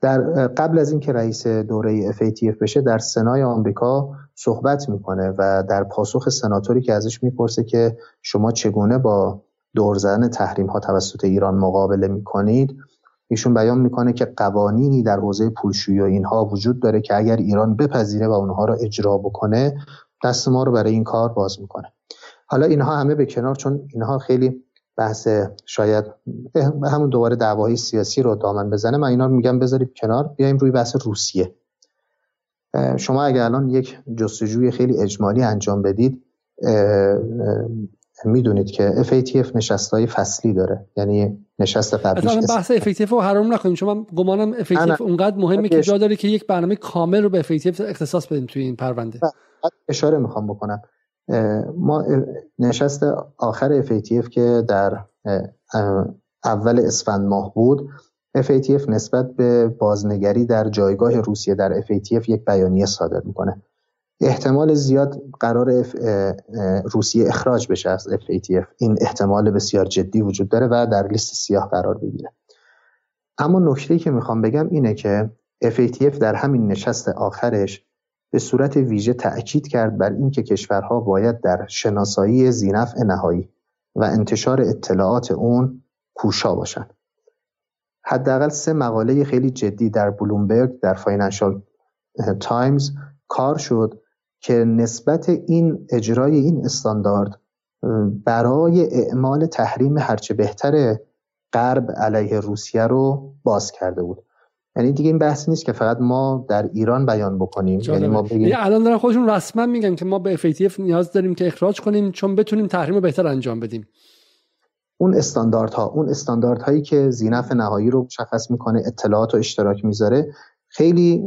در قبل از اینکه رئیس دوره FATF بشه در سنای آمریکا صحبت می‌کنه و در پاسخ سناتوری که ازش می‌پرسه که شما چگونه با دور زدن تحریم ها توسط ایران مقابله می‌کنید ایشون بیان می‌کنه که قوانینی در حوزه پولشویی و اینها وجود داره که اگر ایران بپذیره و اونها رو اجرا بکنه دست ما رو برای این کار باز می‌کنه. حالا اینها همه به کنار چون اینها خیلی بحث شاید همون دوباره دعوای سیاسی رو دامن بزنه من اینا رو میگم بذارید کنار بیایم روی بحث روسیه. شما اگر الان یک جستجوی خیلی اجمالی انجام بدید می‌دونید که FATF نشست های فصلی داره. یعنی نشست قبلی بحث FATF رو حرام نکنیم چون من گمانم FATF اونقدر مهمه که جا داره که یک برنامه کامل رو به FATF اختصاص بدیم توی این پرونده. اشاره می‌خوام بکنم. ما نشست آخر FATF که در اول اسفند ماه بود FATF نسبت به بازنگری در جایگاه روسیه در FATF یک بیانیه صادر می‌کنه. احتمال زیاد قرار روسیه اخراج بشه از FATF این احتمال بسیار جدی وجود داره و در لیست سیاه قرار بگیره. اما نکته که می‌خوام بگم اینه که FATF در همین نشست آخرش به صورت ویژه تأکید کرد بر اینکه کشورها باید در شناسایی زینفع نهایی و انتشار اطلاعات اون کوشا باشند. حداقل سه مقاله خیلی جدی در بلومبرگ در فاینانشال تایمز کار شد که نسبت این اجرای این استاندارد برای اعمال تحریم هرچه بهتر غرب علیه روسیه رو باز کرده بود. یعنی دیگه این بحث نیست که فقط ما در ایران بیان بکنیم. یعنی ما بگیم یعنی الان دارن خودشون رسما میگن که ما به FATF نیاز داریم که اخراج کنیم چون بتونیم تحریم رو بهتر انجام بدیم. اون استانداردها اون استانداردهایی که زینف نهایی رو مشخص می‌کنه اطلاعات و اشتراک می‌ذاره خیلی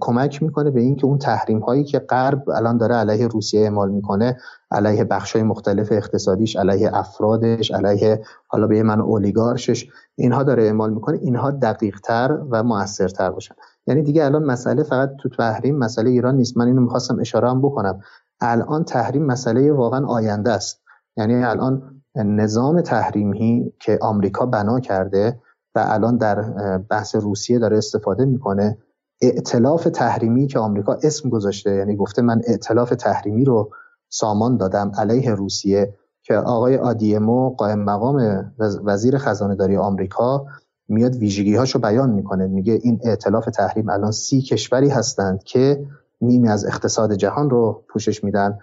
کمک می‌کنه به اینکه اون تحریم هایی که غرب الان داره علیه روسیه اعمال می‌کنه علیه بخش های مختلف اقتصادیش علیه افرادش علیه حالا به من اولیگارشش اینها داره اعمال می‌کنه اینها دقیق تر و موثرتر باشن. یعنی دیگه الان مسئله فقط تو تحریم مسئله ایران نیست. من اینو می‌خواستم اشاره هم بکنم. الان تحریم مسئله واقعا آینده است. یعنی الان نظام تحریمی که آمریکا بنا کرده و الان در بحث روسیه داره استفاده می‌کنه ائتلاف تحریمی که آمریکا اسم گذاشته یعنی گفته من ائتلاف تحریمی رو سامان دادم علیه روسیه که آقای آدیمو قائم مقام وزیر خزانه داری آمریکا میاد ویژگی هاشو بیان می‌کنه. میگه این ائتلاف تحریم الان سی کشوری هستند که نیمی از اقتصاد جهان رو پوشش میدن.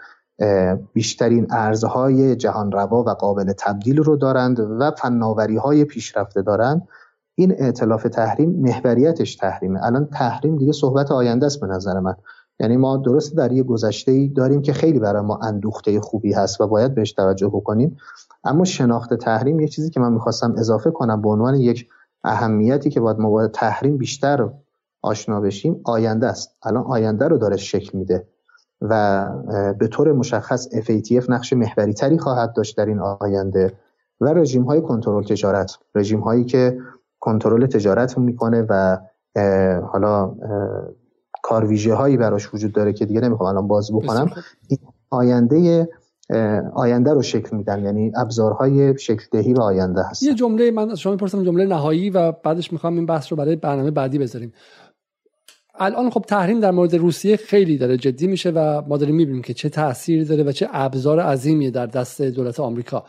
بیشترین ارزهای جهان روا و قابل تبدیل رو دارند و فناوری های پیشرفته دارند. این ائتلاف تحریم محوریتش تحریمه. الان تحریم دیگه صحبت آینده است به نظر من. یعنی ما درست در یه گذشته ای داریم که خیلی برای ما اندوخته خوبی هست و باید بهش توجه بکنیم. اما شناخت تحریم یه چیزی که من می‌خواستم اضافه کنم به عنوان یک اهمیتی که باید ما باید تحریم بیشتر آشنا بشیم آینده است. الان آینده رو داره شکل میده. و به طور مشخص FATF نقش محوری تری خواهد داشت در این آینده و رژیم های کنترل تجارت رژیم هایی که کنترل تجارت می‌کنه و حالا کارویژه هایی براش وجود داره که دیگه نمی‌خوام الان باز بکنم این آینده آینده رو شکل میدن یعنی ابزارهای شکل دهی و آینده هست یه جمله من از شما می‌پرسم جمله نهایی و بعدش می‌خوام این بحث رو برای برنامه بعدی بذاریم. الان خب تحریم در مورد روسیه خیلی داره جدی میشه و ما داریم می‌بینیم که چه تاثیری داره و چه ابزار عظیمی در دست دولت آمریکا.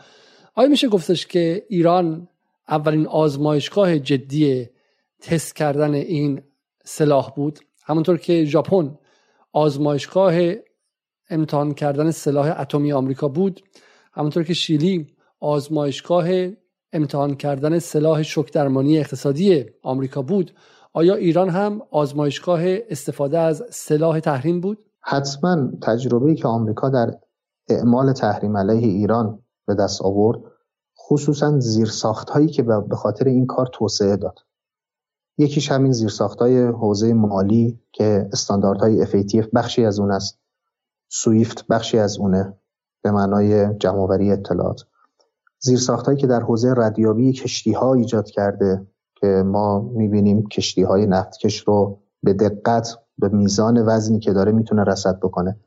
آیا میشه گفتش که ایران اولین آزمایشگاه جدی تست کردن این سلاح بود؟ همونطور که ژاپن آزمایشگاه امتحان کردن سلاح اتمی آمریکا بود همونطور که شیلی آزمایشگاه امتحان کردن سلاح شک درمانی اقتصادی آمریکا بود. آیا ایران هم آزمایشگاه استفاده از سلاح تحریم بود؟ حتما تجربه که آمریکا در اعمال تحریم علیه ایران به دست آورد خصوصا زیرساخت هایی که به خاطر این کار توسعه داد. یکیش همین زیرساخت های حوزه مالی که استانداردهای FATF بخشی از اون است. سویفت بخشی از اونه به معنای جمعآوری اطلاعات. زیرساخت هایی که در حوزه ردیابی کشتی ها ایجاد کرده که ما می‌بینیم کشتی های نفتکش رو به دقت به میزان وزنی که داره می‌تونه رسد بکنه.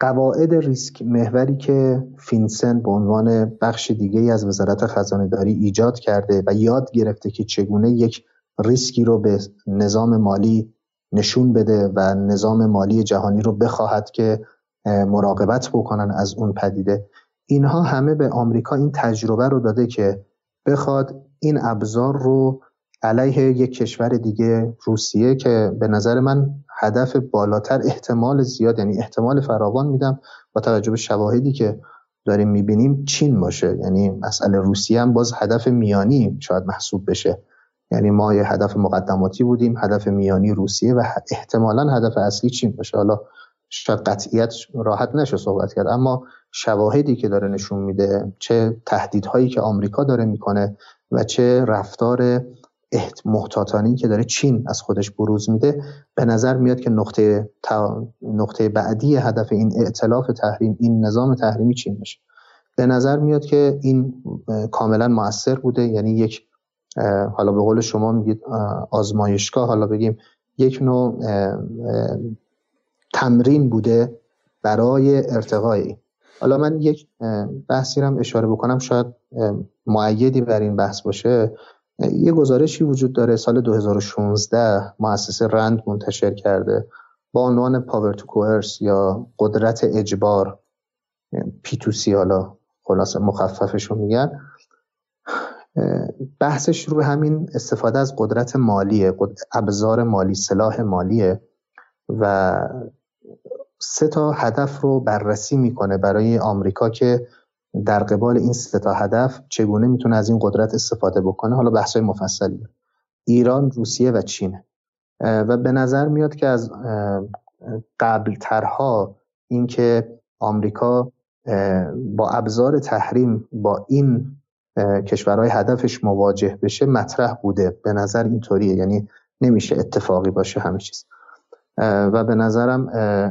قواعد ریسک محوری که فینسن به عنوان بخش دیگه از وزارت خزانه داری ایجاد کرده و یاد گرفته که چگونه یک ریسکی رو به نظام مالی نشون بده و نظام مالی جهانی رو بخواهد که مراقبت بکنن از اون پدیده. اینها همه به آمریکا این تجربه رو داده که بخواد این ابزار رو علیه یک کشور دیگه روسیه که به نظر من هدف بالاتر احتمال زیاد یعنی احتمال فراوان میدم با توجه به شواهدی که داریم می‌بینیم چین باشه. یعنی مسئله روسیه هم باز هدف میانی شاید محسوب بشه. یعنی ما یه هدف مقدماتی بودیم هدف میانی روسیه و احتمالا هدف اصلی چین باشه. حالا شاید قطعیت راحت نشه صحبت کرد اما شواهدی که داره نشون میده چه تهدیدهایی که آمریکا داره می‌کنه و چه رفتار محتاطانی که داره چین از خودش بروز میده به نظر میاد که نقطه, نقطه بعدی هدف این ائتلاف تحریم این نظام تحریمی چین باشه. به نظر میاد که این کاملا موثر بوده. یعنی یک حالا به قول شما میگید آزمایشگاه حالا بگیم یک نوع تمرین بوده برای ارتقایی حالا من یک بحثی رو اشاره بکنم. شاید معیدی بر این بحث باشه یه گزارشی وجود داره سال 2016 مؤسسه رند منتشر کرده با عنوان پاور تو کوهرس یا قدرت اجبار پی تو سی حالا خلاصه مخففش رو میگن. بحثش رو همین استفاده از قدرت مالیه ابزار مالی سلاح مالیه و سه تا هدف رو بررسی می‌کنه برای آمریکا که در قبال این سه تا هدف چگونه می‌تونه از این قدرت استفاده بکنه؟ حالا بحث مفصلی. ایران روسیه و چینه و به نظر میاد که از قبل ترها اینکه آمریکا با ابزار تحریم با این کشورهای هدفش مواجه بشه مطرح بوده. به نظر اینطوریه. یعنی نمیشه اتفاقی باشه همه چیز. و به نظرم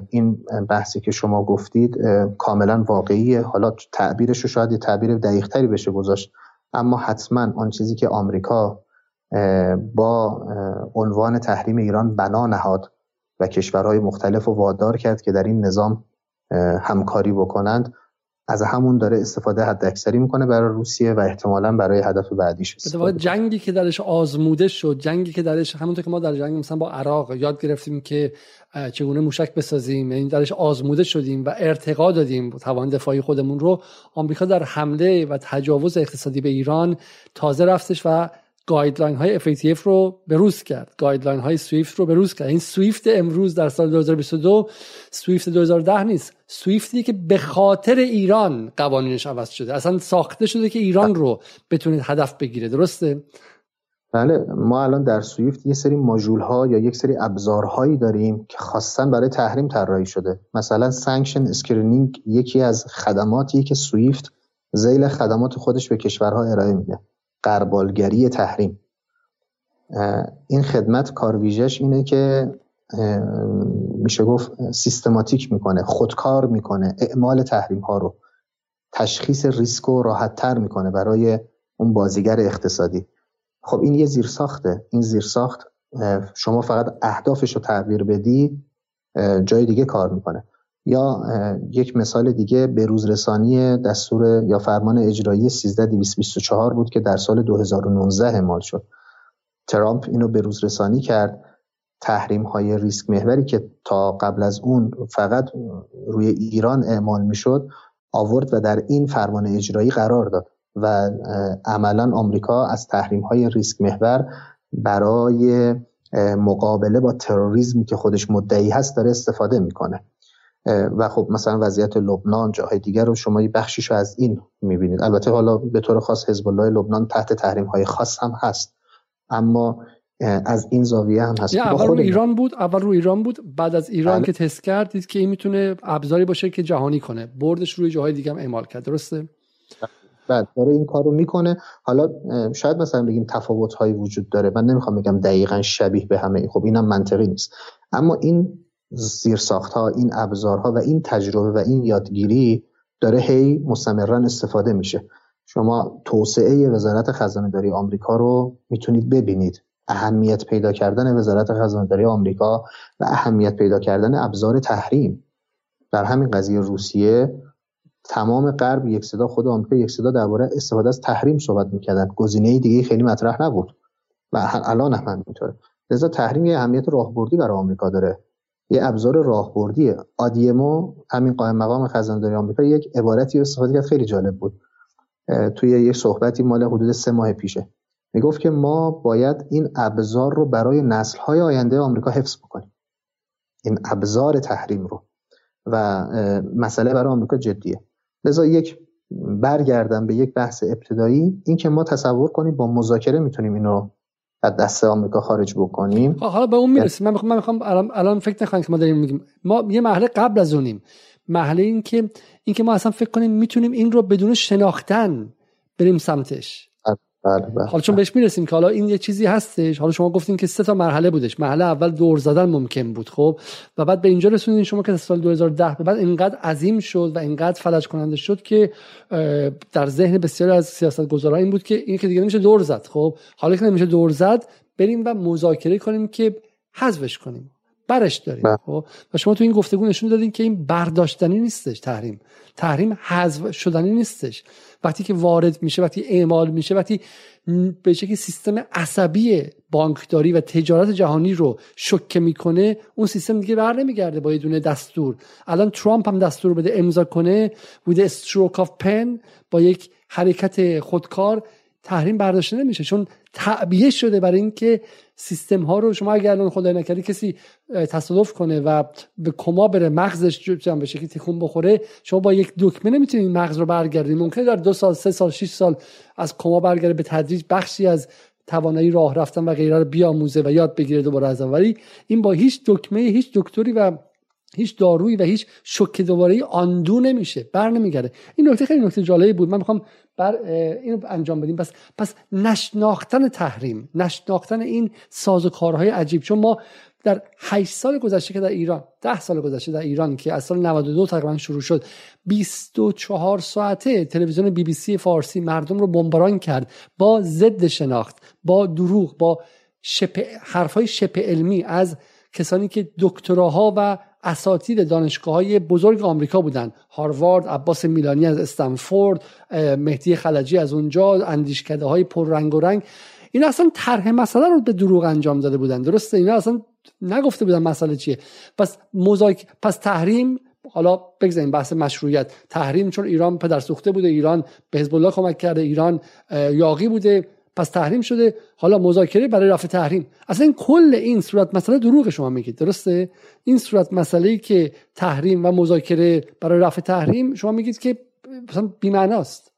این بحثی که شما گفتید کاملا واقعیه. حالا تعبیرش رو شاید یه تعبیر دقیقتری بشه گذاشت اما حتما آن چیزی که آمریکا با عنوان تحریم ایران بنا نهاد و کشورهای مختلف و وادار کرد که در این نظام همکاری بکنند از همون داره استفاده حد اکثری می‌کنه برای روسیه و احتمالا برای هدف بعدیش استفاده جنگی که درش آزموده شد جنگی که درش همونطور که ما در جنگ مثلا با عراق یاد گرفتیم که چگونه موشک بسازیم یعنی درش آزموده شدیم و ارتقا دادیم توان دفاعی خودمون رو آمریکا در حمله و تجاوز اقتصادی به ایران تازه رفتش و guideline های FATF رو روز کرد. guideline های سویفت رو به روز کرد. این سویفت امروز در سال 2022 سویفت 2010 نیست. سویفتی که به خاطر ایران قوانینش عوض شده. اصلا ساخته شده که ایران رو بتونید هدف بگیره. درسته؟ بله. ما الان در سویفت یه سری ماژول ها یا یک سری ابزارهایی داریم که خاصا برای تحریم طراحی شده. مثلا sanction screening یکی از خدماتی که سویفت ذیل خدمات خودش به کشورها ارائه میده. غربالگری تحریم. این خدمت کارویژش اینه که میشه گفت سیستماتیک می‌کنه خودکار می‌کنه اعمال تحریم ها رو. تشخیص ریسک رو راحت تر می‌کنه برای اون بازیگر اقتصادی. خب این یه زیرساخته. این زیرساخت شما فقط اهدافش رو تغییر بدی جای دیگه کار می‌کنه. یا یک مثال دیگه به روزرسانی دستور یا فرمان اجرایی 13224 بود که در سال 2019 اعمال شد. ترامپ اینو به روزرسانی کرد. تحریم های ریسک محوری که تا قبل از اون فقط روی ایران اعمال می‌شد آورد و در این فرمان اجرایی قرار داد و عملا آمریکا از تحریم های ریسک محور برای مقابله با تروریسمی که خودش مدعی هست داره استفاده می‌کنه. و خب مثلا وضعیت لبنان جاهای دیگر رو شما بخشیش رو از این می‌بینید. البته حالا به طور خاص حزب الله لبنان تحت تحریم های خاص هم هست. اما از این زاویه هم هست. اول رو ایران بود اول رو ایران بود بعد از ایران بله. که تست کرد دید که این می‌تونه ابزاری باشه که جهانی کنه. بردش روی جاهای دیگه هم اعمال کرد. درسته؟ بعد داره این کارو می‌کنه. حالا شاید مثلا بگیم تفاوت هایی وجود داره. من نمی‌خوام بگم دقیقا شبیه به همه خب اینم منطقی نیست. اما این زیرساخت ها این ابزارها و این تجربه و این یادگیری داره هی مستمرا استفاده میشه. شما توسعه وزارت خزانه داری آمریکا رو می‌تونید ببینید. اهمیت پیدا کردن وزارت خزانه داری آمریکا و اهمیت پیدا کردن ابزار تحریم. در همین قضیه روسیه تمام غرب یک صدا خود آمریکا یک صدا درباره استفاده از تحریم صحبت می‌کردن گزینه دیگه خیلی مطرح نبود. و الان هم همینطوره. لذا تحریم یه اهمیت راهبردی برای آمریکا داره. یه ابزار راهبردیه. آدیمو همین قائم مقام خزانداری آمریکا یک عبارتی استفاده کرد. خیلی جالب بود. توی یک صحبتی مال حدود سه ماه پیشه. می‌گفت که ما باید این ابزار رو برای نسل‌های آینده آمریکا حفظ بکنیم. این ابزار تحریم رو. و مسئله برای آمریکا جدیه. لذا یک برگردم به یک بحث ابتدایی. این که ما تصور کنیم با مذاکره می‌تونیم اینو از دست آمریکا خارج بکنیم. حالا به اون می‌رسیم. من می‌خوام من می‌خوام الان, الان فکر نکنم که ما داریم میگیم. ما یه مرحله قبل از اونیم. مرحله این که این که ما اصلا فکر کنیم می‌تونیم این رو بدون شناختن بریم سمتش. حالا چون بهش می‌رسیم که حالا این یه چیزی هستش. حالا شما گفتین که سه تا مرحله بودش. مرحله اول دور زدن ممکن بود خب؟ و بعد به اینجا رسوندین شما که سال 2010 به بعد اینقدر عظیم شد و اینقدر فلج کننده شد که در ذهن بسیاری از سیاستگزاران این بود که این که دیگه نمیشه دور زد خب؟ حالا که نمیشه دور زد بریم و مذاکره کنیم که حذفش کنیم. برش داریم بله. خب؟ و شما تو این گفتگو نشون دادین که این برداشتنی نیستش تحریم. تحریم حذف شدنی نیستش. وقتی که وارد میشه وقتی اعمال میشه وقتی به شکلی سیستم عصبی بانکداری و تجارت جهانی رو شکه می‌کنه اون سیستم دیگه بر نمیگرده با یه دونه دستور. الان ترامپ هم دستور بده امضا کنه with stroke of pen با یک حرکت خودکار. تحریم برداشته نمیشه چون تعبیه شده برای اینکه سیستم ها رو شما اگر الان خدای نکردی کسی تصادف کنه و به کما بره مغزش جمع بشه که تکون بخوره شما با یک دکمه نمی‌تونید مغز رو برگردید ممکنه در دو سال سه سال شش سال از کما برگرده به تدریج بخشی از توانایی راه رفتن و غیره رو بیاموزه و یاد بگیره دوباره از ولی این با هیچ دکمه هیچ دکتری و هیچ دارویی و هیچ شوک دوباره آندو نمیشه بر نمیگرده. این نکته خیلی نکته جالبی بود. من می‌خوام بر اینو انجام بدیم. پس پس نشناختن تحریم نشناختن این سازوکارهای عجیب. چون ما در 8 سال گذشته که در ایران 10 سال گذشته در ایران که از سال 92 تقریبا شروع شد 24 ساعته تلویزیون بی بی سی فارسی مردم رو بمباران کرد با ضد شناخت با دروغ با شپ حرفای شپ علمی از کسانی که دکتراها و اساتید دانشگاه های بزرگ آمریکا بودن. هاروارد عباس میلانی از استنفورد مهدی خلجی از اونجا اندیشکده های پر رنگ و رنگ. این اصلا طرح مسئله رو به دروغ انجام داده بودن. درسته؟ اینا اصلا نگفته بودن مسئله چیه. پس مزاک پس تحریم حالا بگذاریم بحث مشروعیت. تحریم چون ایران پدر سوخته بوده ایران به حزب الله کمک کرده ایران یاقی بوده. پس تحریم شده. حالا مذاکره برای رفع تحریم. اصلا این کل این صورت مسئله دروغ شما میگید. درسته؟ این صورت مسئله ای که تحریم و مذاکره برای رفع تحریم شما میگید که مثلا بی‌معناست.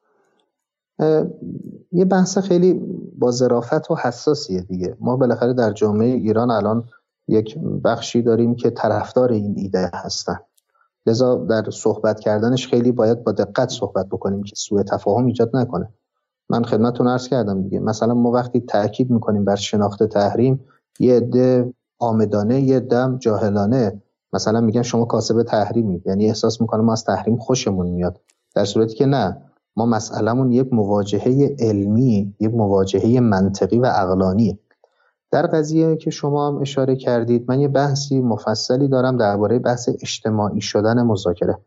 یه بحث خیلی با ظرافت و حساسیه دیگه. ما بالاخره در جامعه ایران الان یک بخشی داریم که طرفدار این ایده هستن. لذا در صحبت کردنش خیلی باید با دقت صحبت بکنیم که سوء تفاهم ایجاد نکنه. من خدمتتون عرض کردم دیگه. مثلا ما وقتی تاکید می‌کنیم بر شناخت تحریم یه عده آمدانه یه دم جاهلانه. مثلا میگن شما کاسب تحریمی یعنی احساس می‌کنه ما از تحریم خوشمون میاد. در صورتی که نه ما مسئلهمون یک مواجهه علمی یک مواجهه منطقی و عقلانیه. در قضیه که شما هم اشاره کردید من یه بحثی مفصلی دارم درباره بحث اجتماعی شدن مذاکره.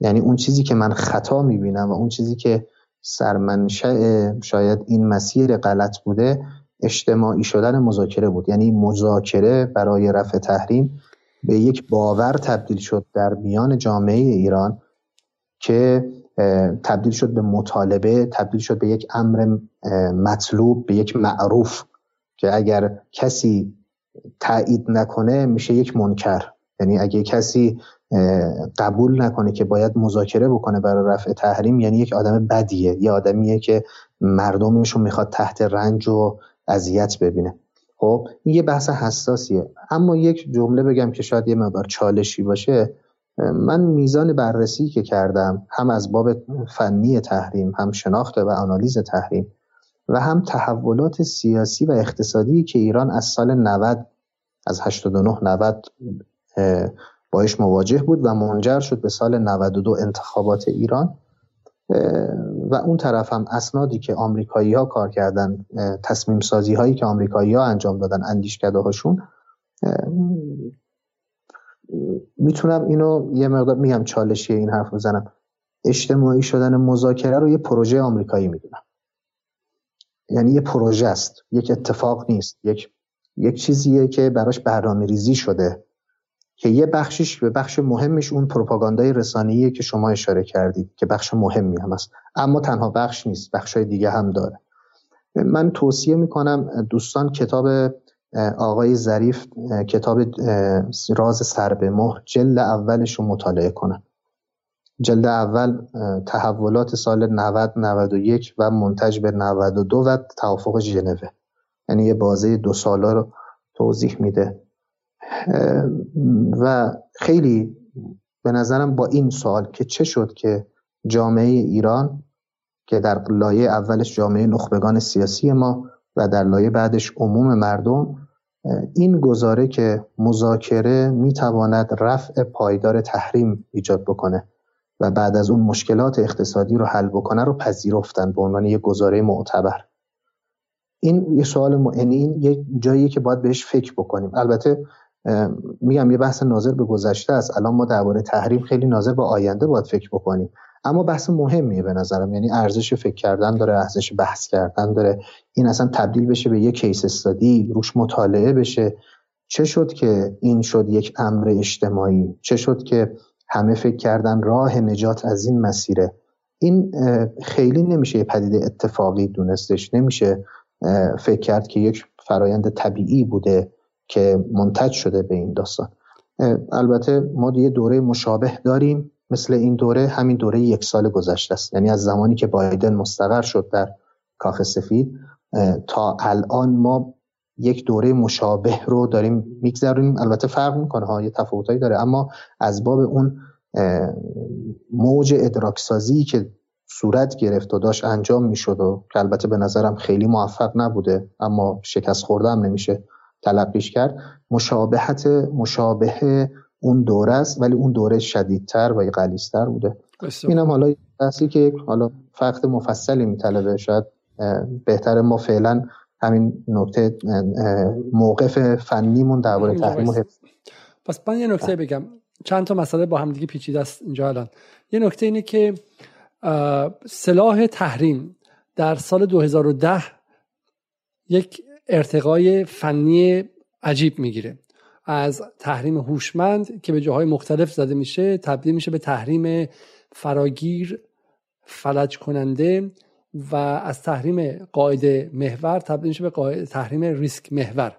یعنی اون چیزی که من خطا می‌بینم و اون چیزی که سرمنشأ شاید این مسیر غلط بوده اجتماعی شدن مذاکره بود. یعنی مذاکره برای رفع تحریم به یک باور تبدیل شد در میان جامعه ایران که تبدیل شد به مطالبه تبدیل شد به یک امر مطلوب به یک معروف که اگر کسی تایید نکنه میشه یک منکر. یعنی اگه کسی قبول نکنه که باید مذاکره بکنه برای رفع تحریم یعنی یک آدم بدیه یه آدمیه که مردمشون می‌خواد تحت رنج و اذیت ببینه. خب این یه بحث حساسیه. اما یک جمله بگم که شاید یه مقدار چالشی باشه. من میزان بررسی که کردم هم از باب فنی تحریم هم شناخت و آنالیز تحریم و هم تحولات سیاسی و اقتصادی که ایران از سال 90 از 89 90 باش مواجه بود و منجر شد به سال 92 انتخابات ایران و اون طرف هم اسنادی که آمریکایی ها کار کردن تصمیم سازی هایی که آمریکایی ها انجام دادن اندیشکده هاشون می‌تونم اینو یه مقدار میگم چالشی این حرف بزنم. اجتماعی شدن مذاکره رو یه پروژه آمریکایی می‌دونم. یعنی یه پروژه است یک اتفاق نیست یک یک چیزیه که براش برنامه ریزی شده. که یه بخشش به بخش مهمش اون پروپاگاندای رسانه‌ایه که شما اشاره کردید که بخش مهمی هم است اما تنها بخش نیست بخشای دیگه هم داره. من توصیه می‌کنم دوستان کتاب آقای ظریف کتاب راز سر به مهر جلد اولش رو مطالعه کنن. جلد اول تحولات سال 90 91 و منتج به 92 و توافق ژنو یعنی یه بازه دو ساله رو توضیح میده. و خیلی به نظرم با این سوال که چه شد که جامعه ایران که در لایه اولش جامعه نخبگان سیاسی ما و در لایه بعدش عموم مردم این گزاره که مذاکره می‌تواند رفع پایدار تحریم ایجاد بکنه و بعد از اون مشکلات اقتصادی رو حل بکنه رو پذیرفتن به عنوان یک گزاره معتبر. این یه سوال م... یه جایی که باید بهش فکر بکنیم. البته میگم یه بحث ناظر به گذشته است. الان ما درباره تحریم خیلی ناظر به آینده باید فکر بکنیم. اما بحث مهمیه به نظرم. یعنی ارزش فکر کردن داره ارزش بحث کردن داره. این اصلا تبدیل بشه به یک کیس استادی روش مطالعه بشه. چه شد که این شد یک امر اجتماعی؟ چه شد که همه فکر کردن راه نجات از این مسیره؟ این خیلی نمیشه پدیده اتفاقی دونستش. نمیشه فکر کرد که یک فرایند طبیعی بوده. که منتج شده به این داستان. البته ما یه دوره مشابه داریم. مثل این دوره همین دوره یک سال گذشته است. یعنی از زمانی که بایدن مستقر شد در کاخ سفید تا الان ما یک دوره مشابه رو داریم میگذرونیم. البته فرق می‌کنه ها یه تفاوتایی داره. اما از باب اون موج ادراکسازی که صورت گرفت و داشت انجام می‌شد و که البته به نظرم خیلی موفق نبوده اما شکست خوردم نمیشه. تلقیش کرد. مشابهت مشابه اون دوره است ولی اون دوره شدیدتر و قلیستر بوده. اینم حالا بحثی که حالا فقط مفصلی میطلبه شاید بهتر ما فعلا همین نکته موقف فنیمون درباره تحریم و پس من یه نکته بگم. چند تا مسئله با هم دیگه پیچیده است اینجا الان. یه نکته اینه که سلاح تحریم در سال 2010 یک ارتقای فنی عجیب می‌گیره. از تحریم هوشمند که به جاهای مختلف زده میشه تبدیل میشه به تحریم فراگیر فلج کننده و از تحریم قاعده محور تبدیل میشه به تحریم ریسک محور.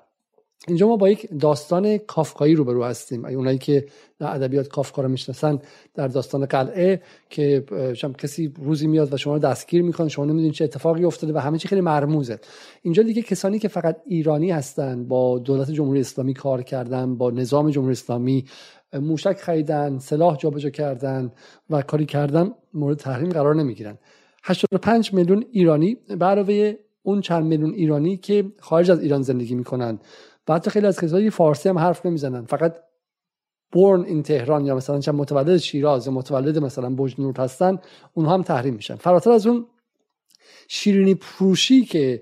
اینجا ما با یک داستان کافکایی روبرو هستیم. اونایی که در ادبیات کافکا رو می‌شناسن در داستان قلعه که کسی روزی میاد و شما رو دستگیر می‌کنه شما نمی‌دونید چه اتفاقی افتاده و همه چی خیلی مرموزه. اینجا دیگه کسانی که فقط ایرانی هستن با دولت جمهوری اسلامی کار کردن با نظام جمهوری اسلامی موشک خریدن سلاح جابجا کردن و کاری کردن مورد تحریم قرار نمی‌گیرن. 85 میلیون ایرانی به علاوه اون چند میلیون ایرانی که خارج از ایران زندگی می‌کنن. و حتی خیلی از کسایی فارسی هم حرف نمی‌زنن. فقط بورن این تهران یا مثلا چند متولد شیراز یا متولد مثلا بجنورد هستن اونها هم تحریم میشن. فراتر از اون شیرینی پروشی که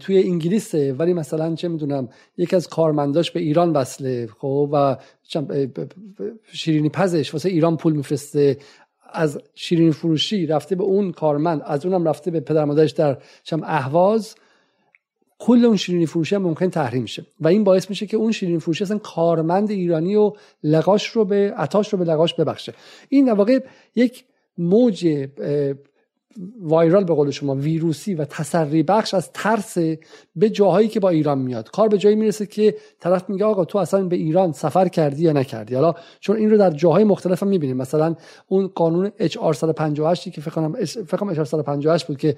توی انگلیسه ولی مثلا چه می‌دونم یکی از کارمنداش به ایران وصله خب و شیرینی پزش واسه ایران پول میفرسته. از شیرینی فروشی رفته به اون کارمند از اونم رفته به پدر مادرش در چم اهواز. کل اون شیرینی فروشی هم ممکن تحریم شه. و این باعث میشه که اون شیرینی فروشی اصلا کارمند ایرانی و لقاش رو به عطاش رو به لقاش ببخشه. این در واقع یک موج وایرال به قول شما ویروسی و تسری بخش از ترس به جاهایی که با ایران میاد. کار به جایی می‌رسه که طرف میگه آقا تو اصلا به ایران سفر کردی یا نکردی. حالا چون این رو در جاهای مختلف هم می‌بینیم. مثلا اون قانون HR 158 که فکر کنم فکر کنم HR 158 بود که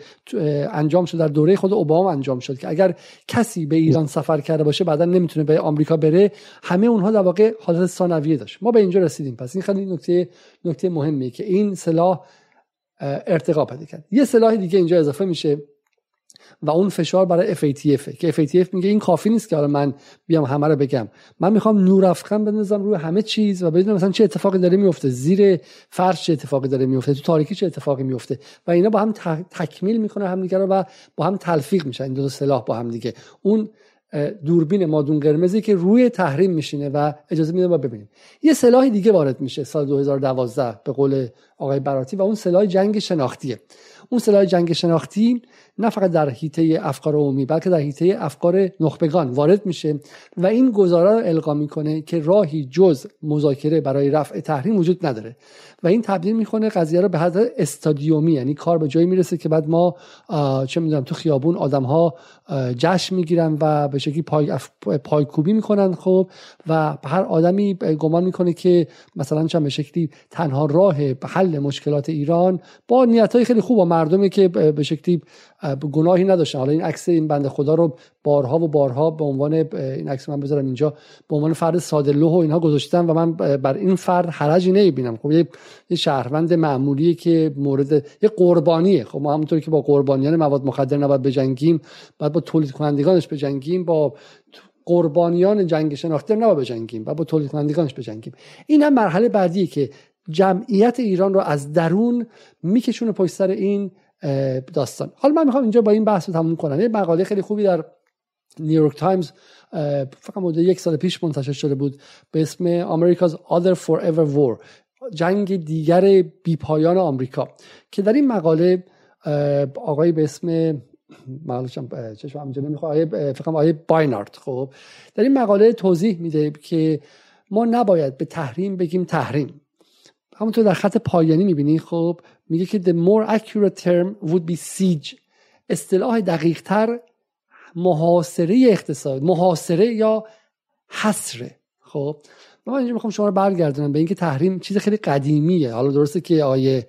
انجام شد در دوره خود اوباما انجام شد که اگر کسی به ایران سفر کرده باشه بعدا نمی‌تونه به آمریکا بره. همه اونها در واقع حالت ثانویه داشت. ما به اینجا رسیدیم. پس این خیلی نکته نکته مهمیه که این سلاح ارتقا پیدا کرد. یه سلاح دیگه اینجا اضافه میشه و اون فشار برای FATF که FATF میگه این کافی نیست که حالا من بیام همه رو بگم. من می‌خوام نور افکن بندازم روی همه چیز و بدونم مثلا چه اتفاقی داره میفته. زیر فرش چه اتفاقی داره میفته؟ تو تاریکی چه اتفاقی میفته؟ و اینا با هم تکمیل می‌کنه همدیگه رو و با هم تلفیق میشن. این دو سلاح با هم دیگه. اون دوربین مادون قرمزی که روی تحریم میشینه و اجازه میده ما ببینیم. یه سلاح دیگه وارد میشه سال 2012 به قول آقای براتی و اون سلاح جنگ شناختیه. اون سلاح جنگ شناختی نه فقط در حیطه افکار عمومی بلکه در حیطه افکار نخبگان وارد میشه و این گزاره رو القا می‌کنه که راهی جز مذاکره برای رفع تحریم وجود نداره. و این تبدیل می‌کنه قضیه رو به حد استادیومی یعنی کار به جایی می‌رسه که بعد ما چه می‌دونم تو خیابون آدم ها جشن می‌گیرن و به شکلی پای پایکوبی می‌کنن خب و هر آدمی گمان می‌کنه که مثلا چند به شکلی تنها راه حل مشکلات ایران با نیت های خیلی خوب با مردمی که به شکلی گناهی نداشتن. حالا این عکس این بنده خدا رو بارها و بارها به عنوان این عکس من بذارم اینجا به عنوان فرد ساده و اینها گذاشتن و من بر این فرد حرجی نمی‌بینم. خب یه شهروند معمولی که مورد یه قربانیه. خب ما همونطوری که با قربانیان مواد مخدر نباید بجنگیم بعد با تولید کنندگانش بجنگیم با قربانیان جنگ شناخته نباید بجنگیم و با تولید کنندگانش بجنگیم. این هم مرحله بعدیه که جمعیت ایران رو از درون میکشونه پشت سر این داستان. حالا من می‌خوام اینجا با این بحث رو تموم کنم. یه مقاله خیلی خوبی در نیویورک تایمز فقط مدت یک سال پیش منتشر شده بود. به اسم America's Other Forever War جنگ دیگر بیپایان آمریکا. که در این مقاله آقای به اسم چشم همینجا نمی‌خواد آقای فکر آقای باینارد خب در این مقاله توضیح میده که ما نباید به تحریم بگیم تحریم. همونطور در خط پایانی می‌بینی خب میگه که the more accurate term would be siege. اصطلاح دقیق تر محاصره اقتصاد محاصره یا حسره خب؟ من اینجا می‌خوام شما رو برگردونم به اینکه تحریم چیز خیلی قدیمیه. حالا درسته که آیه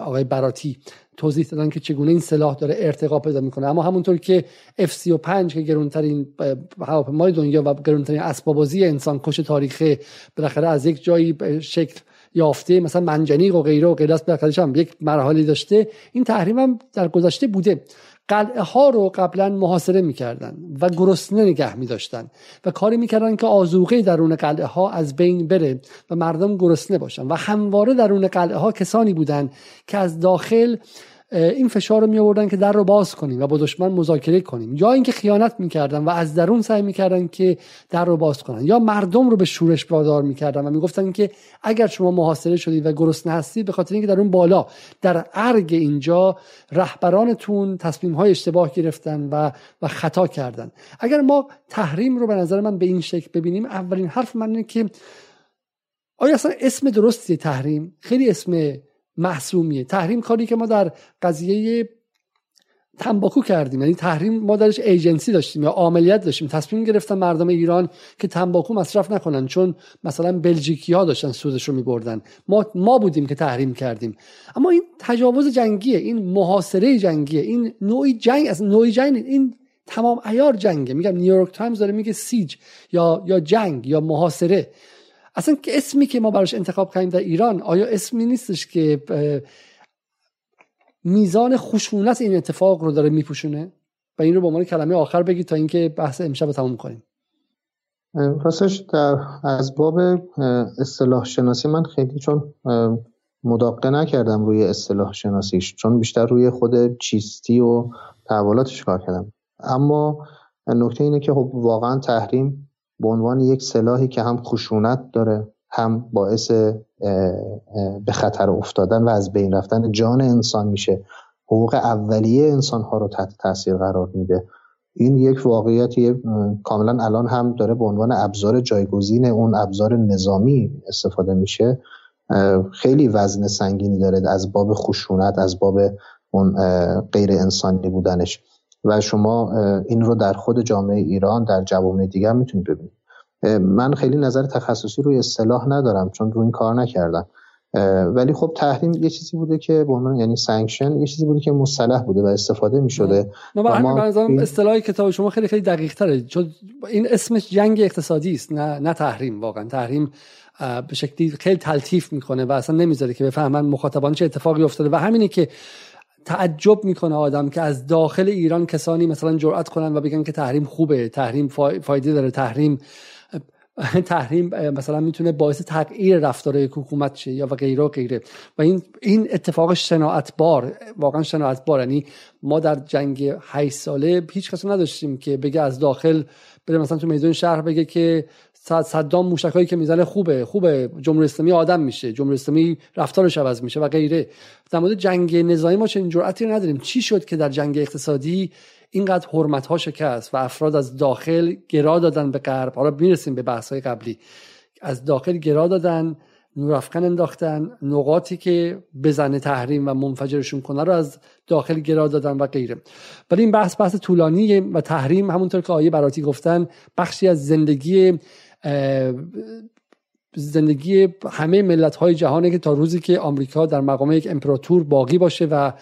آقای براتی توضیح دادن که چگونه این سلاح داره ارتقا پیدا می‌کنه. اما همونطور که F35 که گرونترین هواپیمای دنیا و گرونترین اسبابازی انسان کش تاریخ بالاخره از یک جایی شکل یافته مثلا منجنیق و غیره و غیره است هم یک مرحله داشته این تحریم هم در گذشته بوده. قلعه ها رو قبلا محاصره می‌کردن و گرسنه نگه میداشتن و کاری می‌کردن که آزوقه درون قلعه ها از بین بره و مردم گرسنه باشن. و همواره درون قلعه ها کسانی بودن که از داخل این فشار رو می آوردن که در رو باز کنیم و با دشمن مذاکره کنیم. یا اینکه خیانت می‌کردن و از درون سعی می‌کردن که در رو باز کنن. یا مردم رو به شورش وادار می‌کردن و می‌گفتن که اگر شما محاصره شدید و گرسنه هستید به خاطر اینکه در اون بالا در ارگ اینجا رهبرانتون تصمیم های اشتباه گرفتن و و خطا کردن. اگر ما تحریم رو به نظر من به این شکل ببینیم اولین حرف من اینه که آیا اصلا اسم درستی تحریم؟ خیلی اسم معصومیه. تحریم کاری که ما در قضیه تنباکو کردیم. یعنی تحریم ما درش ایجنسی داشتیم یا عملیات داشتیم. تصمیم گرفتن مردم ایران که تنباکو مصرف نکنن. چون مثلا بلژیکی ها داشتن سودش رو میبردن. ما ما بودیم که تحریم کردیم. اما این تجاوز جنگیه. این محاصره جنگیه. این نوعی جنگ از نوعی جنگ این تمام عیار جنگه. میگم نیویورک تایمز داره میگه siege یا یا جنگ یا محاصره. اصلا که اسمی که ما براش انتخاب کردیم در ایران آیا اسمی نیستش که میزان خشونت این اتفاق رو داره میپوشونه؟ و این رو به عنوان کلمه آخر بگید تا اینکه بحث امشب رو تموم کنیم. راستش در از باب اصطلاح شناسی من خیلی چون مداقه نکردم روی اصطلاح شناسیش چون بیشتر روی خود چیستی و تحولاتش کار کردم. اما نکته اینه که خب واقعا تحریم به عنوان یک سلاحی که هم خشونت داره هم باعث به خطر افتادن و از بین رفتن جان انسان میشه. حقوق اولیه انسان ها رو تحت تاثیر قرار میده. این یک واقعیتی کاملا الان هم داره به عنوان ابزار جایگزین اون ابزار نظامی استفاده میشه. خیلی وزن سنگینی داره از باب خشونت از باب اون غیر انسانی بودنش. و شما این رو در خود جامعه ایران در جوامع دیگر می‌تونید ببینید. من خیلی نظر تخصصی روی اصطلاح ندارم چون روی این کار نکردم. ولی خب تحریم یه چیزی بوده که به عنوان یعنی سانکشن یه چیزی بوده که مصطلح بوده و استفاده می شده ما همین اصطلاح کتاب شما خیلی خیلی دقیق تره. چون این اسمش جنگ اقتصادی است نه نه تحریم واقعا. تحریم به شکلی خیلی تلطیف می‌کنه و اصلا نمی‌ذاره که بفهمن مخاطبان چه اتفاقی افتاده. و همینه که تعجب می‌کنه آدم که از داخل ایران کسانی مثلا جرأت کنن و بگن که تحریم خوبه تحریم فایده داره تحریم *laughs* تحریم مثلا می‌تونه باعث تغییر رفتار حکومت شه یا و غیره و غیره. و این این اتفاق شناعت بار واقعا شناعت بار یعنی ما در جنگ 8 ساله هیچ کسی نداشتیم که بگه از داخل بره مثلا تو میدون شهر بگه که صدام موشکایی که می‌زنه خوبه خوبه. جمهوری اسلامی آدم میشه. جمهوری اسلامی رفتارش عوض میشه و غیره. در مورد جنگ نظامی ما چنین جرأتی نداریم. چی شد که در جنگ اقتصادی اینقدر حرمت ها شکست و افراد از داخل گرا دادن به غرب؟ حالا می‌رسیم به بحث های قبلی. از داخل گرا دادن نورافکن انداختن نقاطی که بزنه تحریم و منفجرشون کنه رو از داخل گرا دادن و غیره. ولی این بحث بحث طولانیه و تحریم همونطور که آیه براتی گفتن بخشی از زندگی uh, زندگی همه ملت های جهانه که تا روزی که آمریکا در مقام یک امپراتور باقی باشه و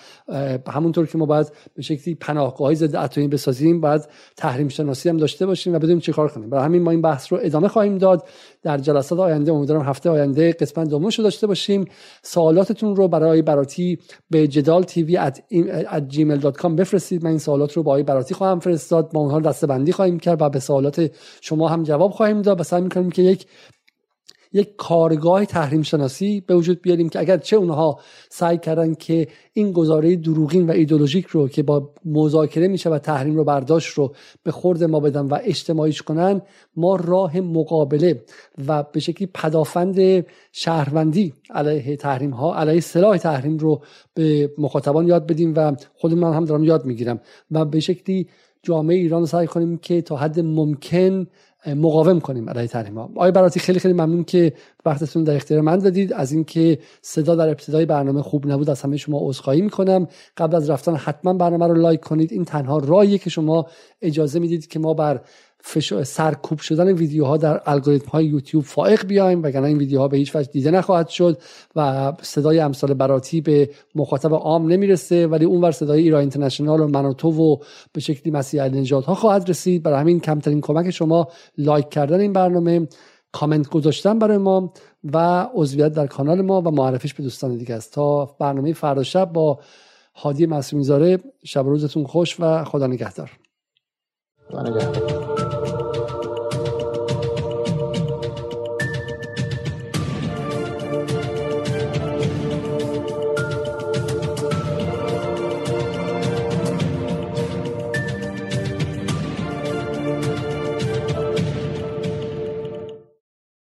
همونطور که ما باید به شکلی پناهگاه های ضد اتمی بسازیم باید تحریم شناسی هم داشته باشیم و بدونیم چه کار کنیم. برای همین ما این بحث رو ادامه خواهیم داد. در جلسات آینده امیدوارم هفته آینده قسمت دومش رو داشته باشیم. سوالاتتون رو برای براتی به جدال تیوی gmail.com بفرستید. من این سوالات رو با آقای براتی خواهم فرستاد. ما اونها رو دسته خواهیم کرد و به سوالات شما هم جواب خواهیم داد و سعی می‌کنیم که یک یک کارگاه تحریم شناسی به وجود بیاریم که اگر چه اونها سعی کردن که این گزاره دروغین و ایدولوژیک رو که با مذاکره میشه و تحریم رو برداشت رو به خورد ما بدن و اجتماعیش کنن ما راه مقابله و به شکلی پدافند شهروندی علیه تحریم ها علیه سلاح تحریم رو به مخاطبان یاد بدیم و خود من هم دارم یاد می‌گیرم. و به شکلی جامعه ایران سعی کنیم که تا حد ممکن مقاوم کنیم علیه تحریم ها. آقای براتی خیلی خیلی ممنون که وقتتون در اختیار من دادید. از اینکه صدا در ابتدای برنامه خوب نبود از همه شما عذرخواهی می‌کنم. قبل از رفتن حتما برنامه رو لایک کنید. این تنها راهیه که شما اجازه می‌دید که ما بر سرکوب شدن ویدیوها در الگوریتم های یوتیوب فائق بیایم وگرنه این ویدیوها به هیچ وجه دیده نخواهد شد و صدای امثال براتی به مخاطب عام نمی‌رسه ولی اونور صدای ایران اینترنشنال و منوتو و به شکلی مسیح نجات ها خواهد رسید. برای همین کمترین کمک شما لایک کردن این برنامه کامنت گذاشتن برای ما و عضویت در کانال ما و معرفیش به دوستان دیگه است. تا برنامه فردا شب با هادی معصومی شب روزتون خوش و خدا نگهدار. خدا نگهدار.